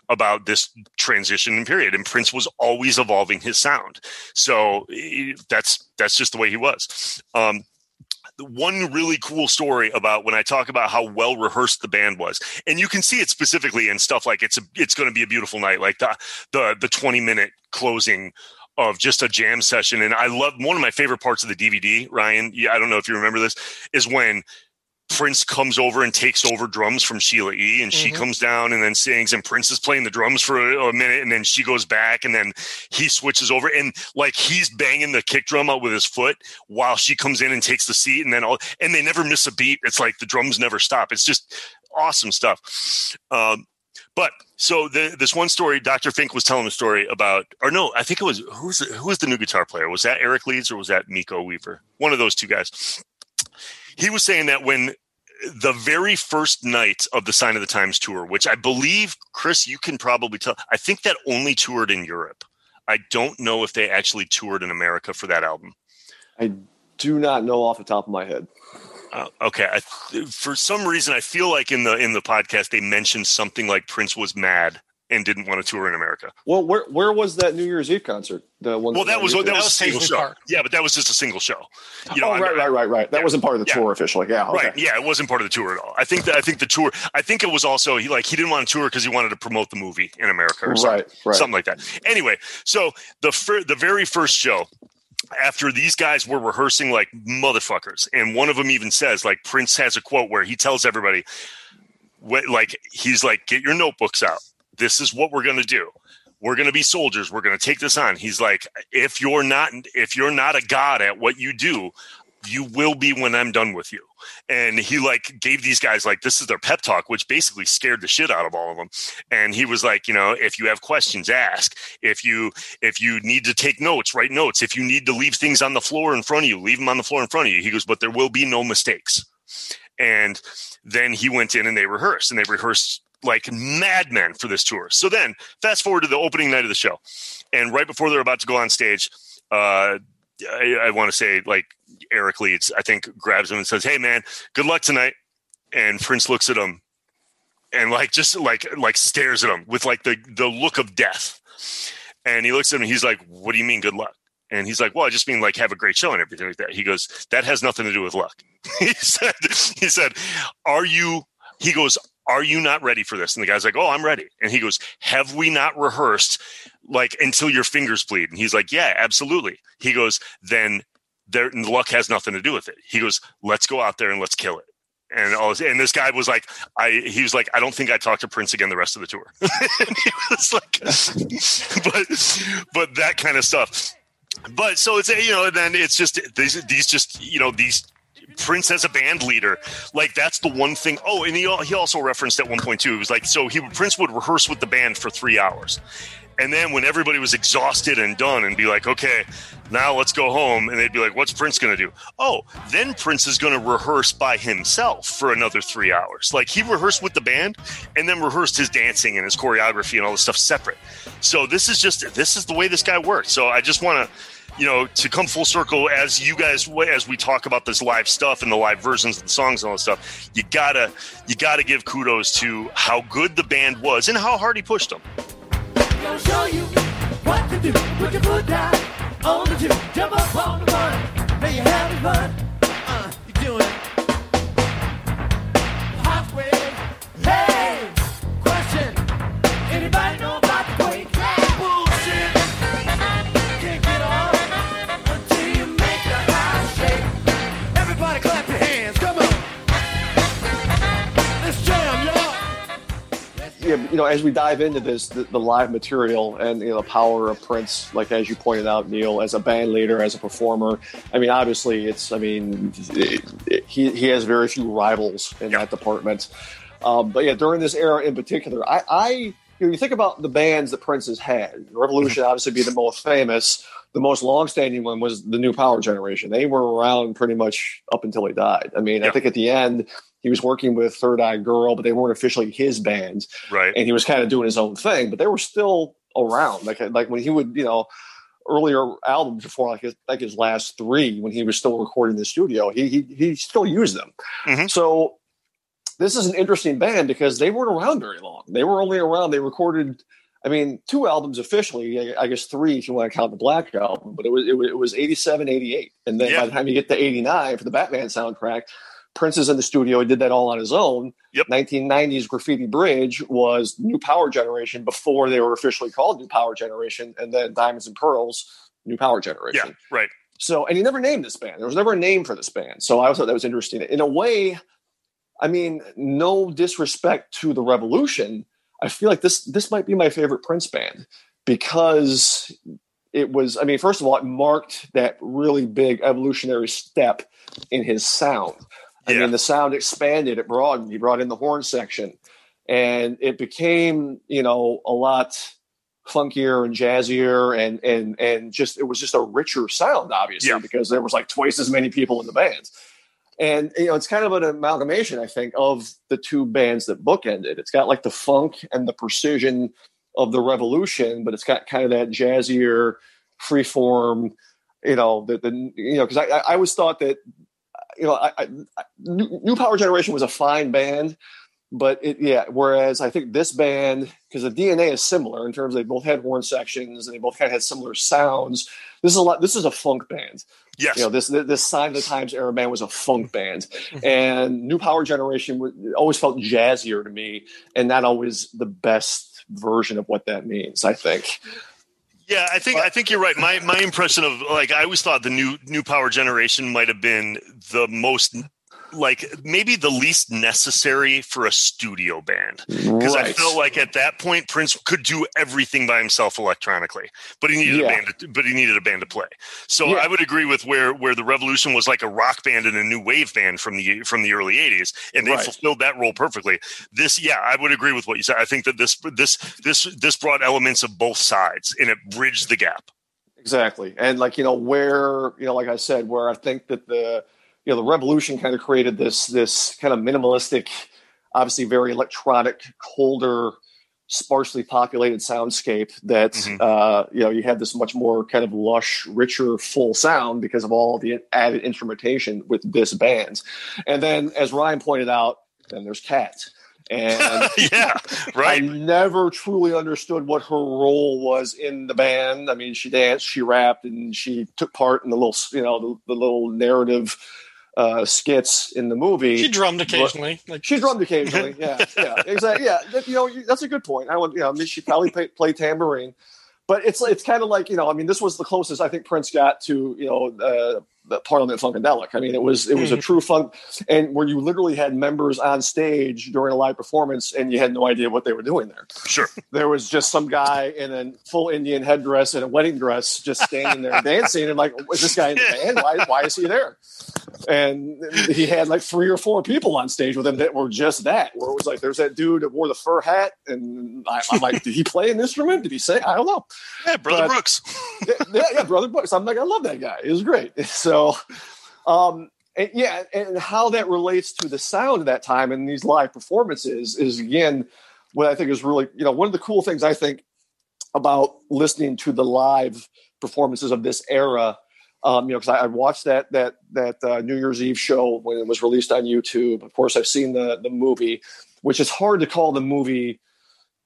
about this transition period, and Prince was always evolving his sound. So that's that's just the way he was. Um, one really cool story about when I talk about how well rehearsed the band was, and you can see it specifically in stuff like it's a, it's going to be a beautiful night, like the the the twenty minute closing of just a jam session. And I love one of my favorite parts of the DVD, Ryan. Yeah, I don't know if you remember this, is when Prince comes over and takes over drums from Sheila E. And she Mhm. comes down and then sings, and Prince is playing the drums for a, a minute, and then she goes back, and then he switches over, and like he's banging the kick drum out with his foot while she comes in and takes the seat, and then all, and they never miss a beat. It's like the drums never stop. It's just awesome stuff. Um, but so the, this one story, Dr. Fink was telling a story about, or no, I think it was who was who was the new guitar player? Was that Eric Leeds or was that Miko Weaver? One of those two guys. He was saying that when the very first night of the Sign of the Times tour, which I believe, Chris, you can probably tell, I think that only toured in Europe. I don't know if they actually toured in America for that album. I do not know off the top of my head. Uh, okay, I, for some reason, I feel like in the in the podcast they mentioned something like Prince was mad and didn't want to tour in America. Well, where where was that New Year's Eve concert? The one Well, that was that was a was single Paisley show. Park. Yeah, but that was just a single show. You know, oh, I'm- right, right, right, right. That yeah, wasn't part of the yeah. tour officially. Yeah, okay. Right. Yeah, it wasn't part of the tour at all. I think that I think the tour. I think it was also he like he didn't want to tour because he wanted to promote the movie in America or something, Right, right. something like that. Anyway, so the fir- the very first show. After these guys were rehearsing like motherfuckers, and one of them even says, like Prince has a quote where he tells everybody, what, like he's like, get your notebooks out. This is what we're gonna do. We're gonna be soldiers. We're gonna take this on. He's like, if you're not, if you're not a god at what you do, you will be when I'm done with you. And he like gave these guys like this is their pep talk, which basically scared the shit out of all of them. And he was like, you know, if you have questions, ask. If you if you need to take notes, write notes. If you need to leave things on the floor in front of you, leave them on the floor in front of you. He goes, but there will be no mistakes. And then he went in and they rehearsed, and they rehearsed like madmen for this tour. So then, fast forward to the opening night of the show, and right before they're about to go on stage, uh, I, I want to say like Eric Leeds, I think grabs him and says, "Hey man, good luck tonight." And Prince looks at him and like just like like stares at him with like the the look of death. And he looks at him and he's like, "What do you mean good luck?" And he's like, "Well, I just mean like have a great show and everything like that." He goes, "That has nothing to do with luck." he said, "He said, are you?" He goes, "Are you not ready for this?" And the guy's like, "Oh, I'm ready." And he goes, "Have we not rehearsed like until your fingers bleed?" And he's like, "Yeah, absolutely." He goes, "Then there luck has nothing to do with it." He goes, "Let's go out there and let's kill it." And all this, and this guy was like, I he was like, I don't think I talked to Prince again the rest of the tour. he was like, but but that kind of stuff. But so it's you know, then it's just these these just you know these Prince as a band leader, like that's the one thing. Oh, and he he also referenced at one point too. It was like so he Prince would rehearse with the band for three hours, and then when everybody was exhausted and done, and be like, okay, now let's go home, and they'd be like, what's Prince gonna do? Oh, then Prince is gonna rehearse by himself for another three hours. Like he rehearsed with the band, and then rehearsed his dancing and his choreography and all this stuff separate. So this is just this is the way this guy works. So I just want to you know, to come full circle as you guys as we talk about this live stuff and the live versions of the songs and all this stuff, you gotta you gotta give kudos to how good the band was and how hard he pushed them. Gonna show you what to do. Put your foot down on the two. Jump up on the one. Now you have having fun. You know, as we dive into this, the, the live material and you know the power of Prince, like as you pointed out, Neil, as a band leader, as a performer. I mean, obviously, it's. I mean, it, it, he he has very few rivals in Yeah. that department. Um, but yeah, during this era in particular, I, I you know, you think about the bands that Prince has had. Revolution, obviously, be the most famous. The most long-standing one was the New Power Generation. They were around pretty much up until he died. I mean, I think at the end he was working with Third Eye Girl, but they weren't officially his band Right. and he was kind of doing his own thing, but they were still around. Like like when he would, you know, earlier albums before like his like his last three, when he was still recording in the studio, he he, he still used them. Mhm. So this is an interesting band because they weren't around very long. They were only around. They recorded. I mean, two albums officially, I I guess three if you want to count the Black album, but it was, it was, it was 87, 88. And then Yeah. by the time you get to 89 for the Batman soundtrack, Prince is in the studio. He did that all on his own. Yep. 1990s Graffiti Bridge was New Power Generation before they were officially called New Power Generation, and then Diamonds and Pearls, New Power Generation. Yeah. Right. So, and he never named this band. There was never a name for this band. So I always thought that was interesting. In a way, I mean, no disrespect to the Revolution. I feel like this this might be my favorite Prince band because it was. I mean, first of all, it marked that really big evolutionary step in his sound. I Yeah. mean, the sound expanded, it broadened. He brought in the horn section, and it became, you know, a lot funkier and jazzier, and and and just it was just a richer sound, obviously, Yeah. because there was like twice as many people in the band. And you know, it's kind of an amalgamation, I think, of the two bands that bookended. It's got like the funk and the precision of the Revolution, but it's got kind of that jazzier, freeform, you know, the, the you know, because I, I I always thought that you know, I, I, New, New Power Generation was a fine band, but it, yeah. Whereas I think this band, because the DNA is similar in terms of they both had horn sections and they both kind of had similar sounds. This is a lot. This is a funk band. Yes. You know, this this Sign of the Times era band was a funk band, mm-hmm. and New Power Generation was, always felt jazzier to me, and not always the best version of what that means. I think. Yeah, I think I think you're right. My my impression of like I always thought the new new power generation might have been the most like maybe the least necessary for a studio band because I Right. felt like at that point Prince could do everything by himself electronically, but he needed Yeah. a band. To, but he needed a band to play. So Yeah. I would agree with where where the Revolution was like a rock band and a new wave band from the from the early '80s, and they Right. fulfilled that role perfectly. This, yeah, I would agree with what you said. I think that this this this this brought elements of both sides and it bridged the gap. Exactly. And like, you know, where, you know, like I said, where I think that the, you know, the revolution kind of created this, this kind of minimalistic, obviously very electronic, colder, sparsely populated soundscape that, Mhm. uh, you know, you had this much more kind of lush, richer, full sound because of all the added instrumentation with this band. And then, as Ryan pointed out, then there's Kat. And yeah, I right. never truly understood what her role was in the band. I mean, she danced, she rapped, and she took part in the little, you know, the, the little narrative uh, skits in the movie. She drummed occasionally. Like She drummed occasionally. Yeah, yeah, exactly. Yeah, you know, that's a good point. I would, you know, I mean, she probably play, played tambourine, but it's it's kind of like you know, I mean, this was the closest I think Prince got to you know uh, the Parliament Funkadelic. I mean, it was it was a hmm. true funk, and where you literally had members on stage during a live performance, and you had no idea what they were doing there. Sure. There was just some guy in a full Indian headdress and a wedding dress, just standing there dancing, and like, is this guy in the band? Why why is he there? and he had like three or four people on stage with him that were just that. Where it was like, there's that dude that wore the fur hat, and I, I'm like, did he play an instrument? Did he say? I don't know. Yeah, brother But- Brooks. yeah, yeah, brother Brooks. I'm like, I love that guy. It was great. So, um, and yeah, and how that relates to the sound of that time and these live performances is again what I think is really, you know, one of the cool things I think about listening to the live performances of this era. Um, you know, because I, I watched that that that uh, New Year's Eve show when it was released on YouTube. Of course, I've seen the the movie, which is hard to call the movie.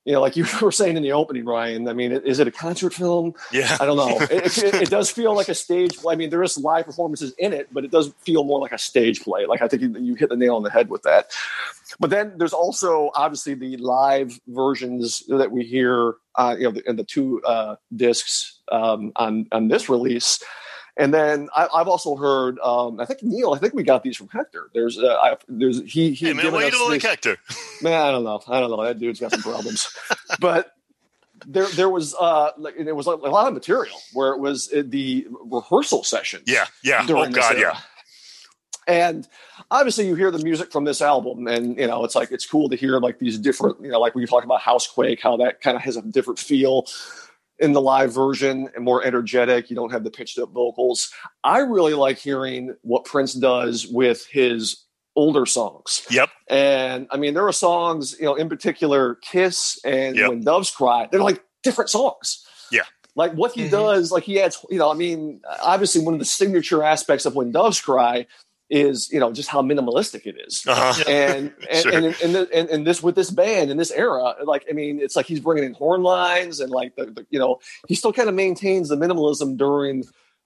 You know, like you were saying in the opening, Ryan. I mean, is it a concert film? Yeah. I don't know. It, it, it does feel like a stage play. I mean, there is live performances in it, but it does feel more like a stage play. Like I think you, you hit the nail on the head with that. But then there's also obviously the live versions that we hear, uh, you know, in the two uh, discs um, on on this release. And then I, I've also heard. Um, I think Neil. I think we got these from Hector. There's. Uh, I, there's. He. He. Hey man, why you don't like Hector? Man, I don't know. I don't know. That dude's got some problems. but there, there was uh, like there was like a lot of material where it was uh, the rehearsal session. Yeah, yeah. Oh god, era. yeah. And obviously, you hear the music from this album, and you know it's like it's cool to hear like these different, you know, like we talked about Housequake, how that kind of has a different feel in the live version and more energetic. You don't have the pitched up vocals. I really like hearing what Prince does with his older songs. Yep. And I mean, there are songs, you know, in particular, Kiss and Yep. When Doves Cry, they're like different songs. Yeah. Like what he Mhm. does, like he adds, you know, I mean, obviously one of the signature aspects of When Doves Cry is, you know, just how minimalistic it is. Uh-huh. And and, Sure. and, and, the- and and this with this band in this era, like I mean, it's like he's bringing in horn lines and like the, the you know he still kind of maintains the minimalism during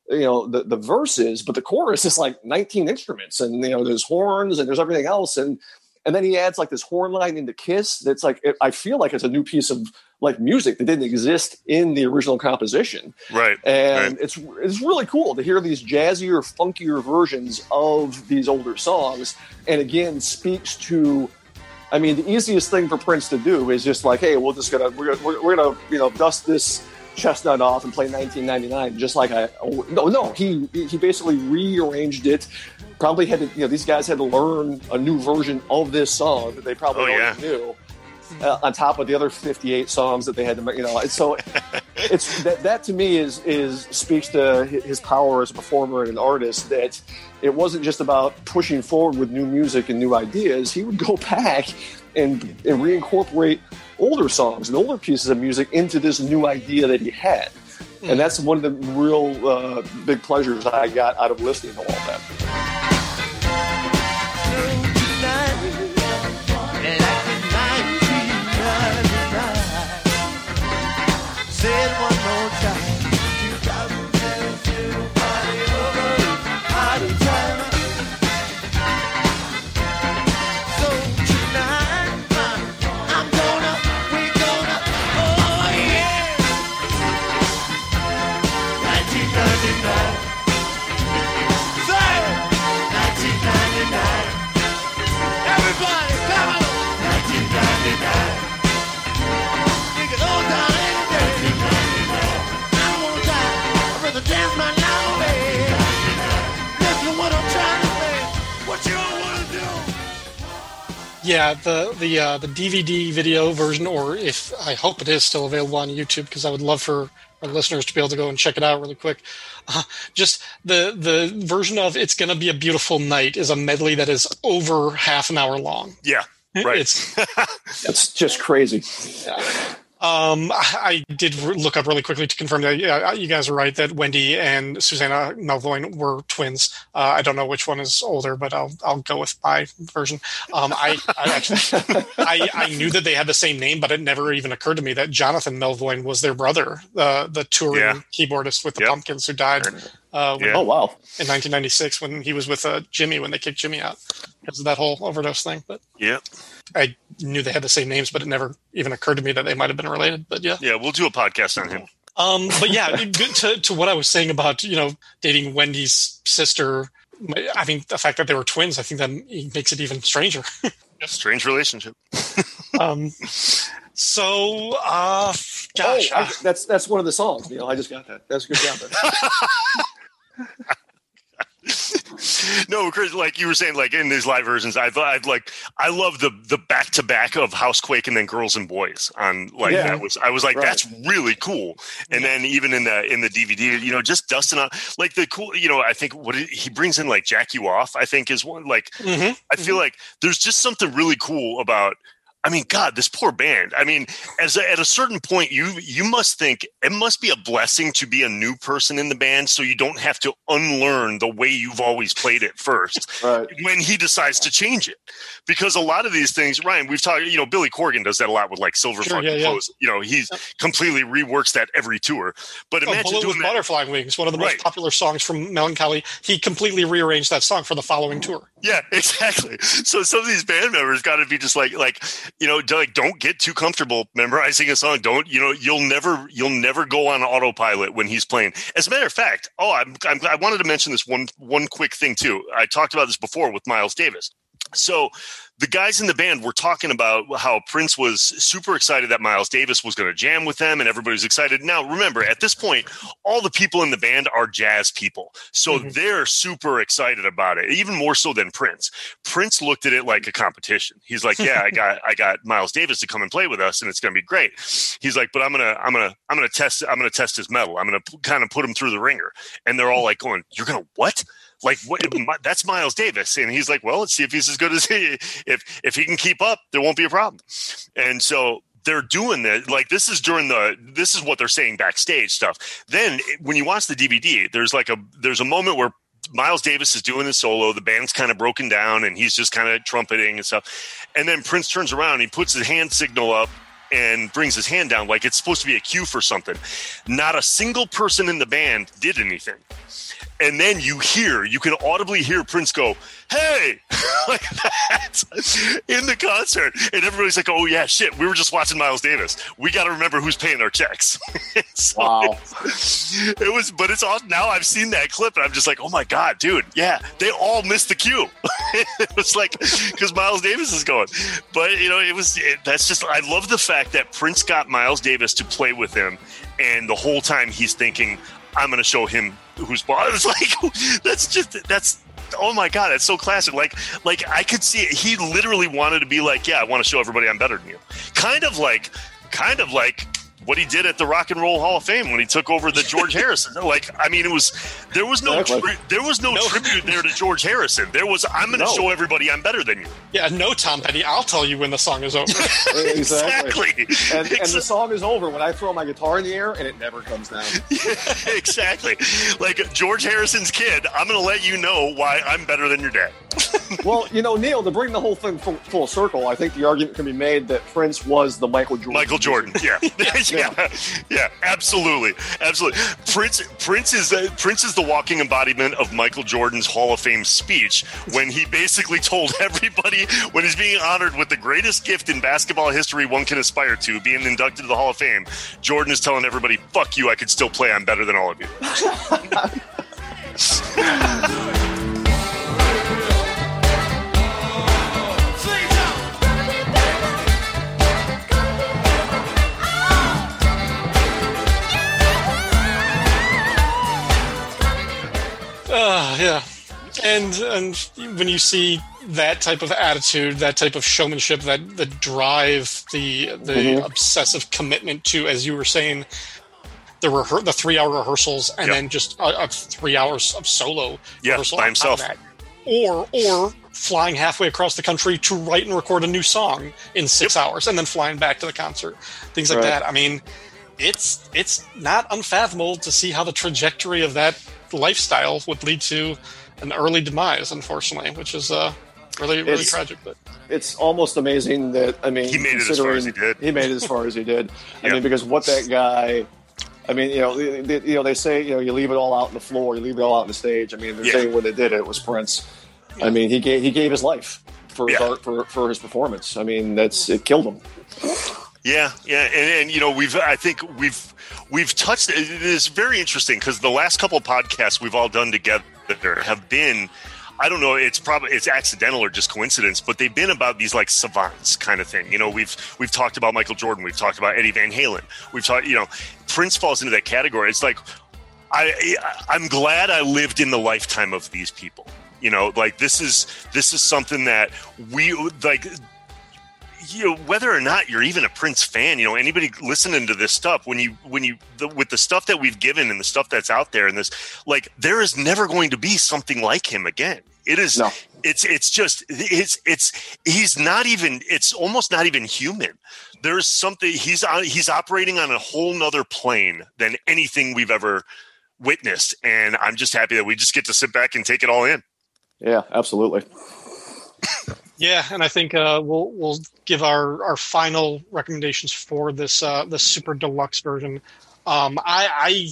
you know the the verses, but the chorus is like 19 instruments and you know there's horns and there's everything else and and then he adds like this horn line into Kiss that's like it, I feel like it's a new piece of like music that didn't exist in the original composition Right. and it's it's really cool to hear these jazzier, funkier versions of these older songs. And again, speaks to. I mean, the easiest thing for Prince to do is just like, hey, we're just gonna we're gonna, we're, we're gonna you know dust this chestnut off and play 1999, just like I. oh, No, no, he he basically rearranged it. Probably had to, you know, these guys had to learn a new version of this song that they probably Oh, yeah. knew. Uh, on top of the other 58 songs that they had to, make, you know, so it's that that to me is is speaks to his power as a performer and an artist that it wasn't just about pushing forward with new music and new ideas he would go back and and reincorporate older songs and older pieces of music into this new idea that he had and that's one of the real uh, big pleasures I got out of listening to all that. Say Yeah, the the uh, the DVD video version, or if I hope it is still available on YouTube, because I would love for our listeners to be able to go and check it out really quick. Uh, just the the version of "It's Gonna Be a Beautiful Night" is a medley that is over half an hour long. Yeah. Right. It's It's just crazy. Um, I I did re- look up really quickly to confirm that yeah, you guys are right that Wendy and Susannah Melvoin were twins. Uh, I don't know which one is older, but I'll I'll go with my version. Um, I, I actually I, I knew that they had the same name, but it never even occurred to me that Jonathan Melvoin was their brother, the the touring Yeah. keyboardist with the Yep. Pumpkins who died uh, when, Yeah. Oh wow! in 1996 when he was with uh, Jimmy when they kicked Jimmy out because of that whole overdose thing. But Yeah. I knew they had the same names, but it never even occurred to me that they might have been related. But yeah. Yeah. We'll do a podcast on him. Um, but yeah, to, to what I was saying about you know dating Wendy's sister, I think the fact that they were twins, I think that makes it even stranger. Strange relationship. Um, so, uh, gosh, oh, I- that's that's one of the songs. You know, I just got that. That's a good job. There. no, Chris, like you were saying, like in these live versions, I've, I've like, I love the the back to back of Housequake and then Girls and Boys on like Yeah. that was I was like Right. that's really cool. And then even in the in the DVD, you know, just dusting on like the cool, you know, I think what it, he brings in like Jack You Off, I think is one like mhm. I feel like there's just something really cool about. I mean, God, this poor band. I mean, as a, at a certain point, you you must think it must be a blessing to be a new person in the band, so you don't have to unlearn the way you've always played it first Right. when he decides to change it. Because a lot of these things, Ryan, we've talked. You know, Billy Corgan does that a lot with like Silver Sure, Fucking yeah, yeah. Clothes. You know, he's completely reworks that every tour. But Oh, imagine doing with that. Butterfly Wings, one of the Right. most popular songs from Mellon Collie. He completely rearranged that song for the following tour. Yeah, exactly. So some of these band members got to be just like, like you know, like don't get too comfortable memorizing a song. Don't you know? You'll never you'll never go on autopilot when he's playing. As a matter of fact, oh, I'm, I'm I wanted to mention this one one quick thing too. I talked about this before with Miles Davis. So the guys in the band were talking about how Prince was super excited that Miles Davis was going to jam with them and everybody was excited. Now, remember, at this point, all the people in the band are jazz people. So Mhm. they're super excited about it, even more so than Prince. Prince looked at it like a competition. He's like, "Yeah, I got I got Miles Davis to come and play with us and it's going to be great." He's like, "But I'm going to I'm going to I'm going to test I'm going to test his mettle. I'm going to kind of put him through the wringer." And they're all like going, "You're going to what?" Like what that's miles davis. And he's like well let's see if he's as good as he if if he can keep up there won't be a problem. And so they're doing that like this is during the this is what they're saying backstage stuff. Then when you watch the dvd there's like a there's a moment where miles davis is doing his solo the band's kind of broken down and he's just kind of trumpeting and stuff. And then prince turns around he puts his hand signal up and brings his hand down like it's supposed to be a cue for something. Not a single person in the band did anything and then you hear, you can audibly hear Prince go, "Hey!" like that in the concert, and everybody's like, "Oh yeah, shit, we were just watching Miles Davis. We got to remember who's paying our checks." So Wow. it was, but it's all now. I've seen that clip, and I'm just like, "Oh my god, dude! Yeah, they all missed the cue." it was like because Miles Davis is going, but you know, it was. It, that's just. I love the fact that Prince got Miles Davis to play with him, and the whole time he's thinking, "I'm going to show him who's boss." Like that's just that's. Oh my god, that's so classic. Like, like I could see it. He literally wanted to be like, "Yeah, I want to show everybody I'm better than you." Kind of like, kind of like what he did at the Rock and Roll Hall of Fame when he took over the George Harrison. Like, I mean, it was there was no tri- there was no, No. tribute there to George Harrison. There was I'm going to No. show everybody I'm better than you. Yeah, no, Tom Petty. I'll tell you when the song is over. exactly. And, and the song is over when I throw my guitar in the air and it never comes down. exactly. Like George Harrison's kid, I'm going to let you know why I'm better than your dad. well, you know, Neil, to bring the whole thing full, full circle, I think the argument can be made that Prince was the Michael Jordan. Michael Jordan. Yeah. yeah. Yeah. Yeah, absolutely. Absolutely. Prince Prince is uh, Prince is the walking embodiment of Michael Jordan's Hall of Fame speech when he basically told everybody when he's being honored with the greatest gift in basketball history one can aspire to, being inducted to the Hall of Fame. Jordan is telling everybody, "Fuck you, I could still play. I'm better than all of you." Uh, yeah, and and when you see that type of attitude, that type of showmanship, that the drive, the the Mhm. obsessive commitment to, as you were saying, the rehe- the three hour rehearsals, and Yep. then just uh, uh, three hours of solo Yeah, rehearsal by himself. that. or or flying halfway across the country to write and record a new song in six hours, and then flying back to the concert, things like Right. that. I mean, it's it's not unfathomable to see how the trajectory of that lifestyle would lead to an early demise, unfortunately, which is uh, really really It's- tragic. But It's almost amazing that I mean He made it as far as he did. He made it as far as he did. I Yeah. mean, because what that guy. I mean, you know, they, they- you know, they say you know you leave it all out on the floor, you leave it all out on the stage. I mean, they're Yeah. saying when they did it, it was Prince. I mean, he gave he gave his life for his Yeah. art for for his performance. I mean, that's it killed him. Yeah, yeah, and, and you know we've I think we've we've touched. It is very interesting because the last couple of podcasts we've all done together have been. I don't know. It's probably it's accidental or just coincidence, but they've been about these like savants kind of thing. You know, we've we've talked about Michael Jordan, we've talked about Eddie Van Halen, we've talked. You know, Prince falls into that category. It's like I I'm glad I lived in the lifetime of these people. You know, like this is this is something that we like you know whether or not you're even a prince fan you know anybody listening to this stuff when you when you the, with the stuff that we've given and the stuff that's out there and this like there is never going to be something like him again it is No. it's it's just it's it's he's not even it's almost not even human there's something he's on he's operating on a whole nother plane than anything we've ever witnessed and i'm just happy that we just get to sit back and take it all in Yeah, absolutely. Yeah, and I think uh, we'll we'll give our, our final recommendations for this uh, the super deluxe version. Um, I,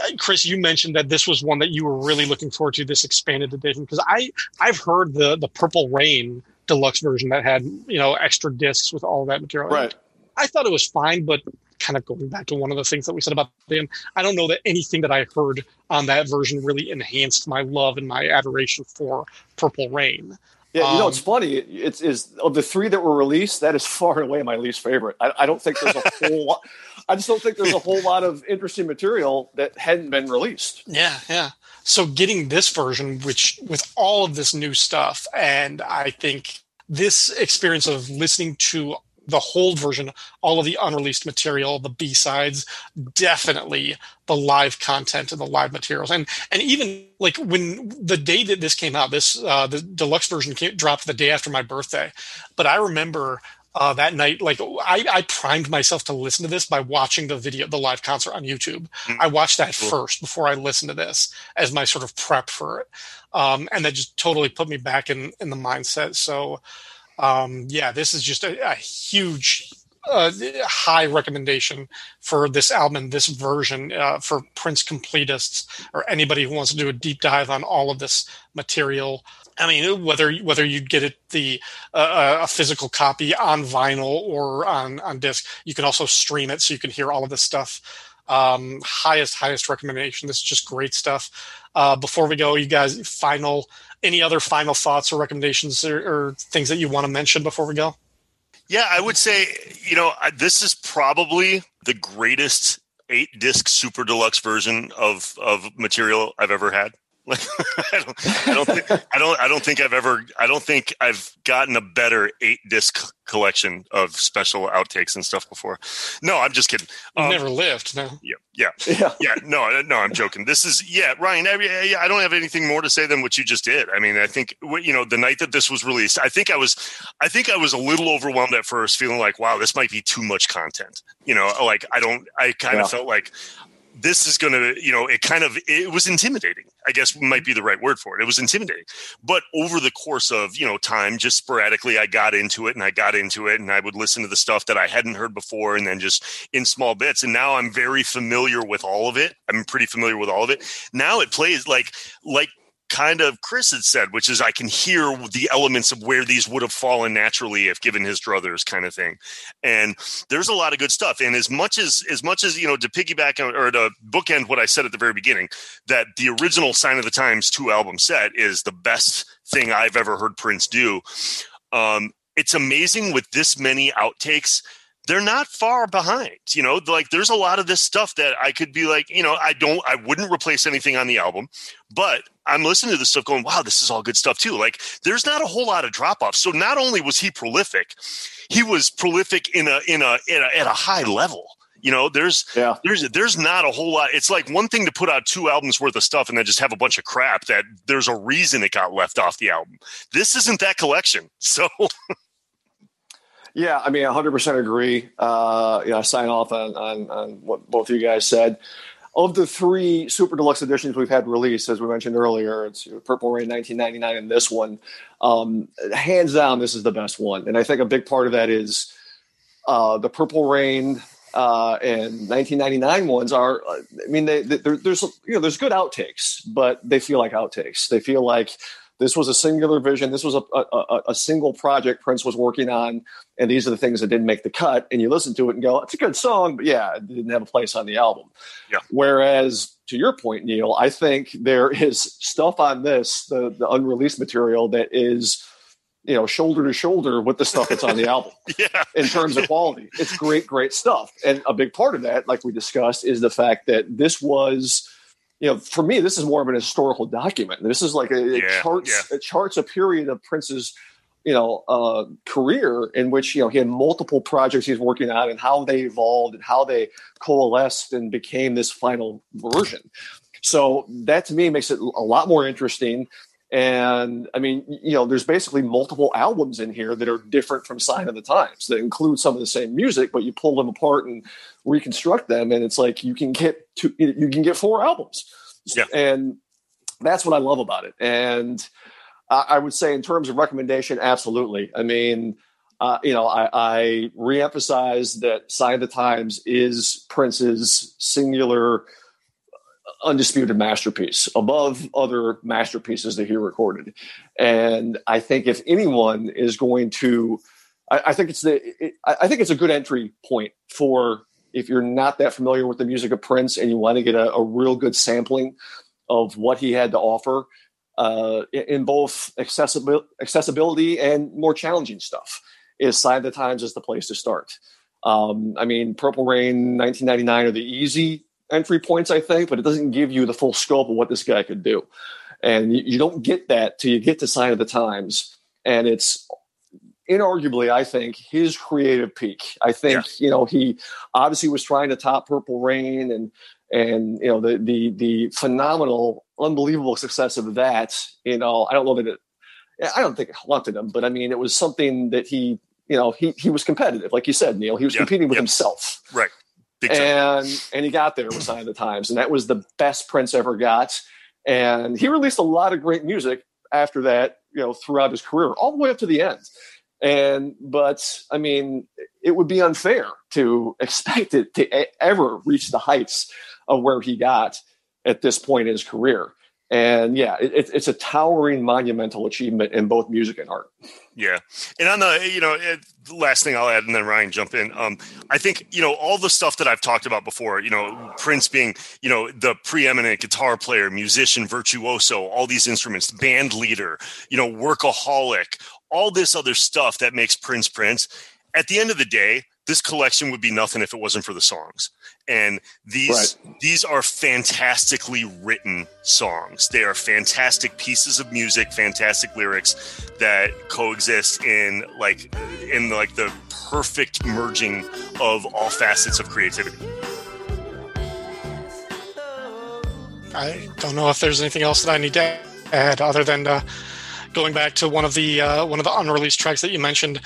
I, Chris, you mentioned that this was one that you were really looking forward to this expanded edition because I I've heard the the Purple Rain deluxe version that had you know extra discs with all that material. Right. I thought it was fine, but kind of going back to one of the things that we said about them, I don't know that anything that I heard on that version really enhanced my love and my adoration for Purple Rain. Yeah, you know, Um, it's funny. It's is of the three that were released, that is far and away my least favorite. I, I don't think there's a whole lot. I just don't think there's a whole lot of interesting material that hadn't been released. Yeah, yeah. So getting this version, which with all of this new stuff, and I think this experience of listening to the whole version, all of the unreleased material, the B sides, definitely the live content and the live materials, and and even like when the day that this came out, this uh, the deluxe version came, dropped the day after my birthday, but I remember uh, that night, like I, I primed myself to listen to this by watching the video, the live concert on YouTube. I watched that Cool. first before I listened to this as my sort of prep for it, um, and that just totally put me back in in the mindset. So, um, yeah, this is just a, a huge. Uh, high recommendation for this album this version uh, for Prince completists or anybody who wants to do a deep dive on all of this material. I mean, whether whether you get it the uh, a physical copy on vinyl or on on disc, you can also stream it so you can hear all of this stuff. Um, highest highest recommendation. This is just great stuff. Uh, before we go, you guys, final any other final thoughts or recommendations or, or things that you want to mention before we go? Yeah, I would say, you know, this is probably the greatest eight disc super deluxe version of of material I've ever had. Like, I don't, I don't think, I don't, I don't think I've ever, I don't think I've gotten a better eight disc collection of special outtakes and stuff before. No, I'm just kidding. You've Um, never lived, no. yeah, yeah, Yeah, yeah. No, no, I'm joking. This is, yeah, Ryan. I, I don't have anything more to say than what you just did. I mean, I think, you know, the night that this was released, I think I was, I think I was a little overwhelmed at first, feeling like, wow, this might be too much content. You know, like I don't, I kind Yeah. of felt like this is going to, you know, it kind of, it was intimidating. I guess might be the right word for it. It was intimidating. But over the course of, you know, time, just sporadically, I got into it and I got into it and I would listen to the stuff that I hadn't heard before and then just in small bits. And now I'm very familiar with all of it. I'm pretty familiar with all of it. Now it plays like, like, kind of Chris had said, which is I can hear the elements of where these would have fallen naturally if given his druthers kind of thing. And there's a lot of good stuff. And as much as as much as you know to piggyback or to bookend what I said at the very beginning, that the original Sign of the Times two album set is the best thing I've ever heard Prince do. Um, it's amazing with this many outtakes they're not far behind. You know, like there's a lot of this stuff that I could be like, you know, I don't, I wouldn't replace anything on the album, but I'm listening to this stuff going, wow, this is all good stuff too. Like there's not a whole lot of drop offs. So not only was he prolific, he was prolific in a, in a, in a at a high level. You know, there's yeah. there's there's not a whole lot. It's like one thing to put out two albums worth of stuff and then just have a bunch of crap that there's a reason it got left off the album. This isn't that collection. So Yeah, I mean, 100% agree. Uh, know, I sign off on, on, on what both of you guys said. Of the three super deluxe editions we've had released, as we mentioned earlier, it's Purple Rain 1999 and this one. Um, hands down, this is the best one. And I think a big part of that is uh, the Purple Rain uh, and 1999 ones are, I mean, they, they, there's, you know, there's good outtakes, but they feel like outtakes. They feel like this was a singular vision. This was a, a, a, single project Prince was working on. And these are the things that didn't make the cut. And you listen to it and go it's a good song but yeah it didn't have a place on the album. Yeah. whereas to your point neil i think there is stuff on this the, the unreleased material that is you know shoulder to shoulder with the stuff that's on the album. Yeah, in terms of quality. It's great great stuff. And a big part of that like we discussed is the fact that this was you know for me this is more of an historical document. This is like a, it Yeah, charts it charts a period of prince's you know uh, career in which you know he had multiple projects he's working on and how they evolved and how they coalesced and became this final version. So that to me makes it a lot more interesting and i mean you know there's basically multiple albums in here that are different from sign of the times that include some of the same music but you pull them apart and reconstruct them and it's like you can get two you can get four albums Yeah. and that's what i love about it and I I would say, in terms of recommendation, absolutely. I mean, uh, you know, I, I reemphasize that "Sign of the Times" is Prince's singular undisputed masterpiece above other masterpieces that he recorded. And I think if anyone is going to, I, I think it's the, it, I think it's a good entry point for if you're not that familiar with the music of Prince and you want to get a, a real good sampling of what he had to offer uh, in both accessibility, accessibility and more challenging stuff, is Sign of the Times is the place to start. Um, I mean, Purple Rain, 1999 are the easy entry points, I think, but it doesn't give you the full scope of what this guy could do. And you, you don't get that till you get to Sign of the Times. And it's inarguably, I think, his creative peak. I think, Yeah. you know, he obviously was trying to top Purple Rain and and you know the the the phenomenal, unbelievable success of that. You know, I don't know that it I don't think it haunted him, but I mean it was something that he you know, he he was competitive, like you said, Neil. He was Yeah, competing with himself Right. Big time. and and he got there with Sign of the Times, and that was the best Prince ever got. And he released a lot of great music after that, you know, throughout his career, all the way up to the end. And but I mean, it would be unfair to expect it to ever reach the heights of where he got at this point in his career. And yeah, it, it- it's a towering, monumental achievement in both music and art. Yeah, and on the you know it, last thing I'll add, and then Ryan jump in. Um, I think you know all the stuff that I've talked about before. You know, Prince being you know the preeminent guitar player, musician, virtuoso, all these instruments, band leader, you know, workaholic, all this other stuff that makes Prince Prince. At the end of the day, this collection would be nothing if it wasn't for the songs. And these these are fantastically written songs. They are fantastic pieces of music, fantastic lyrics that coexist in like in like the perfect merging of all facets of creativity. I don't know if there's anything else that I need to add other than uh, going back to one of the uh, one of the unreleased tracks that you mentioned.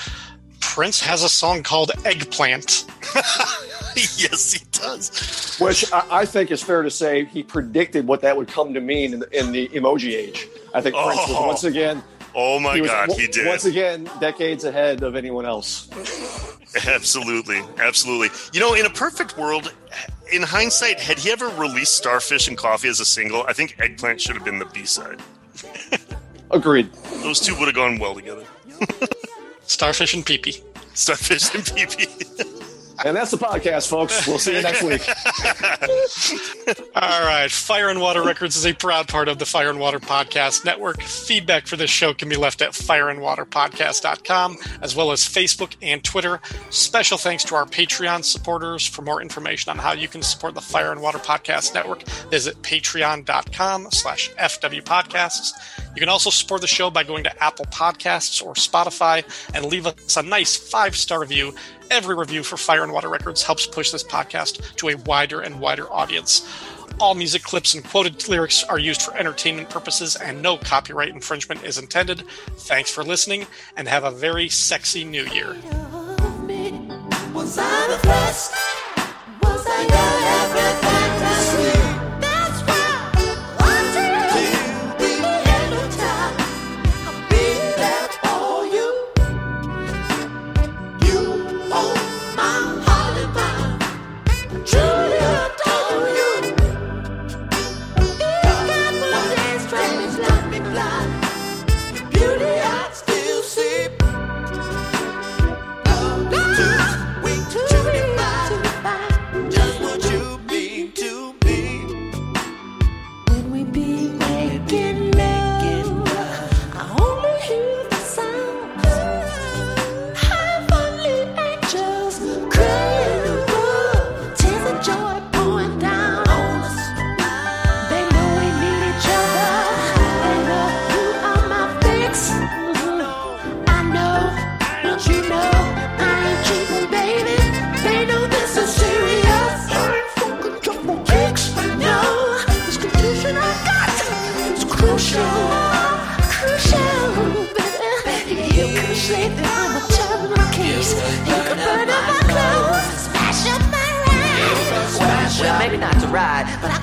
Prince has a song called "Eggplant." yes, he does. Which I, I think is fair to say he predicted what that would come to mean in, the- in the emoji age. I think Prince was Oh. once again Oh my he was god, w- he did. once again decades ahead of anyone else. Absolutely, absolutely. You know, in a perfect world, in hindsight, had he ever released Starfish and Coffee as a single, I think Eggplant should have been the B side. Agreed. Those two would have gone well together. Starfish and Pee-Pee. Starfish and PP. And that's the podcast, folks. We'll see you next week. All right. Fire and Water Records is a proud part of the Fire and Water Podcast Network. Feedback for this show can be left at fireandwaterpodcast.com, as well as Facebook and Twitter. Special thanks to our Patreon supporters. For more information on how you can support the Fire and Water Podcast Network, visit patreon.com slash fwpodcasts. You can also support the show by going to Apple Podcasts or Spotify and leave us a nice five-star review. Every review for Fire and Water Records helps push this podcast to a wider and wider audience. All music clips and quoted lyrics are used for entertainment purposes and no copyright infringement is intended. Thanks for listening and have a very sexy new year. Was I the best? Was I your everything not to ride, but I